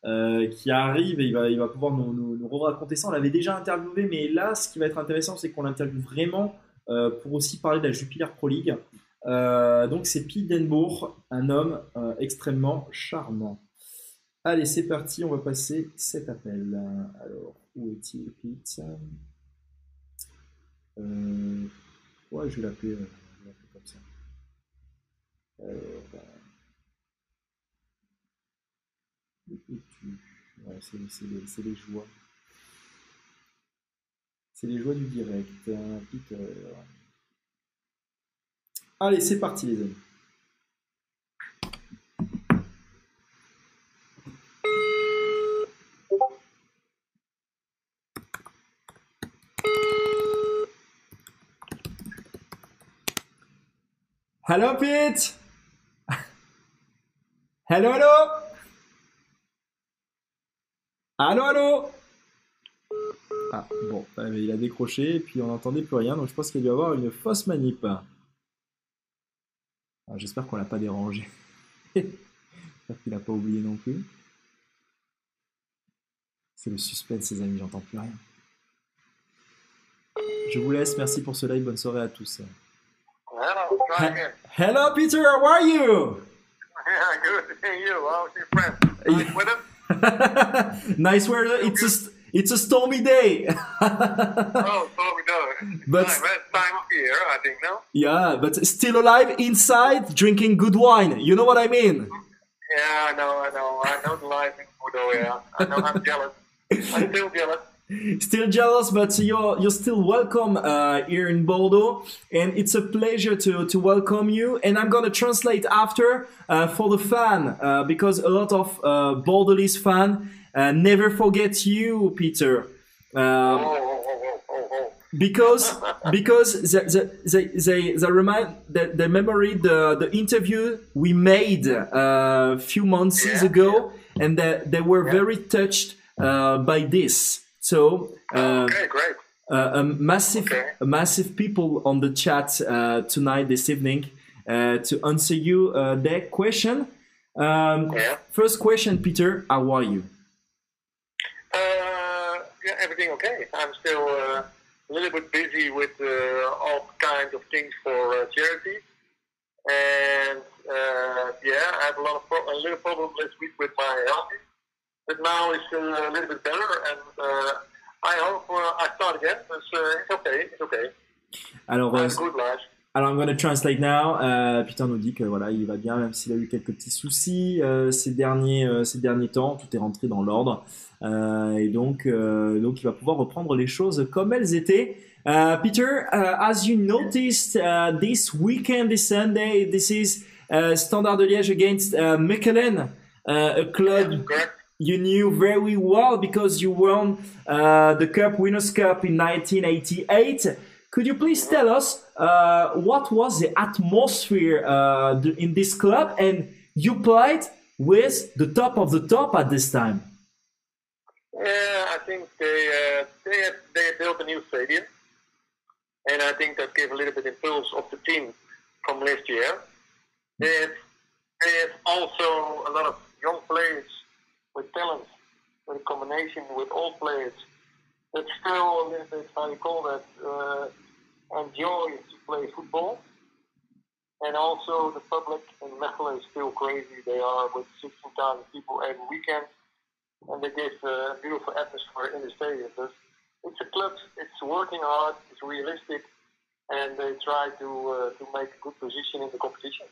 Euh, qui arrive et il va, il va pouvoir nous, nous, raconter ça. On l'avait déjà interviewé, mais là, ce qui va être intéressant, c'est qu'on l'interviewe vraiment euh, pour aussi parler de la Jupiler Pro League. Euh, donc, c'est Pete Denbourg, un homme extrêmement charmant. Allez, c'est parti, on va passer cet appel. Alors, où est-il, Pete? Ouais, je vais l'appeler comme ça. Ouais, c'est les, les, joies. C'est les joies du direct. Hein, Peter. Allez, c'est parti les amis. Hello Pete *laughs* Hello hello Allô, allô Ah, bon, il a décroché et puis on n'entendait plus rien, donc je pense qu'il doit y avoir une fausse manip. J'espère qu'on l'a pas dérangé. *laughs* J'espère qu'il n'a pas oublié non plus. C'est le suspense, ses amis, j'entends plus rien. Je vous laisse. Merci pour ce live. Bonne soirée à tous. Hello. Hello, Peter. How are you? Yeah, good. Hey, you. How's your friend? Nice weather? *laughs* nice weather. It's a it's a stormy day. *laughs* Oh, we know. But- Time, time of year, I think, no? yeah, but still alive inside, drinking good wine. You know what I mean? Yeah, I know, I know. I know the life in Bordeaux, yeah. I know I'm jealous. I'm still jealous. Still jealous, but you're you're still welcome uh, here in Bordeaux, and it's a pleasure to to welcome you. And I'm gonna translate after uh, for the fan uh, because a lot of uh, Bordelais fan uh, never forget you, Peter. Um, oh. Because because they they they, they, remind they, they memory the the interview we made uh, a few months Yeah, ago and they, they were Yeah. very touched uh, by this so uh, Okay, great. uh, a massive Okay. a massive people on the chat uh, tonight this evening uh, to answer you uh, their question um, Yeah. first question Peter how are you Uh, yeah, everything okay. I'm still uh, a little bit busy with uh, all kinds of things for uh, charity, and uh, yeah, I have a lot of pro- a little problem this week with my health, but now it's uh, a little bit better, and uh, I hope uh, I start again. It's, uh, it's okay. It's okay. alors I euh, have a good life. Alors, I'm gonna translate now. Euh, Peter nous dit que voilà, il va bien, même s'il a eu quelques petits soucis euh, ces derniers euh, ces derniers temps. Tout est rentré dans l'ordre et donc euh, donc il va pouvoir reprendre les choses comme elles étaient. Uh, Peter, as you noticed uh, this weekend, this Sunday, this is uh, Standard de Liège against uh, Mechelen, a club you knew very well because you won uh, the Cup Winners' Cup in 1988. Could you please tell us uh, what was the atmosphere uh, in this club and you played with the top of the top at this time? Yeah, I think they uh, they have, they built a new stadium, and I think that gave a little bit of impulse of the team from last year. They have, they have also a lot of young players with talent, with a combination with old players that still a little bit how you call that uh, enjoy to play football. And also the public in Mechelen is still crazy. They are with 16,000 people every weekend and they give uh, a beautiful atmosphere in the stadium. But it's a club, it's working hard, it's realistic, and they try to uh, to make a good position in the competition.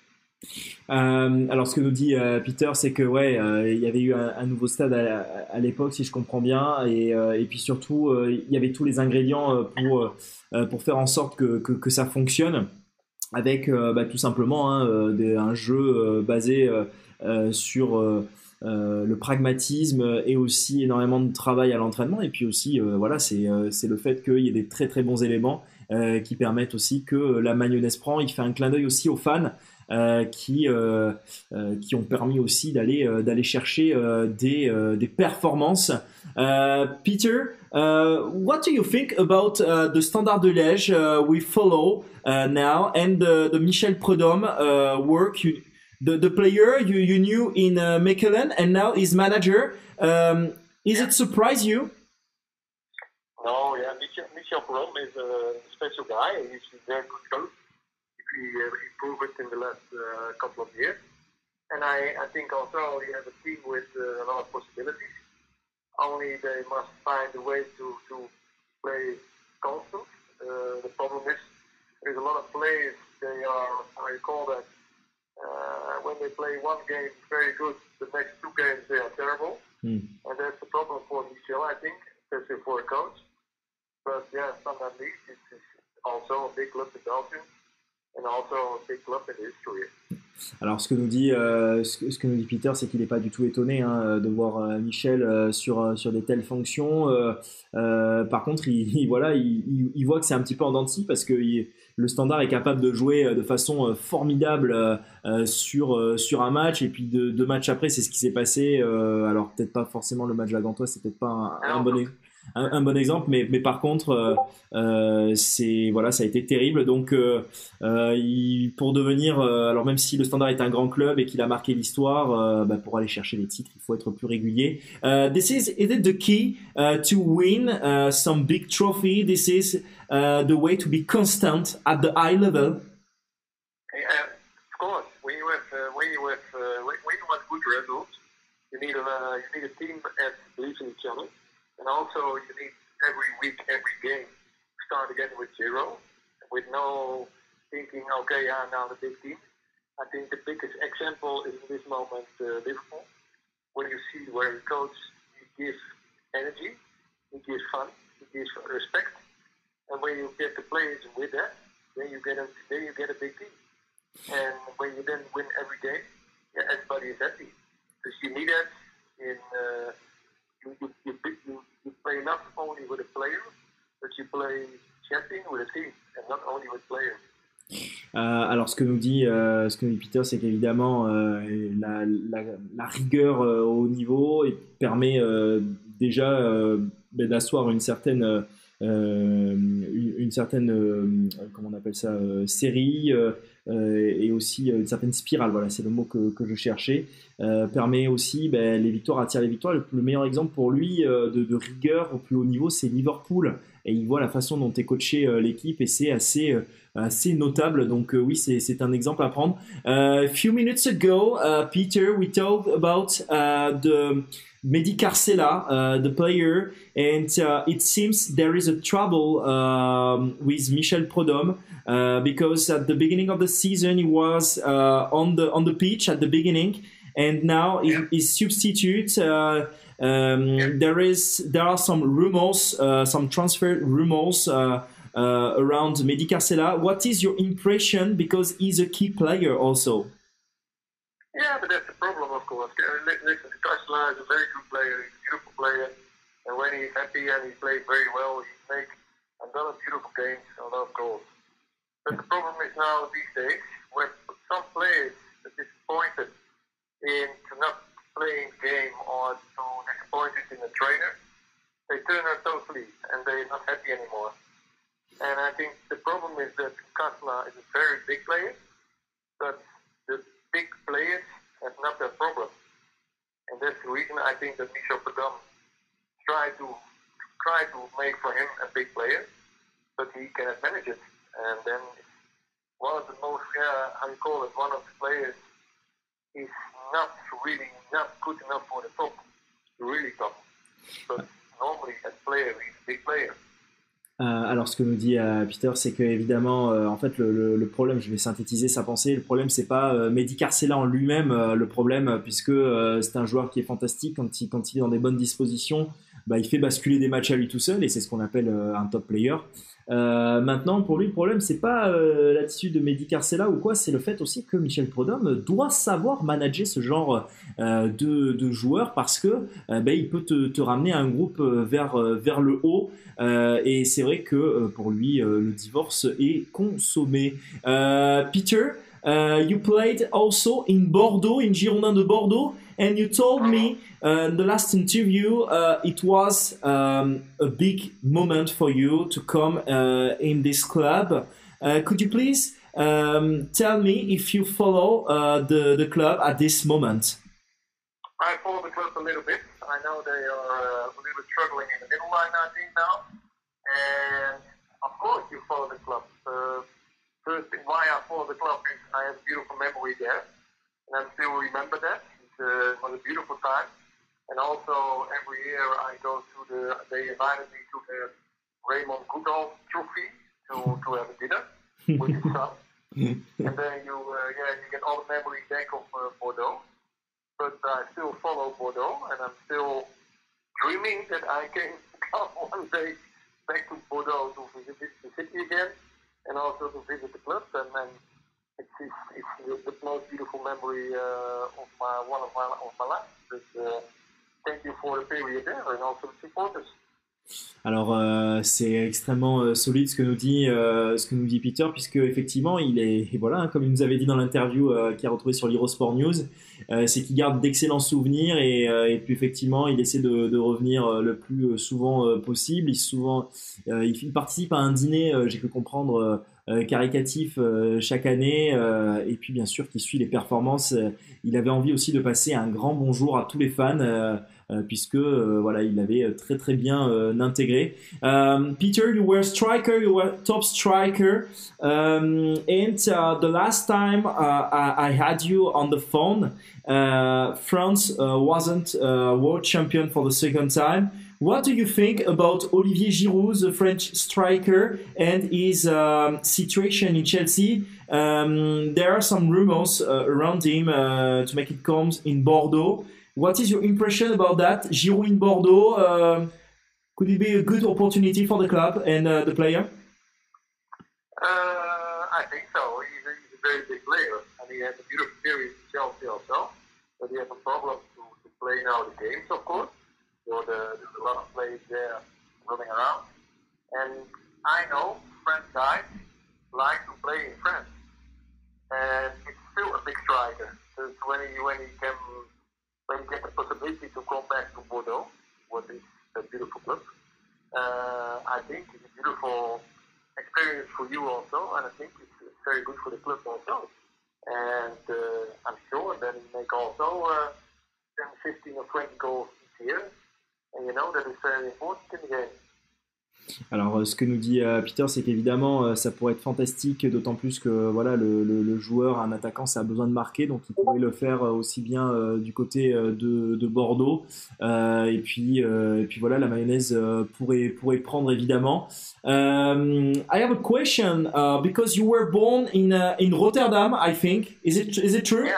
Euh, alors, ce que nous dit euh, Peter, c'est que ouais, euh, il y avait eu un, un nouveau stade à, à l'époque, si je comprends bien, et, euh, et puis surtout, euh, il y avait tous les ingrédients euh, pour pour faire en sorte que que, que ça fonctionne, avec bah, tout simplement hein, un jeu basé sur euh, le pragmatisme et aussi énormément de travail à l'entraînement, et puis aussi, euh, voilà, c'est euh, le fait qu'il y ait des très très bons éléments euh, qui permettent aussi que la mayonnaise prend. Il fait un clin d'œil aussi aux fans euh, qui qui ont permis aussi d'aller d'aller chercher des des performances. Peter, what do you think about the Standard de Liège uh, we follow now and the, Michel Prudhomme work? You, the the player you you knew in uh, Mechelen and now his manager. Um, is it surprise you? No, yeah, Michel, Michel Perron is a special guy. He's a very good coach. He, uh, he proved it in the last uh, couple of years. And I, I think also he has a team with uh, a lot of possibilities. Only they must find a way to, to play constant. Uh, the problem is there's a lot of players, they are, you call that, uh, when they play one game very good, the next two games they are terrible. Hmm. And that's the problem for Michel, I think, especially for a coach. But yeah, Standard Liège is, also a big club in Belgium and also a big club in history. Alors ce que nous dit euh, ce, que, ce que nous dit Peter, c'est qu'il n'est pas du tout étonné hein, de voir euh, Michel euh, sur euh, sur des telles fonctions. Euh, euh, par contre, il, *laughs* il- voilà, il, il- il voit que c'est un petit peu en dents de scie parce que il- le Standard est capable de jouer euh, de façon euh, formidable euh, sur euh, sur un match et puis deux, deux matchs après, c'est ce qui s'est passé. euh, alors peut-être pas forcément le match de la Gantoise, c'est peut-être pas un, un bon ex- un, un bon exemple, mais, mais par contre, euh, euh, c'est voilà, ça a été terrible. Donc, euh, il- pour devenir, euh, alors même si le Standard est un grand club et qu'il a marqué l'histoire, euh, bah, pour aller chercher les titres, il faut être plus régulier. Uh, this is is it the key uh, to win uh, some big trophy? This is uh, the way to be constant at the high level? Yeah, of course. When you have uh, when you have uh, when you want good results, you need a uh, you need a team that believes in each other, and also you need every week, every game, start again with zero, with no thinking. Okay, yeah, now the big team. I think the biggest example is in this moment uh, Liverpool, when you see where the coach he gives energy, he gives fun, he gives respect, and when you get the players with that, then you get a then you get a big team. And when you then win every game, yeah, everybody is happy because you need that in uh, you, you, you, you, play not only with a player, but you play champion with a team and not only with players. Euh, alors ce que nous dit, euh, ce que nous dit Peter, c'est qu'évidemment euh, la, la, la, rigueur euh, au niveau et permet euh, déjà euh, ben, d'asseoir une certaine une, une, certaine comment on appelle ça série et aussi une certaine spirale. Voilà, c'est le mot que, je cherchais. permet aussi ben, les victoires, attire les victoires. Le, le meilleur exemple pour lui de, de, rigueur au plus haut niveau, c'est Liverpool. Et il voit la façon dont est coaché l'équipe et c'est assez assez notable. Donc euh, oui, c'est un exemple à prendre. A uh, few minutes ago, uh, Peter, we talked about uh, the Mehdi Carcela, uh, the player, and uh, it seems there is a trouble um, with Michel Prodhomme uh, because at the beginning of the season he was uh, on the on the pitch at the beginning, and now yeah. he is substitute. Uh, um. There is there are some rumors, uh, some transfer rumors uh, around Mehdi Carcela. What is your impression? Because he's a key player also. Yeah, but that's the problem, of course. Listen, Carcela is a very good player. He's a beautiful player. And when he's happy and he plays very well, he makes a lot of beautiful games, a lot of goals. But the problem is now these days, when some players are disappointed in not playing game or so disappointed in the trainer, they turn out totally and they're not happy anymore. And I think the problem is that Kasla is a very big player, but the big players have not that problem. And that's the reason I think that Michel Padam tried to try to make for him a big player, but he cannot manage it. And then one of the most, uh, how you call it, one of the players is top, top. Player, player. Euh, alors, ce que nous dit euh, Peter, c'est que évidemment, euh, en fait, le, problème, je vais synthétiser sa pensée. Le problème, c'est pas Mehdi Carcela en lui-même. Le problème, puisque c'est un joueur qui est fantastique quand il, quand il est dans des bonnes dispositions, bah, il fait basculer des matchs à lui tout seul, et c'est ce qu'on appelle un top player. Euh, maintenant, pour lui, le problème, c'est pas euh, l'attitude de Mehdi Carcela ou quoi, c'est le fait aussi que Michel Prodhomme doit savoir manager ce genre euh, de, de joueurs parce que euh, ben, il peut te, te, ramener un groupe euh, vers vers le haut. et c'est vrai que pour lui, le divorce est consommé. Peter, you played also in Bordeaux, in Girondin de Bordeaux. And you told me uh, in the last interview uh, it was um, a big moment for you to come uh, in this club. Uh, could you please um, tell me if you follow uh, the, the club at this moment? I follow the club a little bit. I know they are uh, a little bit struggling in the middle line, I think, now. And of course, you follow the club. First thing why I follow the club is I have a beautiful memory there. And I still remember that uh, was a beautiful time. And also every year I go to the, they invited me to the Raymond Goodall Trophy to, to have a dinner *laughs* with his son. and then you, uh, yeah, you get all the memories back of uh, Bordeaux. But I still follow Bordeaux, and I'm still dreaming that I can *laughs* come one day back to Bordeaux to visit the city again, and also to visit the club. And, it's, it's, it's the most beautiful memory uh, of my one of my of my life. But, uh, thank you for the period there and also the supporters. Alors euh, c'est extrêmement euh, solide ce que nous dit euh, ce que nous dit Peter puisque effectivement il est voilà hein, comme il nous avait dit dans l'interview qu'il a retrouvé sur l'Eurosport News c'est qu'il garde d'excellents souvenirs et, puis effectivement il essaie de, revenir le plus souvent possible. Il souvent il participe à un dîner j'ai pu comprendre caricatif chaque année et puis bien sûr qui suit les performances. Il avait envie aussi de passer un grand bonjour à tous les fans puisque euh, voilà, il avait très très bien euh, intégré. Peter, you were striker, you were top striker, um, and uh, the last time uh, I, I had you on the phone, uh, France wasn't world champion for the second time. What do you think about Olivier Giroud, the French striker, and his um, situation in Chelsea? Um, there are some rumors uh, around him uh, to make it come in Bordeaux. What is your impression about that? Giroud in Bordeaux, um, could it be a good opportunity for the club and uh, the player? Uh, I think so. He's a, he's a very big player, and he has a beautiful period in Chelsea also. But he has a problem to, to play now the games, of course. So the, there's a lot of players there running around. And I know French guys like to play in France. And it's still a big striker. When he, when he can get the possibility to come back to Bordeaux, what is a beautiful club, uh, I think it's a beautiful experience for you also, and I think it's, very good for the club also. And uh, I'm sure that make also uh, 10, 15 or 20 goals this year, and you know that is very important in the game. Alors, euh, ce que nous dit euh, Peter, c'est qu'évidemment, euh, ça pourrait être fantastique, d'autant plus que voilà, le, joueur, un attaquant, ça a besoin de marquer, donc il pourrait le faire aussi bien du côté de, de Bordeaux. Et puis, et puis voilà, la mayonnaise pourrait pourrait prendre évidemment. I have a question uh, because you were born in uh, in Rotterdam, I think. Is it is it true?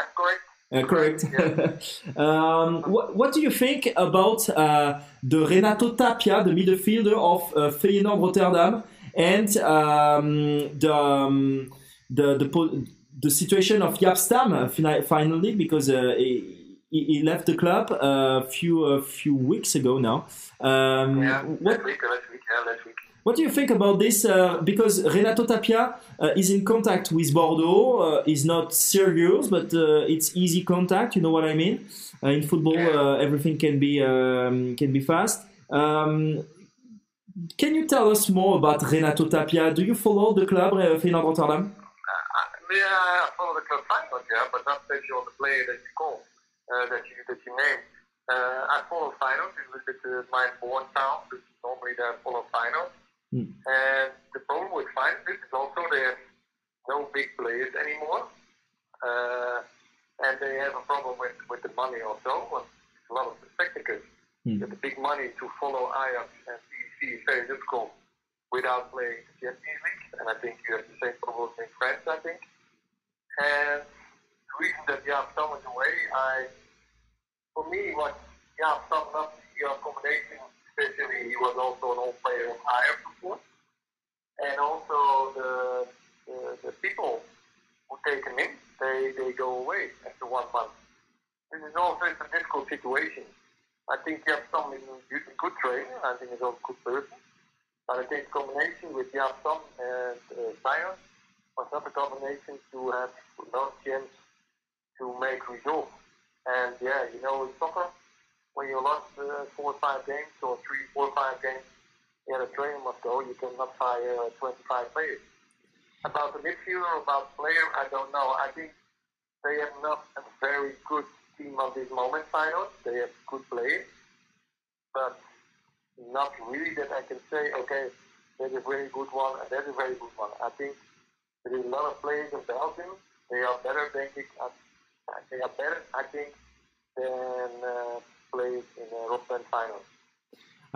Uh, correct. *laughs* *laughs* um, what, what do you think about uh, the Renato Tapia, the midfielder of uh, Feyenoord Rotterdam, and um, the, um, the the the situation of Jaap Stam uh, finally because uh, he, he left the club a few a few weeks ago now. Um, Yeah, what, last week, last week, yeah, last week. What do you think about this? Uh, because Renato Tapia uh, is in contact with Bordeaux. Uh, is not serious, but uh, it's easy contact. You know what I mean? Uh, in football, uh, everything can be um, can be fast. Um, can you tell us more about Renato Tapia? Do you follow the club uh, Feyenoord Rotterdam? Yeah, I follow the club final, yeah, but not especially on the player that you call, uh, that you that you name. Uh, I follow finals. It's a little bit my born town, normally they follow finals. Hmm. And the problem with finals is also they have no big players anymore, uh, and they have a problem with with the money also. Well, a lot of the spectacles. Hmm. With the big money to follow Ajax and PSV is very difficult without playing the Champions League. And I think you have the same problems in France, I think. And the reason that Jaap Stam is away, I, for me, what Jaap Stam not your combination, especially he was also an old player of Ajax before. And also the, the, the people who take him in, they, they go away after one month. This is also a difficult situation. I think Stam is a good trainer. I think he's also a good person. But I think combination with Jaap Stam and uh, was not a combination to have no chance to make results. And yeah, you know, in soccer, when you lost uh, four or five games or three, four or five games, yeah, a trainer must go. You cannot hire uh, 25 players. About the midfielder, about player, I don't know. I think they have not a very good team at this moment, Feyenoord. They have good players, but not really that I can say, okay, that's a very good one and that's a very good one. I think there is a lot of players in Belgium. They are better, they are better, I think, than uh,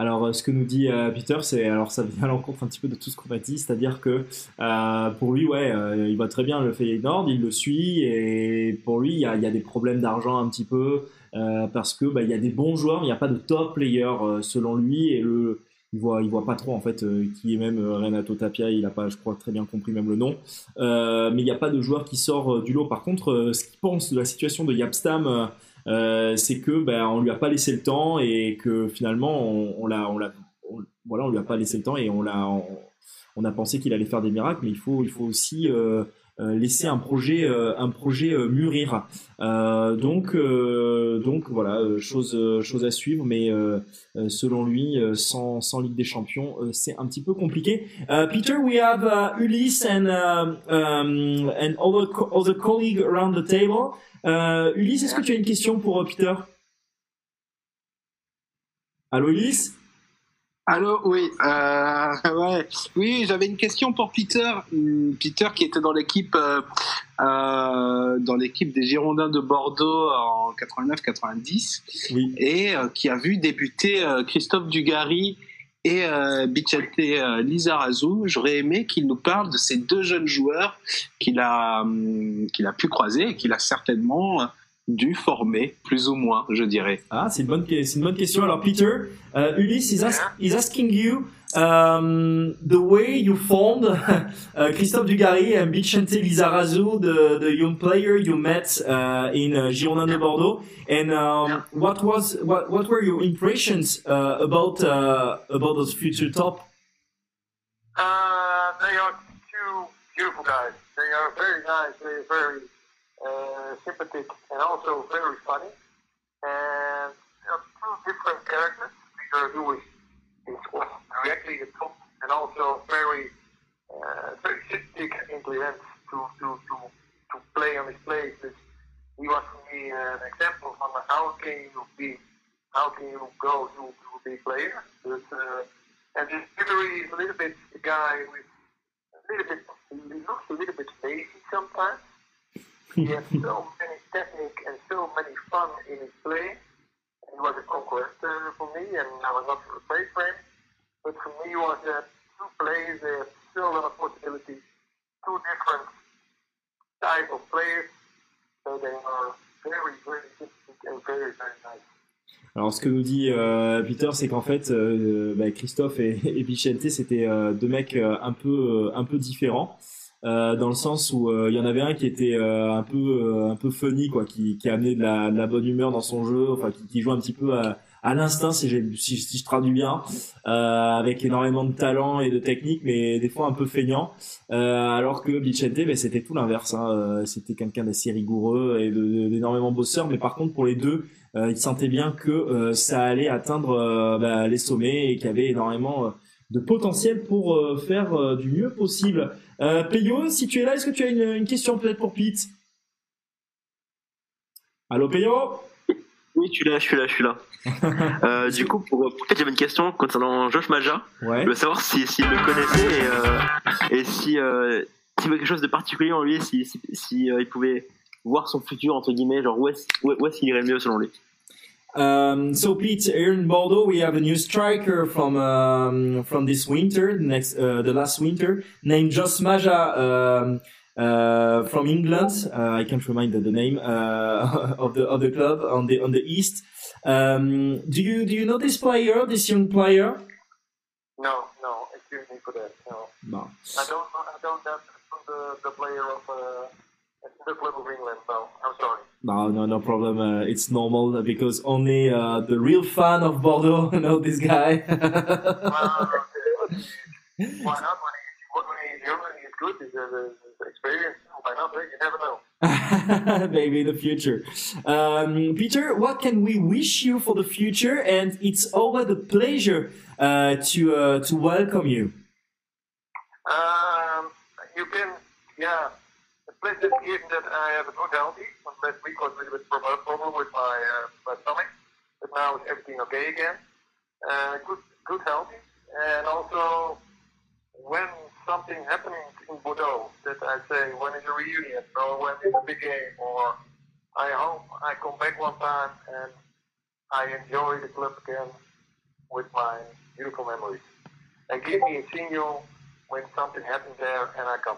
Alors, euh, ce que nous dit euh, Peter, c'est alors ça vient à l'encontre un petit peu de tout ce qu'on a dit, c'est-à-dire que euh, pour lui, ouais, il voit très bien le Feyenoord, il le suit, et pour lui, il y a, des problèmes d'argent un petit peu parce que bah, il y a des bons joueurs, il n'y a pas de top player selon lui, et le il voit, il voit pas trop en fait qui est même Renato Tapia, il a pas, je crois, très bien compris même le nom. Mais il n'y a pas de joueur qui sort du lot. Par contre, ce qu'il pense de la situation de Yapstam, euh, c'est que ben on lui a pas laissé le temps et que finalement on, l'a, on l'a, voilà, on lui a pas laissé le temps et on l'a, on, on a pensé qu'il allait faire des miracles, mais il faut, il faut aussi euh, laisser un projet, euh, un projet euh, mûrir. Euh, donc, euh, donc voilà, euh, chose, euh, chose à suivre, mais euh, euh, selon lui, euh, sans, sans Ligue des Champions, euh, c'est un petit peu compliqué. Uh, Peter, we have uh, Ulysse and um, um, and other co around the table. Uh, Ulysse, est-ce que tu as une question pour euh, Peter? Allô, Ulysse? Allô, oui, euh, *laughs* ouais. oui, j'avais une question pour Peter. Hum, Peter qui était dans l'équipe, euh, euh, dans l'équipe des Girondins de Bordeaux en 89-90 Oui. et qui a vu débuter Christophe Dugarry et euh, Vicente euh, Lizarazu. J'aurais aimé qu'il nous parle de ces deux jeunes joueurs qu'il a, hum, qu'il a pu croiser et qu'il a certainement dû former, plus ou moins, je dirais. Ah, c'est une bonne, que- c'est une bonne question. Alors, Peter, uh, Ulysse is, ask, is asking you um, the way you formed *laughs* uh, Christophe Dugarry and Vicente Lizarazu, the, the young player you met uh, in uh, de Bordeaux, and um, what was what, what were your impressions uh, about uh, about those future top? Uh, they are two beautiful guys. They are very nice. They are very uh, sympathetic and also very funny. And they are two different characters. Peter, is was directly the top and also very, uh, very sympathetic and intelligent to, to, to, to play on his place. He was for me an example of how can you be, how can you go to, to a player. But, uh, and this Hillary is a little bit the guy with a little bit, he looks a little bit lazy sometimes. He has so many technique and so many fun in his play. He was a conquest uh, for me, and I was not afraid for him. But for me, was that two they have still a lot of possibilities, two different type of players. So they are very, very sympathetic and very, very nice. Alors, ce que nous dit euh, Peter, c'est qu'en fait, euh, bah, Christophe et, *laughs* et Vicente, c'était euh, deux mecs euh, un peu euh, un peu différents. Euh, dans le sens où euh, il y en avait un qui était euh, un peu euh, un peu funny quoi, qui, qui amenait de la, de la bonne humeur dans son jeu, enfin qui, qui joue un petit peu à, à l'instinct si, si, si je traduis bien, avec énormément de talent et de technique, mais des fois un peu feignant. Alors que Vicente, ben, c'était tout l'inverse. Hein. C'était quelqu'un d'assez rigoureux et d'énormément bosseur, mais par contre pour les deux, il sentait bien que ça allait atteindre bah, les sommets et qu'il y avait énormément de potentiel pour euh, faire euh, du mieux possible. Euh, Peyo, si tu es là, est-ce que tu as une, une question peut-être pour Pete? Allô Peyo? Oui, je suis là, je suis là, je suis là. *laughs* Euh, du coup, pour, peut-être j'avais une question concernant Josh Maja. Ouais. Je veux savoir s'il si, s'il le connaissait et, et si s'il quelque chose de particulier en lui, si, si, si, il pouvait voir son futur entre guillemets, genre où est-ce où, est-ce qu'il irait mieux selon lui. Um, so Pete, here in Bordeaux, we have a new striker from um, from this winter, the next uh, the last winter, named Jos Maja um, uh, from England. Uh, I can't remind the, the name uh, *laughs* of the of the club on the on the east. Um, do you do you know this player, this young player? No, no, excuse me for that. No. No. I don't, I don't have the, the player of uh, the club of England. No, I'm sorry. No, no, no problem. Uh, it's normal because only uh, the real fan of Bordeaux *laughs* know this guy. Uh, okay. *laughs* Why not? When he, when he's young and he's good, he's uh, the, the experience. Why not? You never know. *laughs* Maybe in the future. Um, Peter, what can we wish you for the future? And it's always a pleasure uh, to uh, to welcome you. Um, you can, yeah. The pleasure is that I have a good healthy. Last week was a little bit of a problem with my, uh, my stomach, but now is everything okay again. Uh, good, good healthy, and also when something happening in Bordeaux that I say when is a reunion or when is a big game or I hope I come back one time and I enjoy the club again with my beautiful memories. And give me a signal when something happens there and I come.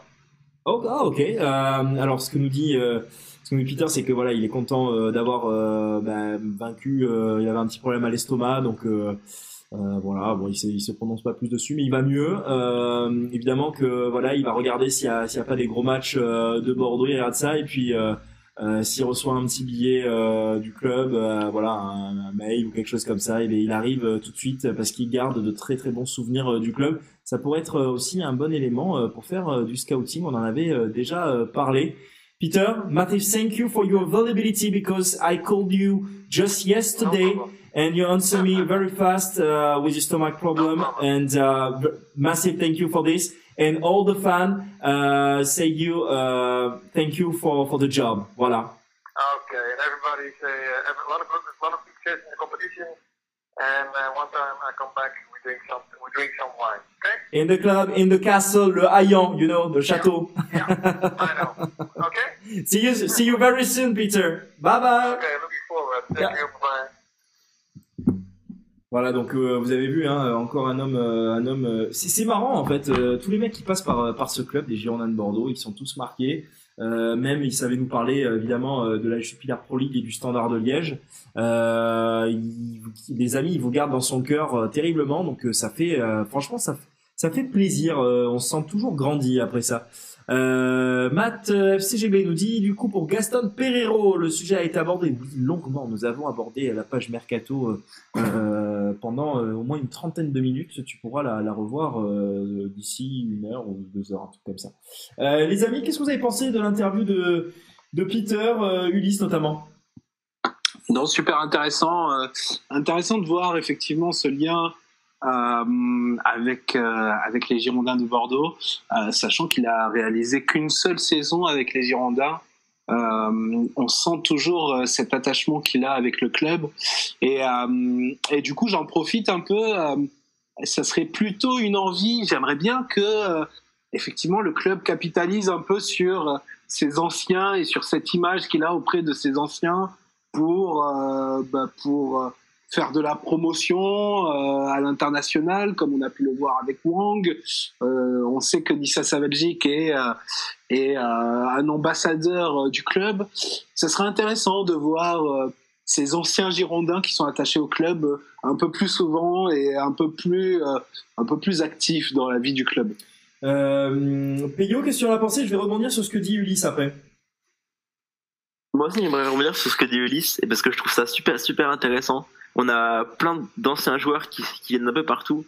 Oh, ah, ok. Euh, alors, ce que nous dit, euh, ce que nous dit Peter, c'est que voilà, il est content euh, d'avoir euh, bah, vaincu. euh, il avait un petit problème à l'estomac, donc euh, voilà. Bon, il, se- il se prononce pas plus dessus, mais il va mieux. Évidemment que voilà, il va regarder s'il y a, a pas des gros matchs de Bordeaux, il regarde ça, et puis s'il reçoit un petit billet du club, voilà, un, mail ou quelque chose comme ça, il, il arrive tout de suite parce qu'il garde de très très bons souvenirs du club. Ça pourrait être euh, aussi un bon élément euh, pour faire euh, du scouting. On en avait déjà parlé. Peter, massive thank you for your availability because I called you just yesterday and you answered me very fast uh, with your stomach problem. And uh, massive thank you for this. And all the fans uh, say you uh, thank you for, for the job. Voilà. Okay, and everybody say uh, a lot of a lot of success in the competition. And uh, one time I come back, we drink some, we drink some wine. Okay? In the club, in the castle, le haillan, you know, the château. Yeah, I know. Okay? *laughs* see you, see you very soon, Peter. Bye bye. Okay, looking forward. Thank Yeah. you. Bye. Voilà, donc euh, vous avez vu, hein, encore un homme, euh, un homme. euh, c'est marrant en fait. tous les mecs qui passent par par ce club, les Girondins de Bordeaux, ils sont tous marqués. Euh, même ils savaient nous parler euh, évidemment euh, de la Jupiler Pro League et du Standard de Liège. Euh, il- les amis, ils vous gardent dans son cœur terriblement. Donc ça fait, franchement, ça ça fait plaisir. on se sent toujours grandi après ça. Euh, Matt euh, FCGB nous dit du coup pour Gaston Pereiro, le sujet a été abordé longuement. Nous avons abordé la page mercato pendant euh, au moins une trentaine de minutes. Tu pourras la, revoir euh, d'ici une heure ou deux heures, un truc comme ça. Euh, les amis, qu'est-ce que vous avez pensé de l'interview de, Peter, euh, Ulysse notamment? Non, super intéressant. euh, intéressant de voir effectivement ce lien euh, avec, euh, avec les Girondins de Bordeaux, euh, sachant qu'il a réalisé qu'une seule saison avec les Girondins. Euh, on sent toujours euh, cet attachement qu'il a avec le club. Et, euh, du coup, j'en profite un peu. ça serait plutôt une envie. J'aimerais bien que, effectivement, le club capitalise un peu sur ses anciens et sur cette image qu'il a auprès de ses anciens pour, bah, pour faire de la promotion à l'international, comme on a pu le voir avec Wang. On sait que Nissa Saveljic est, est euh, un ambassadeur euh, du club. Ce serait intéressant de voir euh, ces anciens Girondins qui sont attachés au club euh, un peu plus souvent et un peu plus, euh, un peu plus actifs dans la vie du club. euh, Peyo, qu'est-ce que tu en as pensé? Je vais rebondir sur ce que dit Ulysse après. Moi aussi, j'aimerais revenir sur ce que dit Ulysse, et parce que je trouve ça super, super intéressant. On a plein d'anciens joueurs qui, qui viennent un peu partout,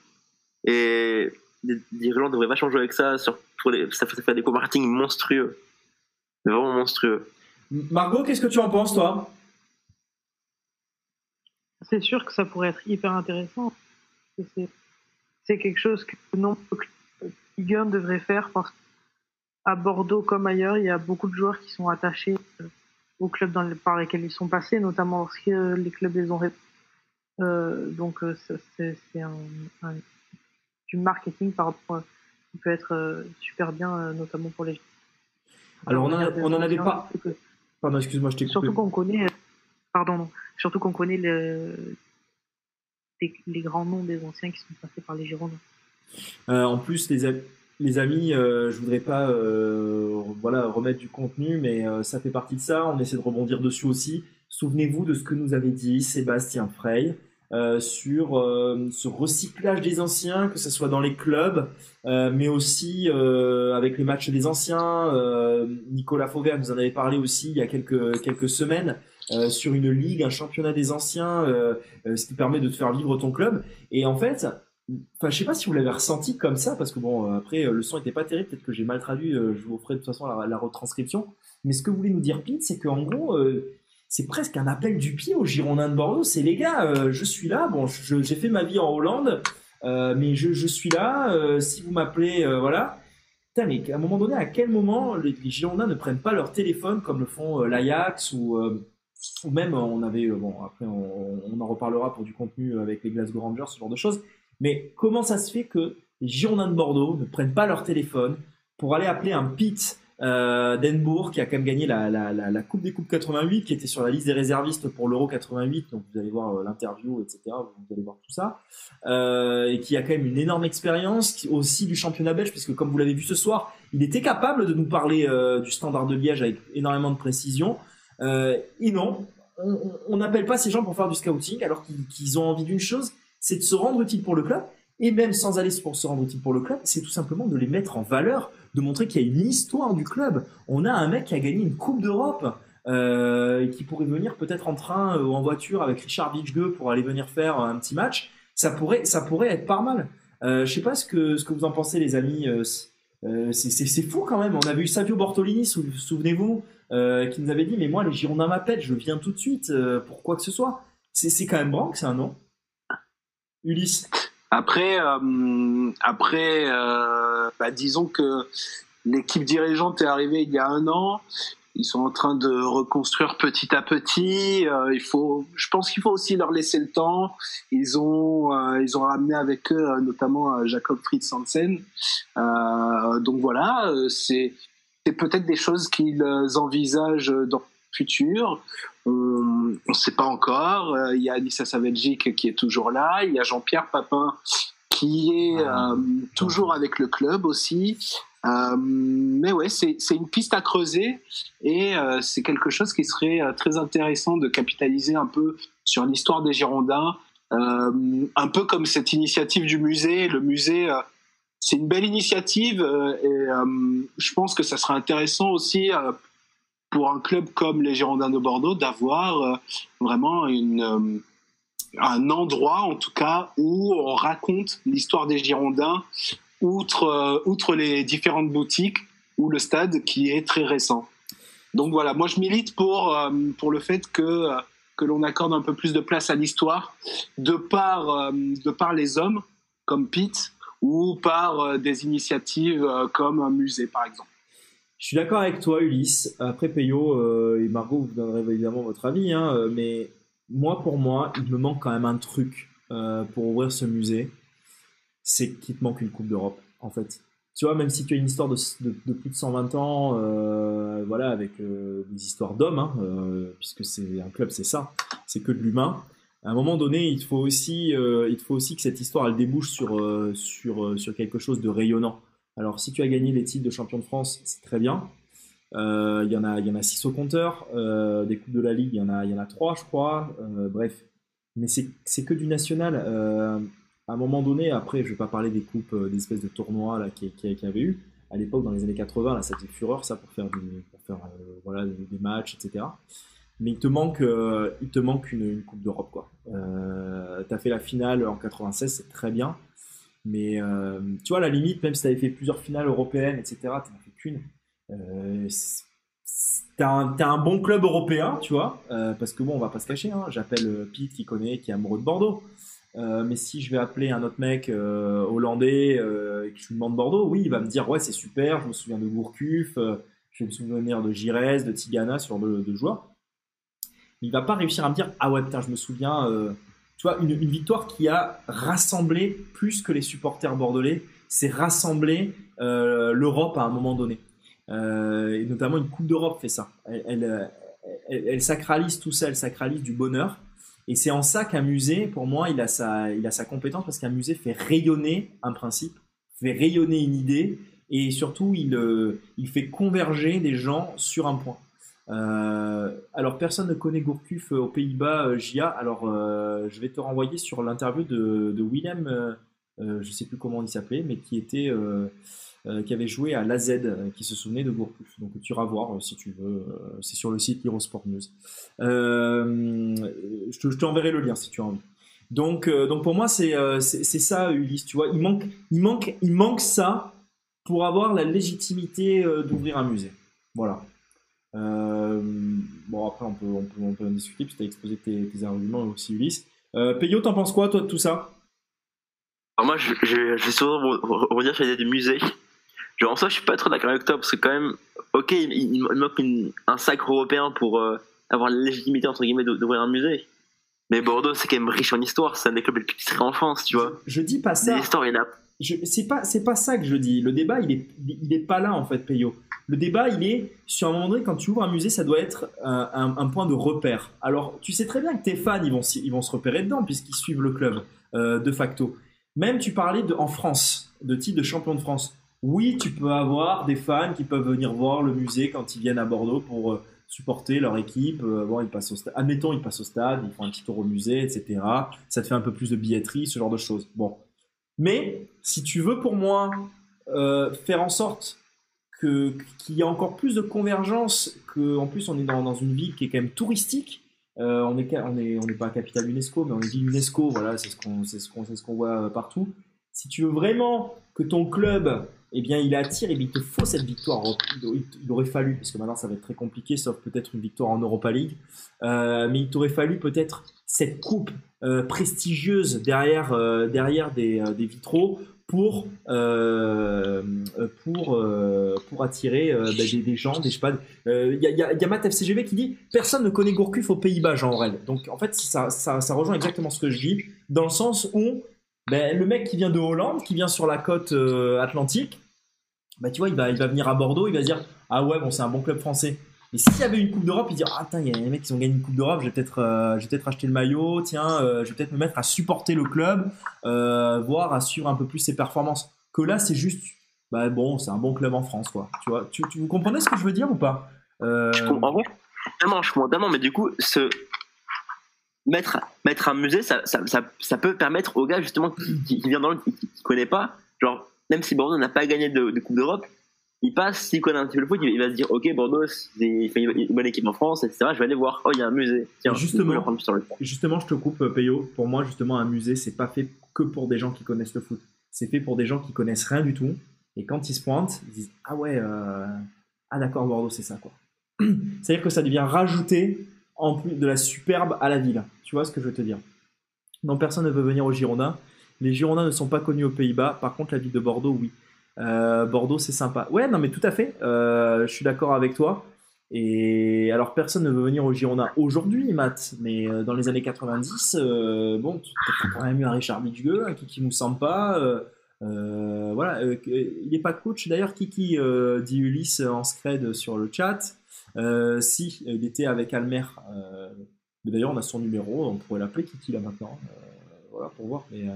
et les dirigeants devraient vachement jouer avec ça. Sur, pour les- ça fait ça fait des co-marketing monstrueux. Vraiment monstrueux. Margot, qu'est-ce que tu en penses toi? C'est sûr que ça pourrait être hyper intéressant. C'est c'est quelque chose que non Ligue 1 devrait faire parce qu'à Bordeaux comme ailleurs, il y a beaucoup de joueurs qui sont attachés euh, aux clubs dans les- par lesquels ils sont passés, notamment lorsque les clubs les ont ré- euh, donc euh, c'est c'est un, un- du marketing par rapport à- qui peut être euh, super bien, euh, notamment pour les. Alors, on en a- on en avait pas- que- Pardon, excuse-moi, je t'ai coupé. Surtout qu'on connaît, pardon, non. surtout qu'on connaît le, les, les grands noms des anciens qui sont passés par les Girondins. Euh, en plus, les, am- les amis, euh, je voudrais pas euh, voilà, remettre du contenu, mais euh, ça fait partie de ça. On essaie de rebondir dessus aussi. Souvenez-vous de ce que nous avait dit Sébastien Frey euh, sur euh, ce recyclage des anciens, que ce soit dans les clubs, euh, mais aussi avec les matchs des anciens. Nicolas Fauvert nous en avait parlé aussi il y a quelques, quelques semaines. sur une ligue, un championnat des anciens, ce qui permet de te faire vivre ton club. Et en fait, Enfin, je sais pas si vous l'avez ressenti comme ça, parce que bon, après, le son était pas terrible, peut-être que j'ai mal traduit, je vous ferai de toute façon la, retranscription. Mais ce que voulait nous dire Pete, c'est qu'en gros, c'est presque un appel du pied aux Girondins de Bordeaux. C'est les gars, euh, je suis là, bon, j'ai fait ma vie en Hollande, euh, mais je, suis là, euh, si vous m'appelez, voilà. Putain, mais à un moment donné, à quel moment les, Girondins ne prennent pas leur téléphone comme le font l'Ajax ou, même, on avait, bon, après, on, on en reparlera pour du contenu avec les Glasgow Rangers, ce genre de choses. Mais comment ça se fait que les Girondins de Bordeaux ne prennent pas leur téléphone pour aller appeler un Pete euh, d'Enbourg qui a quand même gagné la, la, la, la Coupe des Coupes 88, qui était sur la liste des réservistes pour l'Euro 88, donc vous allez voir euh, l'interview, etc. Vous allez voir tout ça, euh, et qui a quand même une énorme expérience aussi du championnat belge, puisque comme vous l'avez vu ce soir, il était capable de nous parler euh, du Standard de Liège avec énormément de précision. Euh, et non, on- n'appelle pas ces gens pour faire du scouting, alors qu'ils ont envie d'une chose, c'est de se rendre utile pour le club, et même sans aller pour se rendre utile pour le club, c'est tout simplement de les mettre en valeur, de montrer qu'il y a une histoire du club. On a un mec qui a gagné une Coupe d'Europe, euh, et qui pourrait venir peut-être en train euh, ou en voiture avec Richard Vichgue pour aller venir faire un petit match. Ça pourrait, ça pourrait être pas mal. Euh, je sais pas ce que, ce que vous en pensez, les amis. Euh, c'est- euh, c'est fou quand même. On avait eu Savio Bortolini, sou- souvenez-vous, euh, qui nous avait dit Mais moi, les Girondins m'appellent, je viens tout de suite euh, pour quoi que ce soit. C'est c'est quand même branque, un nom. Ulysse. Après, euh, après euh, bah, disons que l'équipe dirigeante est arrivée il y a un an ils sont en train de reconstruire petit à petit. Euh, il faut, je pense qu'il faut aussi leur laisser le temps. Ils ont, euh, ils ont ramené avec eux euh, notamment euh, Jacob Fritz Hansen. Donc voilà, c'est peut-être des choses qu'ils envisagent dans le futur. On ne sait pas encore. Euh, Il y a Anissa Saveljic qui est toujours là. Il y a Jean-Pierre Papin qui est euh, toujours avec le club aussi. Euh, mais ouais, c'est une piste à creuser et euh, c'est quelque chose qui serait euh, très intéressant de capitaliser un peu sur l'histoire des Girondins, euh, un peu comme cette initiative du musée. Le musée, euh, c'est une belle initiative euh, et euh, je pense que ça serait intéressant aussi euh, pour un club comme les Girondins de Bordeaux d'avoir euh, vraiment euh, un endroit en tout cas où on raconte l'histoire des Girondins outre, euh, outre les différentes boutiques ou le stade qui est très récent. Donc voilà, moi je milite pour, pour le fait que, que l'on accorde un peu plus de place à l'histoire de par, de par les hommes comme Pete ou par des initiatives comme un musée par exemple. Je suis d'accord avec toi, Ulysse. Après, Peyo euh, et Margot, vous donnerez évidemment votre avis, hein, euh, mais moi, pour moi, il me manque quand même un truc euh, pour ouvrir ce musée. C'est qu'il te manque une Coupe d'Europe, en fait. Tu vois, même si tu as une histoire de, plus de 120 ans, voilà, avec des histoires d'hommes, hein, puisque c'est un club, c'est ça, c'est que de l'humain. À un moment donné, il faut aussi, il faut aussi que cette histoire, elle débouche sur, sur, sur quelque chose de rayonnant. Alors, si tu as gagné les titres de champion de France, c'est très bien. Euh, Il y en a, y en a six au compteur. Euh, des coupes de la ligue, il y en a, y en a trois, je crois. Euh, bref, mais c'est, que du national. Euh, à un moment donné, après, je vais pas parler des coupes, euh, des espèces de tournois là qui, qui, avait eu à l'époque dans les années 80. Là, ça faisait fureur ça pour faire, du- pour faire euh, voilà des, des matchs, etc. Mais il te manque, euh, il te manque une, coupe d'Europe quoi. Euh, t'as fait la finale en 96, c'est très bien. Mais euh, tu vois, à la limite, même si tu avais fait plusieurs finales européennes, etc., tu n'en as fait qu'une. Euh, t'as un, un bon club européen, tu vois, euh, parce que bon, on va pas se cacher, hein, j'appelle euh, Pete qui connaît, qui est amoureux de Bordeaux. Mais si je vais appeler un autre mec hollandais et que je lui demande Bordeaux, oui, il va me dire ouais, c'est super, je me souviens de Gourcuff, je vais me souvenir de Girez, de Tigana, ce genre de, joueurs. Il va pas réussir à me dire ah ouais, putain, je me souviens. Tu vois, une, victoire qui a rassemblé plus que les supporters bordelais, c'est rassembler euh, l'Europe à un moment donné. Euh, et notamment une Coupe d'Europe fait ça. Euh, elle- elle sacralise tout ça, elle sacralise du bonheur. Et c'est en ça qu'un musée, pour moi, il a sa, il a sa compétence parce qu'un musée fait rayonner un principe, fait rayonner une idée et surtout il, il fait converger des gens sur un point. Euh, alors personne ne connaît Gourcuff euh, aux Pays-Bas, euh, JA. Alors je vais te renvoyer sur l'interview de, Willem, je sais plus comment il s'appelait, mais qui était qui avait joué à l'AZ, qui se souvenait de Gourcuff. Donc tu iras voir si tu veux. c'est sur le site Eurosport News. Je te- je t'enverrai le lien si tu as envie. Donc, donc pour moi, c'est ça, Ulysse. Tu vois, il manque, il manque, il manque ça pour avoir la légitimité d'ouvrir un musée. Voilà. Euh, bon, après, on peut, on peut, on peut en discuter, puisque tu as exposé tes, tes arguments aussi, Ulysse. Euh, Peyo, t'en penses quoi, toi, de tout ça? Alors moi, je, je, je vais souvent re- re- revenir sur l'idée du musée. Genre, en soi, je suis pas trop d'accord avec toi, parce que quand même, ok, il, il- il manque une- un sacre européen pour euh, avoir la légitimité, entre guillemets, d'ouvrir un musée. Mais Bordeaux, c'est quand même riche en histoire, c'est un des clubs les plus en France, tu vois. Je dis pas ça. Des histoires, il y en a. C'est pas c'est pas ça que je dis. Le débat il est il est pas là en fait, Peyo. Le débat il est sur un moment donné quand tu ouvres un musée, ça doit être un, point de repère. Alors tu sais très bien que tes fans ils vont ils vont se repérer dedans puisqu'ils suivent le club euh, de facto. Même tu parlais en France de titre de champion de France. Oui, tu peux avoir des fans qui peuvent venir voir le musée quand ils viennent à Bordeaux pour euh, supporter leur équipe. Euh, bon, ils passent au stade. Admettons, ils passent au stade, ils font un petit tour au musée, etc. Ça te fait un peu plus de billetterie, ce genre de choses. Bon. Mais si tu veux pour moi euh, faire en sorte qu'il y ait encore plus de convergence, que en plus on est dans, une ville qui est quand même touristique. Euh, on est ca- on est on n'est pas capitale UNESCO, mais on est ville UNESCO. Voilà, c'est ce qu'on ce ce qu'on voit euh, partout. Si tu veux vraiment que ton club eh bien, il attire, et il te faut cette victoire. Il aurait fallu, parce que maintenant ça va être très compliqué, sauf peut-être une victoire en Europa League, mais il t'aurait fallu peut-être cette coupe euh, prestigieuse derrière, euh, derrière des, euh, des vitraux pour pour pour attirer bah, des, gens, des. Il y, a, Matt FCGB qui dit personne ne connaît Gourcuff aux Pays-Bas, Jean Aurel. Donc en fait ça, ça, ça rejoint exactement ce que je dis dans le sens où ben, le mec qui vient de Hollande, qui vient sur la côte atlantique, bah tu vois il va il va venir à Bordeaux, il va se dire ah ouais bon c'est un bon club français. Mais s'il y avait une Coupe d'Europe, il dirait Ah, attends, il y a des mecs qui ont gagné une Coupe d'Europe, je vais peut-être euh, peut acheter le maillot, tiens, euh, je vais peut-être me mettre à supporter le club, euh, voire à suivre un peu plus ses performances. Que là, c'est juste, bah bon, c'est un bon club en France, quoi. Tu vois, tu, tu vous comprenez ce que je veux dire ou pas? Euh... je comprends, En vrai, vraiment, je comprends tellement, mais du coup, ce, mettre, mettre un musée, ça, ça, peut permettre au gars, justement, qui, qui dans le, qui, qui connaît pas, genre, même si Bordeaux n'a pas gagné de Coupe d'Europe, il passe, s'il connaît un petit peu le foot, il va se dire, ok, Bordeaux, c'est une bonne équipe en France, etc. Je vais aller voir, oh, il y a un musée. Tiens, justement, justement, je te coupe, euh, Payo. Pour moi, justement, un musée, c'est pas fait que pour des gens qui connaissent le foot. C'est fait pour des gens qui connaissent rien du tout. Et quand ils se pointent, ils disent, ah ouais, euh... ah d'accord, Bordeaux, c'est ça, quoi. *clears throat* C'est-à-dire que ça devient rajouter en plus de la superbe à la ville. Tu vois ce que je veux te dire? Non, personne ne veut venir aux Girondins. Les Girondins ne sont pas connus aux Pays-Bas. Par contre, la ville de Bordeaux, oui. Euh, Bordeaux, c'est sympa. Ouais, non, mais tout à fait. Euh, je suis d'accord avec toi. Et alors, personne ne veut venir au Girondin aujourd'hui, Matt, mais euh, dans les années 90, euh, bon, tu as quand même eu un Richard Bidgueux, un Kiki Moussampa. Voilà, il n'est pas coach d'ailleurs, Kiki, dit Ulysse en scred sur le chat. si, il était avec Almer. d'ailleurs, on a son numéro, on pourrait l'appeler Kiki là maintenant. voilà, pour voir. Mais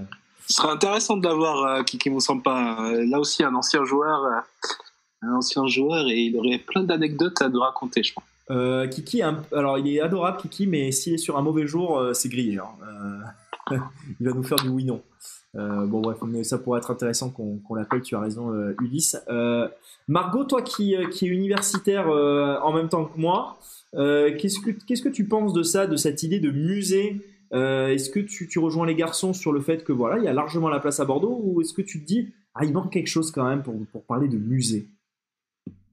ce serait intéressant d'avoir euh, Kiki Moussampa. Là aussi, un ancien joueur, euh, un ancien joueur, et il aurait plein d'anecdotes à nous raconter, je pense. Euh, Kiki, alors il est adorable, Kiki, mais s'il est sur un mauvais jour, euh, c'est grillé. Hein. *laughs* il va nous faire du oui-non. bon, bref, ça pourrait être intéressant qu'on l'appelle, tu as raison, Ulysse. Margot, toi qui, qui est universitaire en même temps que moi, que qu'est-ce que tu penses de ça, de cette idée de musée euh, est-ce que tu, tu, rejoins les garçons sur le fait que voilà, il y a largement la place à Bordeaux ou est-ce que tu te dis ah il manque quelque chose quand même pour, pour parler de musée?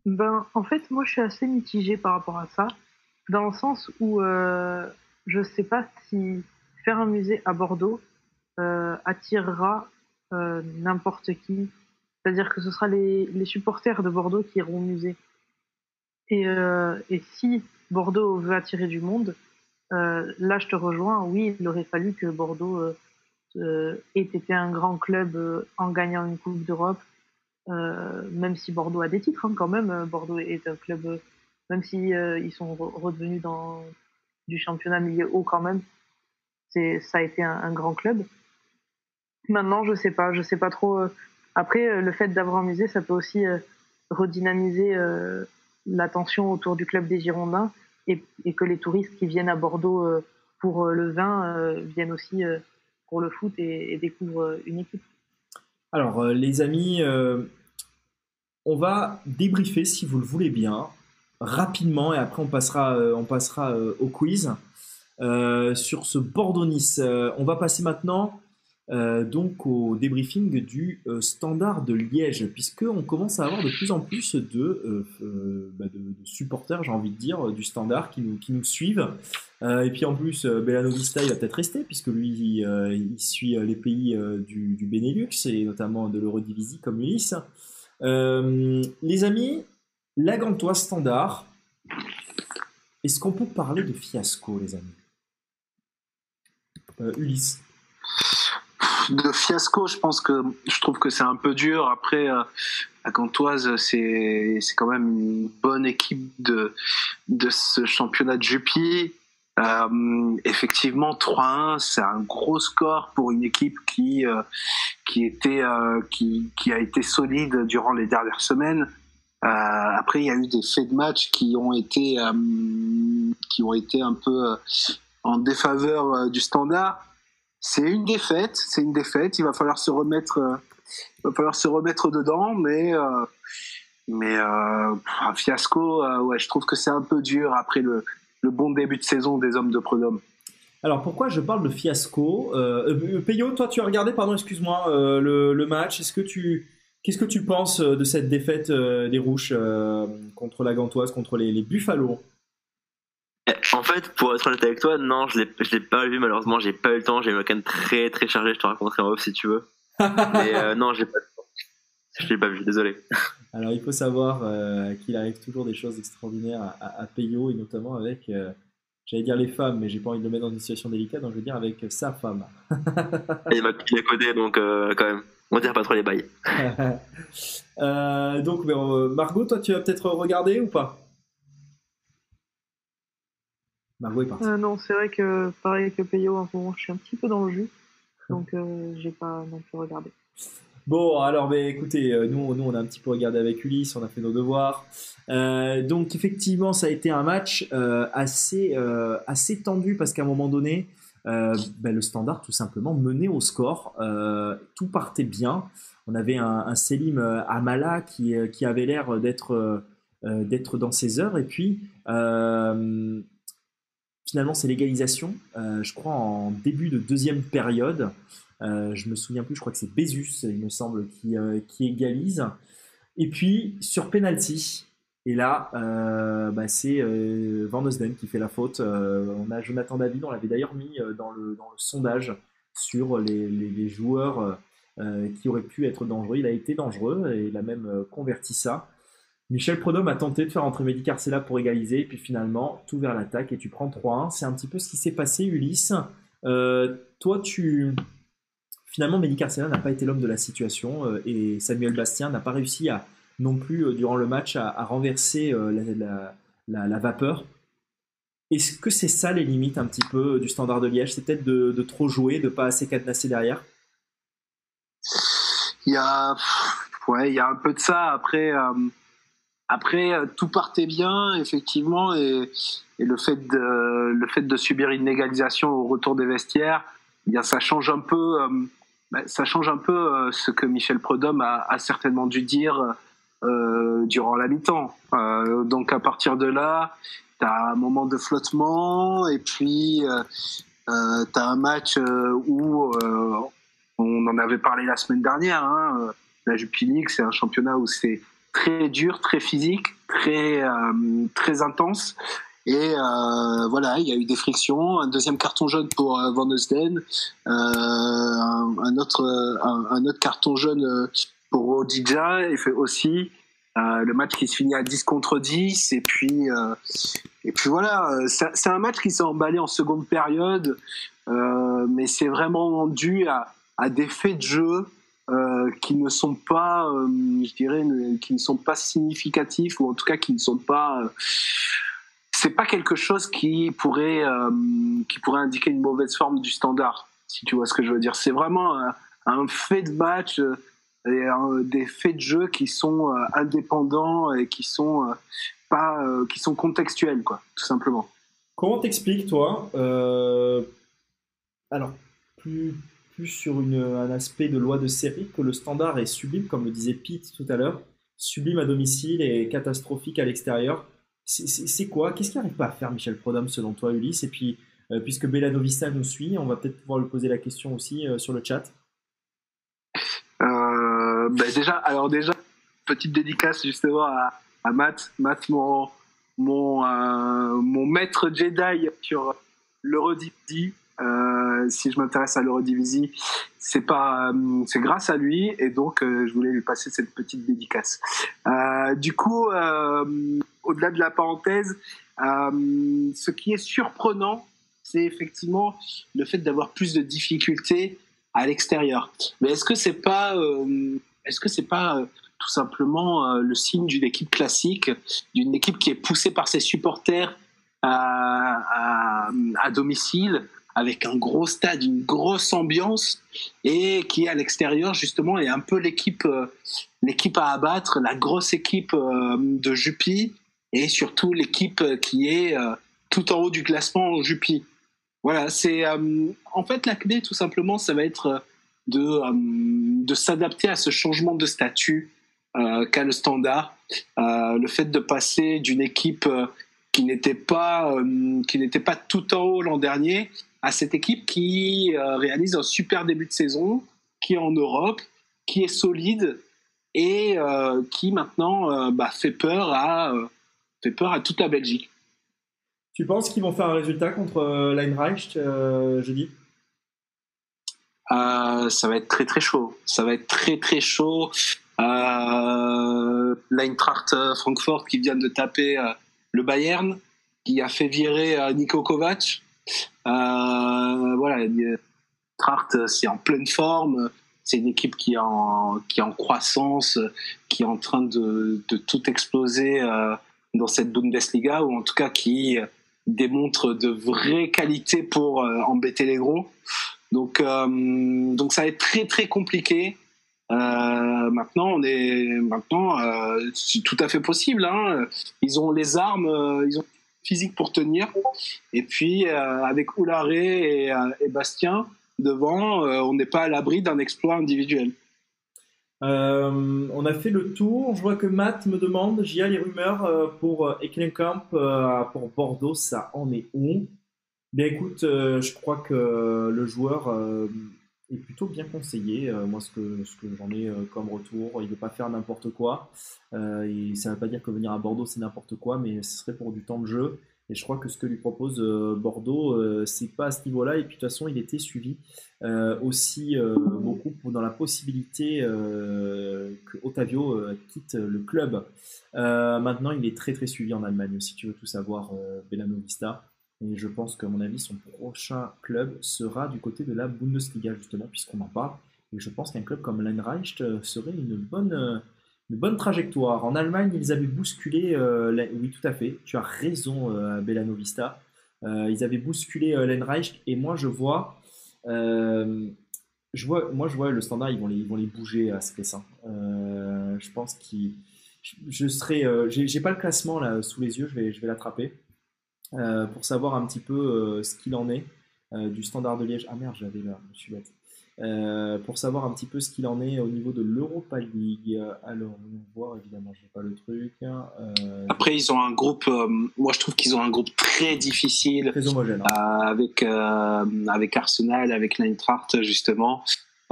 Ben en fait moi je suis assez mitigée par rapport à ça dans le sens où euh, je sais pas si faire un musée à Bordeaux euh, attirera euh, n'importe qui. C'est-à-dire que ce sera les, les, supporters de Bordeaux qui iront au musée. Et, et si Bordeaux veut attirer du monde, euh, là, je te rejoins. Oui, il aurait fallu que Bordeaux euh, euh ait été un grand club en gagnant une Coupe d'Europe, même si Bordeaux a des titres hein, quand même. Bordeaux est un club, même si ils sont revenus dans du championnat milieu haut quand même. Ça a été un, un, grand club. Maintenant, je sais pas, je sais pas trop. Après, le fait d'avoir un musée, ça peut aussi redynamiser l'attention autour du club des Girondins et, que les touristes qui viennent à Bordeaux euh, pour euh, le vin euh, viennent aussi pour le foot et, et découvrent une équipe. Alors, les amis, on va débriefer, si vous le voulez bien, rapidement, et après on passera, on passera au quiz sur ce Bordeaux-Nice. on va passer maintenant euh, donc au débriefing du euh, standard de Liège, puisqu'on commence à avoir de plus en plus de, euh, bah supporters, j'ai envie de dire, du standard qui nous, suivent. et puis en plus, Bellanovista, il va peut-être rester, puisque lui, il, suit les pays du, du, Benelux, et notamment de l'Eurodivisie, comme Ulysse. les amis, la Gantois standard, est-ce qu'on peut parler de fiasco, les amis? Ulysse de fiasco, je pense que je trouve que c'est un peu dur. Après, euh, la Gantoise, c'est quand même une bonne équipe de de ce championnat de Juppie. Euh, effectivement, 3-1, c'est un gros score pour une équipe qui euh, qui était euh, qui qui a été solide durant les dernières semaines. Après, il y a eu des faits de match qui ont été qui ont été un peu en défaveur du Standard c'est une défaite, c'est une défaite. Il va falloir se remettre, euh, va falloir se remettre dedans, mais euh, mais euh, un fiasco. Ouais, je trouve que c'est un peu dur après le, le bon début de saison des hommes de Prud'homme. Alors pourquoi je parle de fiasco Peyo, toi tu as regardé, pardon, excuse-moi, le, le, match. Est-ce que tu Qu'est-ce que tu penses de cette défaite des Rouges contre la Gantoise, contre les, les Buffalo fait, pour être honnête avec toi, non, je l'ai, je l'ai pas vu malheureusement, j'ai pas eu le temps, j'ai eu un week-end très très chargé, je te raconterai en off si tu veux. *laughs* Mais euh, non, j'ai pas. Je l'ai pas vu, désolé. Alors, il faut savoir euh, qu'il arrive toujours des choses extraordinaires à, à, Peyo, et notamment avec, euh, j'allais dire les femmes, mais j'ai pas envie de le mettre dans une situation délicate, donc je vais dire avec sa femme. *laughs* Il m'a pris à côté, donc euh, quand même. On dirait pas trop les bails. *laughs* Euh, donc, mais, euh, Margot, toi, tu vas peut-être regarder ou pas? Margot est partie. Euh, non, c'est vrai que pareil que Peyo, en ce moment, je suis un petit peu dans le jus. Donc, euh, j'ai pas non plus regardé. Bon, alors, mais écoutez, euh, nous, nous, on a un petit peu regardé avec Ulysse, on a fait nos devoirs. Euh, donc, effectivement, ça a été un match euh, assez, euh, assez tendu parce qu'à un moment donné, euh, ben, le standard, tout simplement, menait au score. Euh, tout partait bien. On avait un, un Selim Amala qui, qui avait l'air d'être d'être dans ses heures. Et puis, euh, finalement, c'est l'égalisation, euh, je crois, en début de deuxième période. Euh, je me souviens plus, je crois que c'est Bézus, il me semble, qui, euh, qui égalise. Et puis, sur penalty, et là, euh, bah, c'est Van Osden qui fait la faute. On a Jonathan David, on l'avait d'ailleurs mis dans le, dans le sondage sur les, les, les joueurs qui auraient pu être dangereux. Il a été dangereux et il a même converti ça. Michel Prodhomme a tenté de faire entrer Mehdi Carcella pour égaliser, et puis finalement, tout vers l'attaque et tu prends 3-1. C'est un petit peu ce qui s'est passé, Ulysse. Euh, toi, tu. Finalement, Mehdi Carcella n'a pas été l'homme de la situation euh, et Samuel Bastien n'a pas réussi à non plus euh, durant le match à, renverser la, vapeur. Est-ce que c'est ça les limites un petit peu du standard de Liège? C'est peut-être de, de trop jouer, de pas assez cadenasser derrière? Il y a, ouais, il y a un peu de ça. Après, après euh, tout partait bien, effectivement, et, le fait de, subir une égalisation au retour des vestiaires, eh bien, ça change un peu, euh, bah, ça change un peu euh, ce que Michel Prudhomme a, certainement dû dire durant la mi-temps. Donc à partir de là, t'as un moment de flottement, et puis euh, t'as un match où on en avait parlé la semaine dernière. Hein, la Jupiler c'est un championnat où c'est très dur, très physique, très euh, très intense. Et euh, voilà, il y a eu des frictions. Un deuxième carton jaune pour euh, Van euh, un, autre un, autre carton jaune pour Odija. Il fait aussi le match qui se finit à 10 contre 10. Et puis et puis voilà, c'est un match qui s'est emballé en seconde période, mais c'est vraiment dû à des faits de jeu euh, qui ne sont pas, euh, je dirais, qui ne sont pas significatifs ou en tout cas qui ne sont pas. euh, c'est pas quelque chose qui pourrait euh, qui pourrait indiquer une mauvaise forme du standard, si tu vois ce que je veux dire. C'est vraiment un, fait de match des faits de jeu qui sont indépendants et qui sont pas qui sont contextuels quoi, tout simplement. Comment t'expliques, toi Alors, plus, plus sur un aspect de loi de série, que le standard est sublime, comme le disait Pete tout à l'heure, sublime à domicile et catastrophique à l'extérieur. C'est- quoi? Qu'est-ce qu'il n'arrive pas à faire, Michel Prodhomme, selon toi, Ulysse? Et puis, euh, puisque Bella Vista nous suit, on va peut-être pouvoir lui poser la question aussi euh, sur le chat. Ben déjà, alors déjà, petite dédicace justement à, Matt, Matt mon mon euh, mon maître Jedi sur l'Eurodivisi. Euh, si je m'intéresse à l'Eurodivisi, c'est pas, euh, c'est grâce à lui et donc euh, je voulais lui passer cette petite dédicace. Du coup, au-delà de la parenthèse, ce qui est surprenant, c'est effectivement le fait d'avoir plus de difficultés à l'extérieur. Mais est-ce que c'est pas, est-ce que c'est pas tout simplement le signe d'une équipe classique, d'une équipe qui est poussée par ses supporters à domicile, avec un gros stade, une grosse ambiance, et qui à l'extérieur justement est un peu l'équipe, euh, l'équipe à abattre, la grosse équipe euh, de Jupy, et surtout l'équipe qui est euh, tout en haut du classement en Jupy. Voilà, c'est en fait la clé tout simplement, ça va être de, de s'adapter à ce changement de statut qu'a le standard, le fait de passer d'une équipe qui n'était pas qui n'était pas tout en haut l'an dernier à cette équipe qui euh, réalise un super début de saison, qui est en Europe, qui est solide et euh, qui maintenant euh, bah, fait peur à fait peur à toute la Belgique. Tu penses qu'ils vont faire un résultat contre euh, Leinreich euh, jeudi? Euh, ça va être très très chaud. Ça va être très très chaud. Euh, L'Eintracht Francfort qui vient de taper le Bayern, qui a fait virer Niko Kovac. Euh, voilà, Eintracht c'est en pleine forme. C'est une équipe qui est en qui est en croissance, qui est en train de, de tout exploser euh, dans cette Bundesliga ou en tout cas qui démontre de vraies qualités pour euh, embêter les gros. Donc, euh, donc ça va être très très compliqué. Euh, maintenant, on est maintenant, euh, c'est tout à fait possible. Hein. Ils ont les armes, euh, physique pour tenir. Et puis euh, avec Oularé et, euh, et Bastien devant, euh, on n'est pas à l'abri d'un exploit individuel. On a fait le tour. Je vois que Matt me demande, j'y a les rumeurs pour Ekelenkamp, euh, pour Bordeaux, ça en est où? Bien écoute, je crois que le joueur est plutôt bien conseillé. Euh, moi, ce que, ce que j'en ai euh, comme retour, il veut pas faire n'importe quoi. Euh, et ça veut pas dire que venir à Bordeaux, c'est n'importe quoi, mais ce serait pour du temps de jeu. Et je crois que ce que lui propose Bordeaux, c'est pas à ce niveau-là. Et puis de toute façon, il était suivi aussi beaucoup dans la possibilité que Otavio euh, quitte le club. Maintenant, il est très très suivi en Allemagne, si tu veux tout savoir, Belano Vista. Et je pense qu'à mon avis, son prochain club sera du côté de la Bundesliga, justement, puisqu'on en parle. Et je pense qu'un club comme l'Einreich euh, serait une bonne, euh, une bonne trajectoire. En Allemagne, ils avaient bousculé, euh, oui, tout à fait, tu as raison, euh, Belano Vista. Euh, ils avaient bousculé euh, l'Einreich, et moi, je vois, je vois, moi, je vois le standard, ils vont les, ils vont les bouger à ce Euh, je pense qu'ils. Je, je serai. j'ai pas le classement là sous les yeux, je vais, je vais l'attraper euh, pour savoir un petit peu euh, ce qu'il en est euh, du standard de Liège. Ah merde, j'avais là, je suis bête. Pour savoir un petit peu ce qu'il en est au niveau de l'Europa League. Alors, on va voir, évidemment, j'ai pas le truc. Euh, Après, ils ont un groupe. moi, je trouve qu'ils ont un groupe très difficile. très homogène. hein. avec avec Arsenal, avec l'Eintracht justement.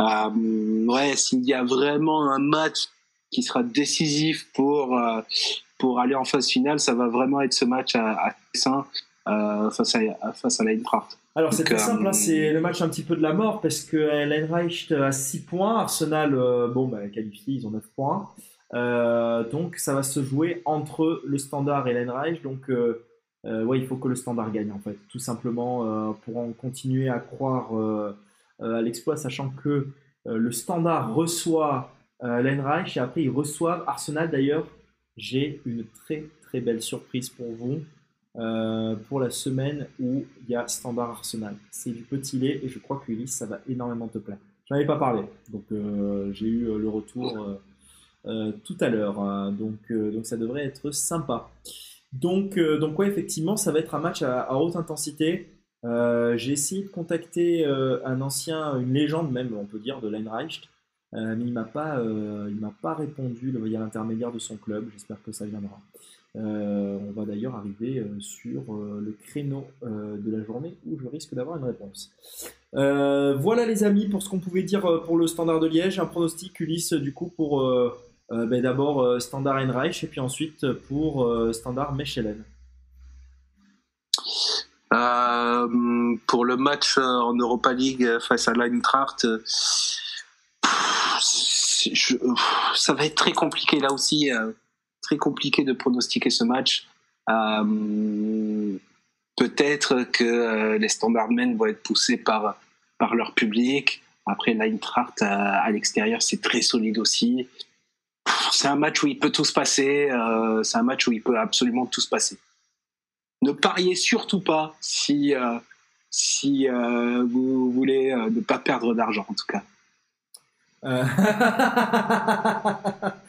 Euh, ouais, s'il y a vraiment un match qui sera décisif pour euh, pour aller en phase finale, ça va vraiment être ce match à, à Tessin euh, face à face à l'Eintracht. Alors c'est très euh, simple, hein, c'est le match un petit peu de la mort parce que euh, l'Einreich a 6 points, Arsenal, euh, bon, bah, qualifié, ils ont 9 points. Euh, donc ça va se jouer entre le Standard et l'Einreich. Donc euh, euh, ouais, il faut que le Standard gagne en fait, tout simplement euh, pour en continuer à croire euh, euh, à l'exploit, sachant que euh, le Standard reçoit euh, l'Einreich et après ils reçoivent Arsenal. D'ailleurs, j'ai une très très belle surprise pour vous euh, pour la semaine où il y a Standard Arsenal. C'est du petit lait et je crois que Ulysse, ça va énormément te plaire. J'en avais pas parlé, donc euh, j'ai eu euh, le retour tout à l'heure, hein. donc, donc ça devrait être sympa. Donc, donc ouais, effectivement, ça va être un match à, haute intensité. J'ai essayé de contacter un ancien, une légende même, on peut dire, de l'Einreich, euh, mais il m'a pas, il m'a pas répondu le- via l'intermédiaire de son club. J'espère que ça viendra. Euh, on va d'ailleurs arriver euh, sur euh, le créneau de la journée où je risque d'avoir une réponse. Voilà les amis pour ce qu'on pouvait dire pour le Standard de Liège. Un pronostic Ulysse du coup pour ben, d'abord Standard Einreich et puis ensuite pour Standard Mechelen. Pour le match en Europa League face à l'Eintracht, ça va être très compliqué là aussi, très compliqué de pronostiquer ce match. Euh, Peut-être que euh, les Standardmen vont être poussés par par leur public. Après l'Eintracht à, à l'extérieur, c'est très solide aussi. C'est un match où il peut tout se passer. euh, c'est un match où il peut absolument tout se passer ne pariez surtout pas si, euh, si euh, vous voulez euh, ne pas perdre d'argent, en tout cas. *laughs*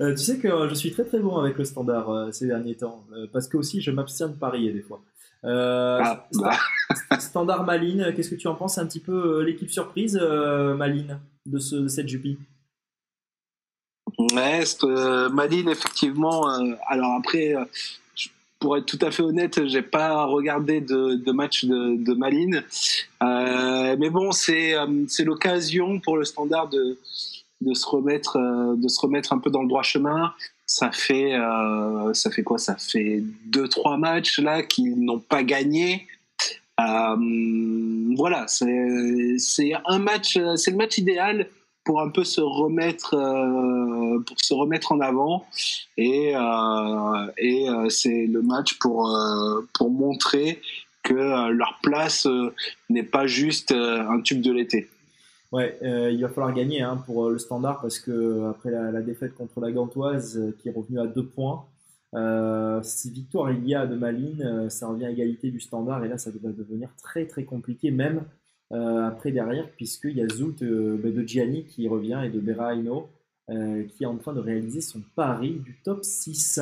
Euh, tu sais que je suis très très bon avec le Standard euh, ces derniers temps euh, parce que aussi je m'abstiens de parier des fois. Ah, Sta- bah, Standard Maline, qu'est-ce que tu en penses un petit peu l'équipe surprise Maline de, ce, de cette Jupi ouais, Madine, effectivement. alors après, pour être tout à fait honnête, j'ai pas regardé de, de match de, de Malines. Euh, mais bon, c'est c'est l'occasion pour le Standard de, de se remettre euh, de se remettre un peu dans le droit chemin. Ça fait euh, ça fait quoi? Ça fait deux trois matchs là qu'ils n'ont pas gagné. Euh, voilà, c'est un match, c'est le match idéal pour un peu se remettre, euh, pour se remettre en avant, et euh, et euh, c'est le match pour euh, pour montrer que euh, leur place n'est pas juste un tube de l'été. Ouais, euh, il va falloir gagner hein, pour euh, le standard parce que euh, après la, défaite contre la Gantoise qui est revenue à deux points, euh, si victoire il y a de Malines, ça revient à égalité du standard et là ça va devenir très très compliqué même après derrière puisqu'il y a Zout bah, de Gianni qui revient et de Beraino qui est en train de réaliser son pari du top 6.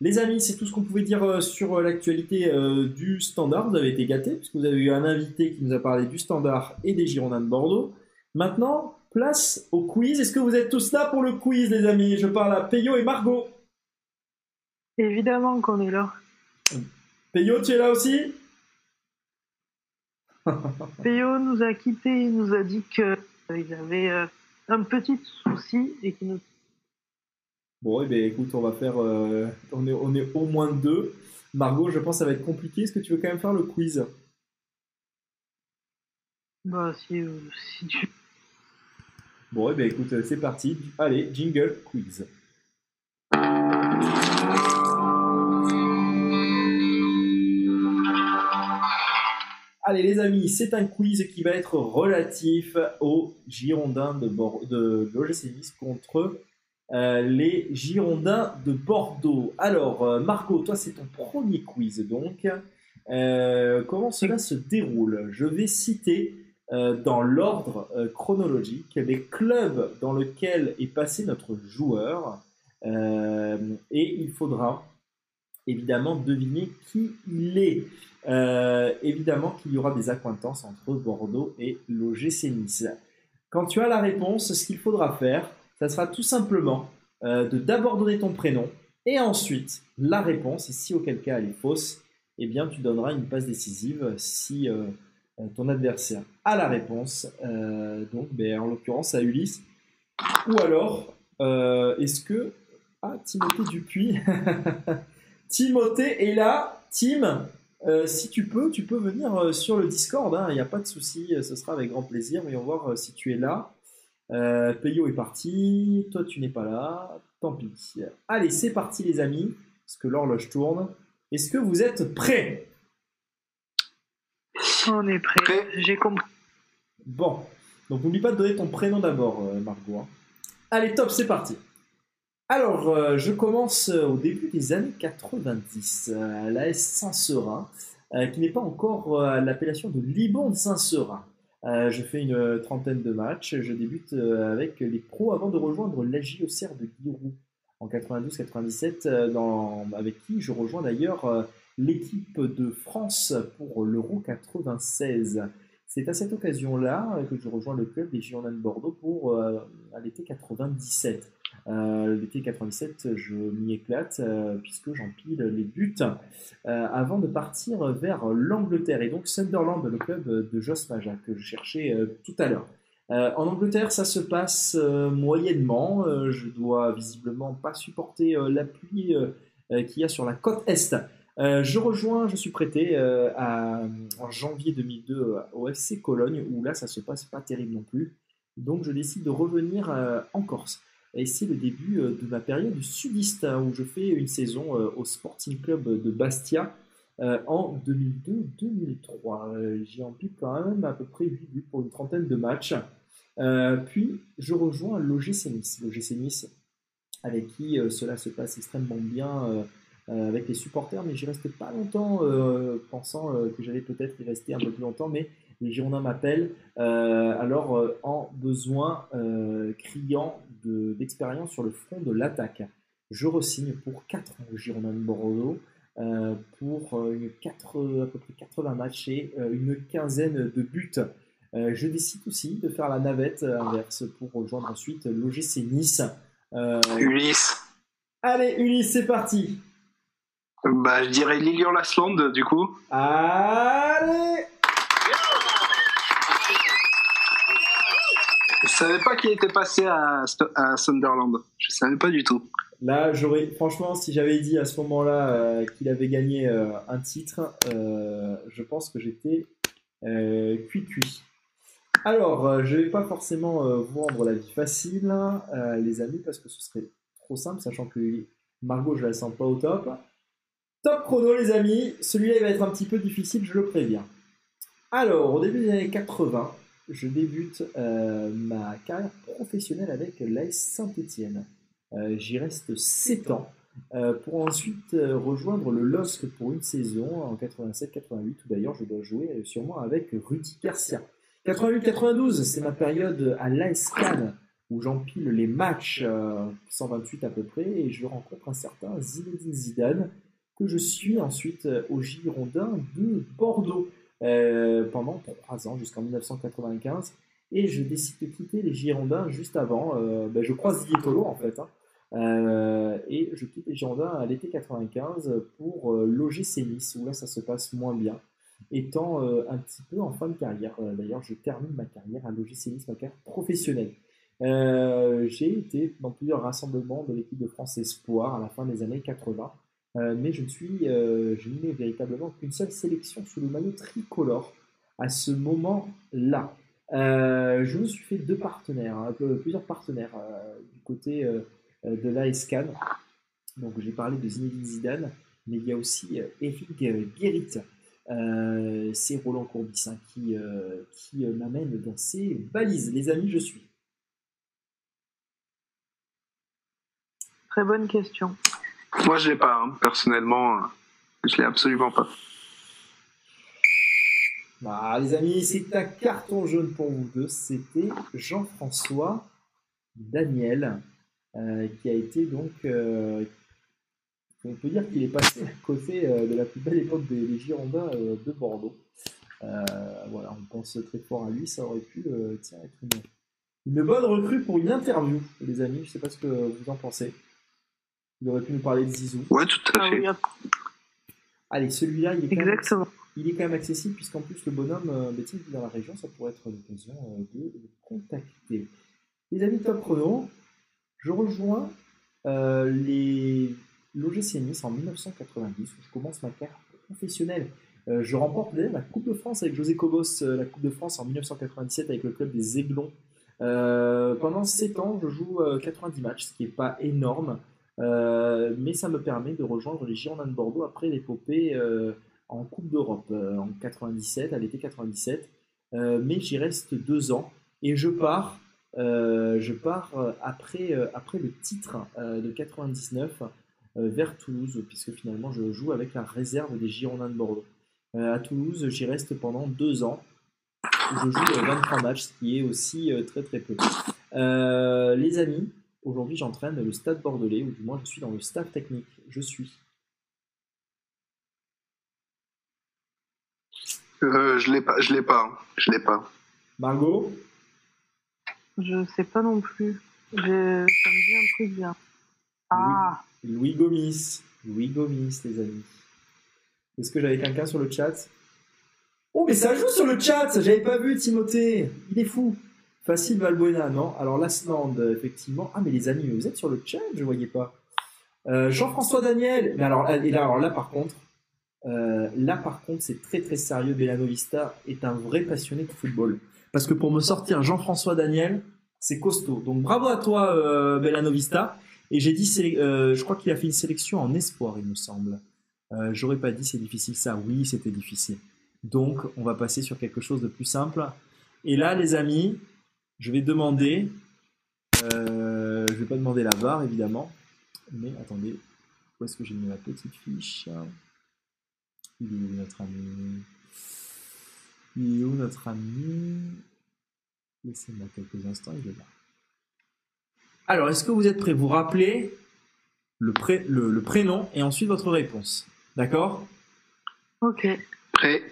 Les amis, c'est tout ce qu'on pouvait dire sur l'actualité du standard. Vous avez été gâtés puisque vous avez eu un invité qui nous a parlé du standard et des Girondins de Bordeaux. Maintenant, place au quiz. Est-ce que vous êtes tous là pour le quiz, les amis? Je parle à Peyo et Margot. Évidemment qu'on est là. Peyo, tu es là aussi? *laughs* Péo nous a quittés, il nous a dit qu'il avait euh, un petit souci et qu'il nous Bon, eh bien, écoute, on va faire. euh, on, est, on est au moins deux. Margot, je pense que ça va être compliqué. Est-ce que tu veux quand même faire le quiz? Bah, si, euh, si tu. Bon, eh bien, écoute, euh, c'est parti. Allez, jingle quiz. Allez les amis, c'est un quiz qui va être relatif aux Girondins de, Bor- de, de l'OGC contre euh, les Girondins de Bordeaux. Alors euh, Margot, toi c'est ton premier quiz donc. Euh, comment cela se déroule? Je vais citer euh, dans l'ordre euh, chronologique les clubs dans lesquels est passé notre joueur euh, et il faudra évidemment deviner qui il est. Évidemment qu'il y aura des accointances entre Bordeaux et l'OGC Nice. Quand tu as la réponse, ce qu'il faudra faire, ça sera tout simplement de d'abord donner ton prénom et ensuite la réponse. Et si auquel cas elle est fausse, eh bien tu donneras une passe décisive si ton adversaire a la réponse. Euh, donc, ben, en l'occurrence à Ulysse. Ou alors, euh, est-ce que ah Timothée Dupuis *laughs* Timothée est là. Tim, euh, si tu peux, tu peux venir euh, sur le Discord. hein, Il n'y a pas de souci, euh, ce sera avec grand plaisir. Voyons voir euh, si tu es là. Euh, Peyo est parti. Toi, tu n'es pas là. Tant pis. Allez, c'est parti, les amis. Parce que l'horloge tourne. Est-ce que vous êtes prêts? On est prêt. Prêt. J'ai compris. Bon. Donc, n'oublie pas de donner ton prénom d'abord, euh, Margot. hein. Allez, top, c'est parti. Alors, euh, je commence euh, au début des années 90 euh, à l'AS Saint-Seurin, euh, qui n'est pas encore euh, à l'appellation de Liban de Saint-Seurin. Euh, je fais une trentaine de matchs. Je débute euh, avec les pros avant de rejoindre l'AJ Auxerre de Giroud en 92-97, euh, dans- avec qui je rejoins d'ailleurs euh, l'équipe de France pour l'Euro 96. C'est à cette occasion-là que je rejoins le club des Girondins de Bordeaux pour euh, l'été 97. Euh, l'été 97, je m'y éclate euh, puisque j'empile les buts avant de partir vers l'Angleterre et donc Sunderland, le club de Jos Maja que je cherchais tout à l'heure. En Angleterre, ça se passe moyennement. Je dois visiblement pas supporter la pluie qu'il y a sur la côte est. Euh, je rejoins, je suis prêté euh, en janvier 2002 euh, au FC Cologne, où là ça se passe pas terrible non plus. Donc je décide de revenir en Corse. Et c'est le début de ma période sudiste, hein, où je fais une saison au Sporting Club de Bastia en 2002-2003. Euh, J'y empile quand même à peu près 8 buts pour une trentaine de matchs. Puis je rejoins l'OGC. L'OGC Nice, avec qui cela se passe extrêmement bien avec les supporters, mais j'y restais pas longtemps, euh, pensant euh, que j'allais peut-être y rester un peu plus longtemps, mais les Girondins m'appellent, euh, alors euh, en besoin euh, criant de- d'expérience sur le front de l'attaque. Je resigne pour 4 ans aux Girondins de Bordeaux, euh, pour euh, une 4, à peu près 80 matchs et euh, une quinzaine de buts. Euh, je décide aussi de faire la navette euh, inverse pour rejoindre ensuite l'OGC Nice. Euh, Ulysse. allez, Ulysse, c'est parti! Bah, je dirais Lilian Lasland, du coup. Allez Je savais pas qu'il était passé à, à Sunderland. Je savais pas du tout. Là, j'aurais, franchement, si j'avais dit à ce moment-là euh, qu'il avait gagné euh, un titre, euh, je pense que j'étais cuit cuit. Alors, je vais pas forcément vous rendre la vie facile, les amis, parce que ce serait trop simple, sachant que Margot, je la sens pas au top. Top chrono, les amis. Celui-là, il va être un petit peu difficile, je le préviens. Alors, au début des années 80, je débute ma carrière professionnelle avec l'AS Saint-Etienne. Euh, j'y reste 7 ans. Euh, pour ensuite euh, rejoindre le LOSC pour une saison en 87-88, où d'ailleurs je dois jouer sûrement avec Rudy Garcia. 88-92, c'est ma période à l'AS où j'empile les matchs 128 à peu près, et je rencontre un certain Zinedine Zidane, je suis ensuite au Girondin de Bordeaux pendant 3 ans, jusqu'en 1995. Et je décide de quitter les Girondins juste avant. Ben, je croise Didier Tolo en fait. Hein. Euh, et je quitte les Girondins à l'été 95 pour euh, loger Nice, où là ça se passe moins bien, étant euh, un petit peu en fin de carrière. D'ailleurs, je termine ma carrière à loger Nice, ma carrière professionnelle. J'ai été dans plusieurs rassemblements de l'équipe de France Espoir à la fin des années 80, mais je suis, je n'ai véritablement qu'une seule sélection sous le maillot tricolore à ce moment-là. je me suis fait deux partenaires, hein, plusieurs partenaires du côté euh, de l'ASCAN. Donc j'ai parlé de Zinedine Zidane, mais il y a aussi euh, Eric Guérit. Euh, c'est Roland Courbis hein, qui, qui m'amène dans ses balises. Les amis, je suis. Très bonne question. Moi, je l'ai pas. Hein. Personnellement, je l'ai absolument pas. Bah, les amis, c'est un carton jaune pour vous deux. C'était Jean-François Daniel. Euh, qui a été donc. Euh, on peut dire qu'il est passé à côté euh, de la plus belle époque des, Girondins de Bordeaux. voilà, on pense très fort à lui, ça aurait pu tiens, être une, bonne recrue pour une interview, les amis. Je ne sais pas ce que vous en pensez. Il aurait pu nous parler de Zizou. Ouais, tout à fait. Ah Allez, celui-là, il, est quand même, il est quand même accessible, puisqu'en plus, le bonhomme, euh, dans la région, ça pourrait être l'occasion de le contacter. Les amis Top Chrono, je rejoins euh, les l'OGC Nice en 1990, où je commence ma carrière professionnelle. Euh, je remporte d'ailleurs la Coupe de France avec José Cobos, euh, la Coupe de France en 1997 avec le club des Aiglons. pendant 7 ans, je joue 90 matchs, ce qui n'est pas énorme, mais ça me permet de rejoindre les Girondins de Bordeaux après l'épopée en Coupe d'Europe en 97, à l'été 97. mais j'y reste 2 ans et je pars euh, je pars euh, après, euh, après le titre de 99 vers Toulouse, puisque finalement je joue avec la réserve des Girondins de Bordeaux. à Toulouse, j'y reste pendant deux ans. Je joue 23 matchs, ce qui est aussi très très peu. les amis, aujourd'hui j'entraîne le stade bordelais, ou du moins je suis dans le staff technique. Je suis. je l'ai pas, je l'ai pas, je l'ai pas. Margot? Je sais pas non plus. Ça me dit un truc bien. Ah Louis, Gomis. Louis Gomis, les amis. Est-ce que j'avais quelqu'un sur le chat? Oh, mais ça joue sur le chat J'avais pas vu Timothée Il est fou Facile Valbuena, non Alors l'Asland, effectivement. Ah, mais les amis, vous êtes sur le chat Je voyais pas. Euh, Jean-François Daniel Mais alors, et là, par contre, euh, là, par contre, c'est très très sérieux. Bellanovista est un vrai passionné de football. Parce que pour me sortir Jean-François Daniel, c'est costaud. Donc bravo à toi, euh, Bellanovista. Et j'ai dit, euh, je crois qu'il a fait une sélection en espoir, il me semble. Euh, J'aurais pas dit c'est difficile ça. Oui, c'était difficile. Donc on va passer sur quelque chose de plus simple. Et là, les amis, je vais demander. Euh, je vais pas demander la barre évidemment. Mais attendez, où est-ce que j'ai mis ma petite fiche? Il est notre ami? Il est où notre ami? Laissez-moi quelques instants, il est là. Alors, est-ce que vous êtes prêts? Vous rappelez le, le, prénom et ensuite votre réponse. D'accord? Ok. Prêt.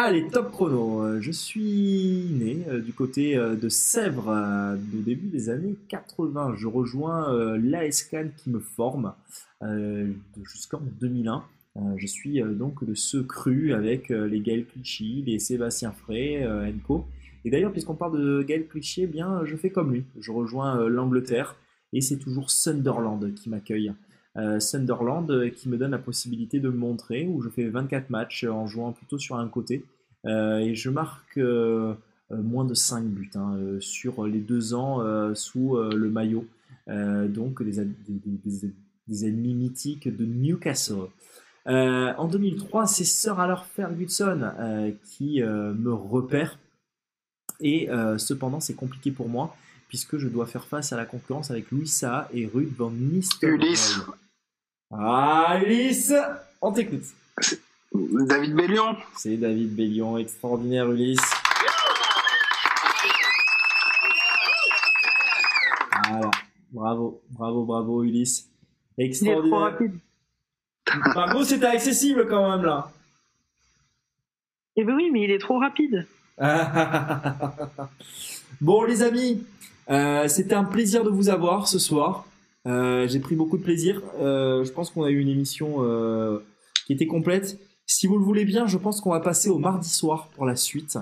Allez, top chrono. Euh, je suis né euh, du côté euh, de Sèvres au début des années 80. Je rejoins l'ASCAN qui me forme jusqu'en 2001. Euh, je suis donc de ce cru avec les Gaël Clichy, les Sébastien Frey, Enco. Et d'ailleurs, puisqu'on parle de Gaël Clichy, eh bien, je fais comme lui. Je rejoins l'Angleterre et c'est toujours Sunderland qui m'accueille. Euh, Sunderland euh, qui me donne la possibilité de montrer où je fais 24 matchs en jouant plutôt sur un côté Euh, et je marque euh, euh, moins de 5 buts hein, euh, sur les deux ans euh, sous euh, le maillot. Euh, donc des, ennemis mythiques de Newcastle. Euh, en 2003, c'est Sir Alex Ferguson euh, qui euh, me repère. Et euh, cependant, c'est compliqué pour moi puisque je dois faire face à la concurrence avec Louis Saha et Ruud van Nistelrooy. Ah, Ulysse On t'écoute. David Bellion. C'est David Bellion, extraordinaire Ulysse. Voilà, bravo, bravo, bravo Ulysse. Il est trop Extraordinaire. rapide. Bravo, c'était accessible quand même là. Eh ben oui, mais il est trop rapide. *laughs* bon les amis, euh, c'était un plaisir de vous avoir ce soir. Euh, J'ai pris beaucoup de plaisir. Euh, je pense qu'on a eu une émission euh, qui était complète. Si vous le voulez bien, je pense qu'on va passer au mardi soir pour la suite.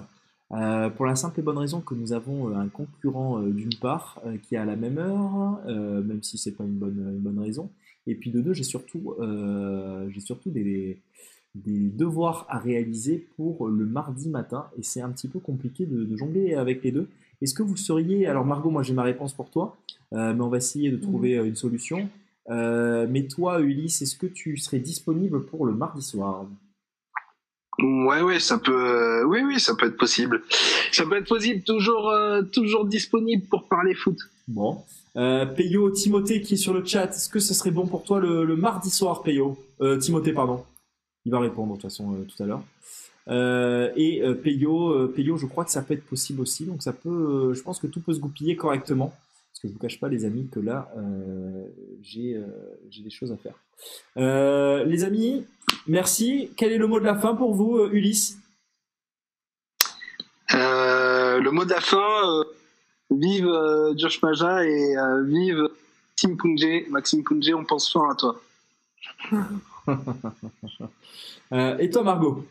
Pour la simple et bonne raison que nous avons un concurrent d'une part qui est à la même heure, même si c'est pas une bonne, raison. Et puis de deux, j'ai surtout, surtout des, devoirs à réaliser pour le mardi matin et c'est un petit peu compliqué de jongler avec les deux. Est-ce que vous seriez, alors Margot, moi j'ai ma réponse pour toi, euh, mais on va essayer de trouver euh, une solution. Euh, mais toi, Ulysse, est-ce que tu serais disponible pour le mardi soir? Ouais, ouais, ça peut, euh, oui, oui, ça peut être possible. Ça peut être possible, toujours, euh, toujours disponible pour parler foot. Bon. Euh, Peyo, Timothée qui est sur le chat, est-ce que ce serait bon pour toi le, le mardi soir, Peyo? Euh, Timothée, pardon. Il va répondre de toute façon euh, tout à l'heure. Euh, et euh, Peyo, euh, Peyo, je crois que ça peut être possible aussi, donc ça peut, euh, je pense que tout peut se goupiller correctement. Parce que je vous cache pas, les amis, que là, j'ai des choses à faire. Les amis, merci. Quel est le mot de la fin pour vous, Ulysse? Le mot de la fin, vive Josh Maja et vive Tim Punje. Maxime Punje, on pense fort à toi. *laughs* Et toi, Margot?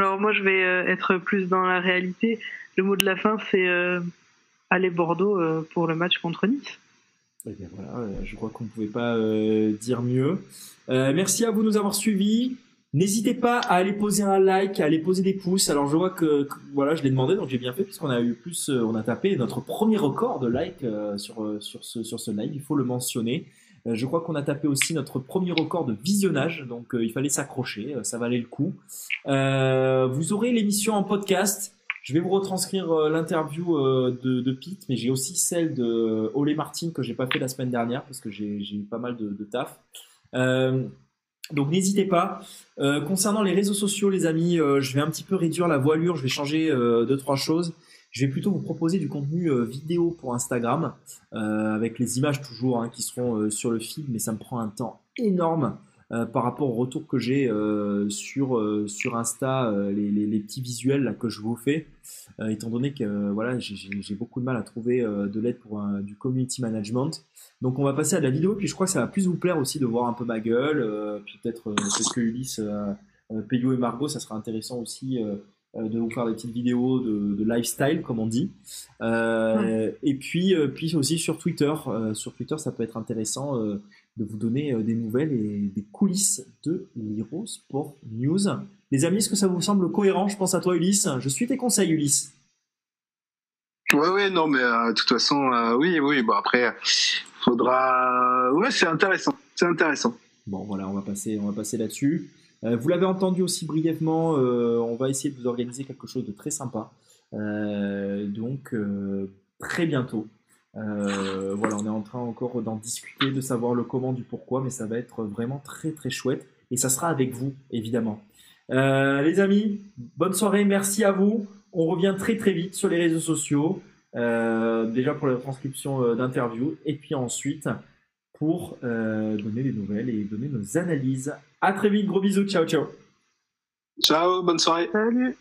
Alors moi, je vais euh, être plus dans la réalité. Le mot de la fin, c'est euh, aller Bordeaux euh, pour le match contre Nice. Eh bien je crois qu'on ne pouvait pas dire mieux. Merci à vous de nous avoir suivis. N'hésitez pas à aller poser un like, à aller poser des pouces. Alors je vois que, voilà, je l'ai demandé, donc j'ai bien fait puisqu'on a eu plus, on a tapé notre premier record de like sur sur ce sur ce live. Il faut le mentionner. Euh, je crois qu'on a tapé aussi notre premier record de visionnage, donc euh, il fallait s'accrocher, euh, ça valait le coup. Vous aurez l'émission en podcast. Je vais vous retranscrire l'interview de, Pete, mais j'ai aussi celle de Olé Martin que j'ai pas fait la semaine dernière parce que j'ai eu pas mal de, taf. Donc n'hésitez pas. Concernant les réseaux sociaux, les amis, je vais un petit peu réduire la voilure, je vais changer deux trois choses. Je vais plutôt vous proposer du contenu euh, vidéo pour Instagram, euh, avec les images toujours hein, qui seront euh, sur le feed, mais ça me prend un temps énorme euh, par rapport au retour que j'ai euh, sur euh, sur Insta, les, les, les petits visuels là, que je vous fais, étant donné que voilà j'ai- beaucoup de mal à trouver de l'aide pour du community management. Donc on va passer à de la vidéo, puis je crois que ça va plus vous plaire aussi de voir un peu ma gueule, puis peut-être ce que Ulysse, Peyo et Margot, ça sera intéressant aussi de vous faire des petites vidéos de, de lifestyle comme on dit. Euh, Et puis euh, puis aussi sur Twitter, euh, sur Twitter ça peut être intéressant euh, de vous donner euh, des nouvelles et des coulisses de l'Hero Sport News. Les amis, est-ce que ça vous semble cohérent? Je pense à toi Ulysse. Je suis tes conseils Ulysse. Ouais, ouais, non, mais euh, de toute façon, euh, oui, oui. Bon après, faudra. Ouais, c'est intéressant. C'est intéressant. Bon, voilà, on va passer, on va passer là-dessus. Euh, vous l'avez entendu aussi brièvement, euh, on va essayer de vous organiser quelque chose de très sympa. Euh, donc, très bientôt. Voilà, on est en train encore d'en discuter, de savoir le comment, du pourquoi, mais ça va être vraiment très très chouette. Et ça sera avec vous, évidemment. Les amis, bonne soirée, merci à vous. On revient très très vite sur les réseaux sociaux. Déjà pour la transcription d'interviews, et puis ensuite pour euh, donner des nouvelles et donner nos analyses. À très vite, gros bisous, ciao ciao. Ciao, bonne soirée. Salut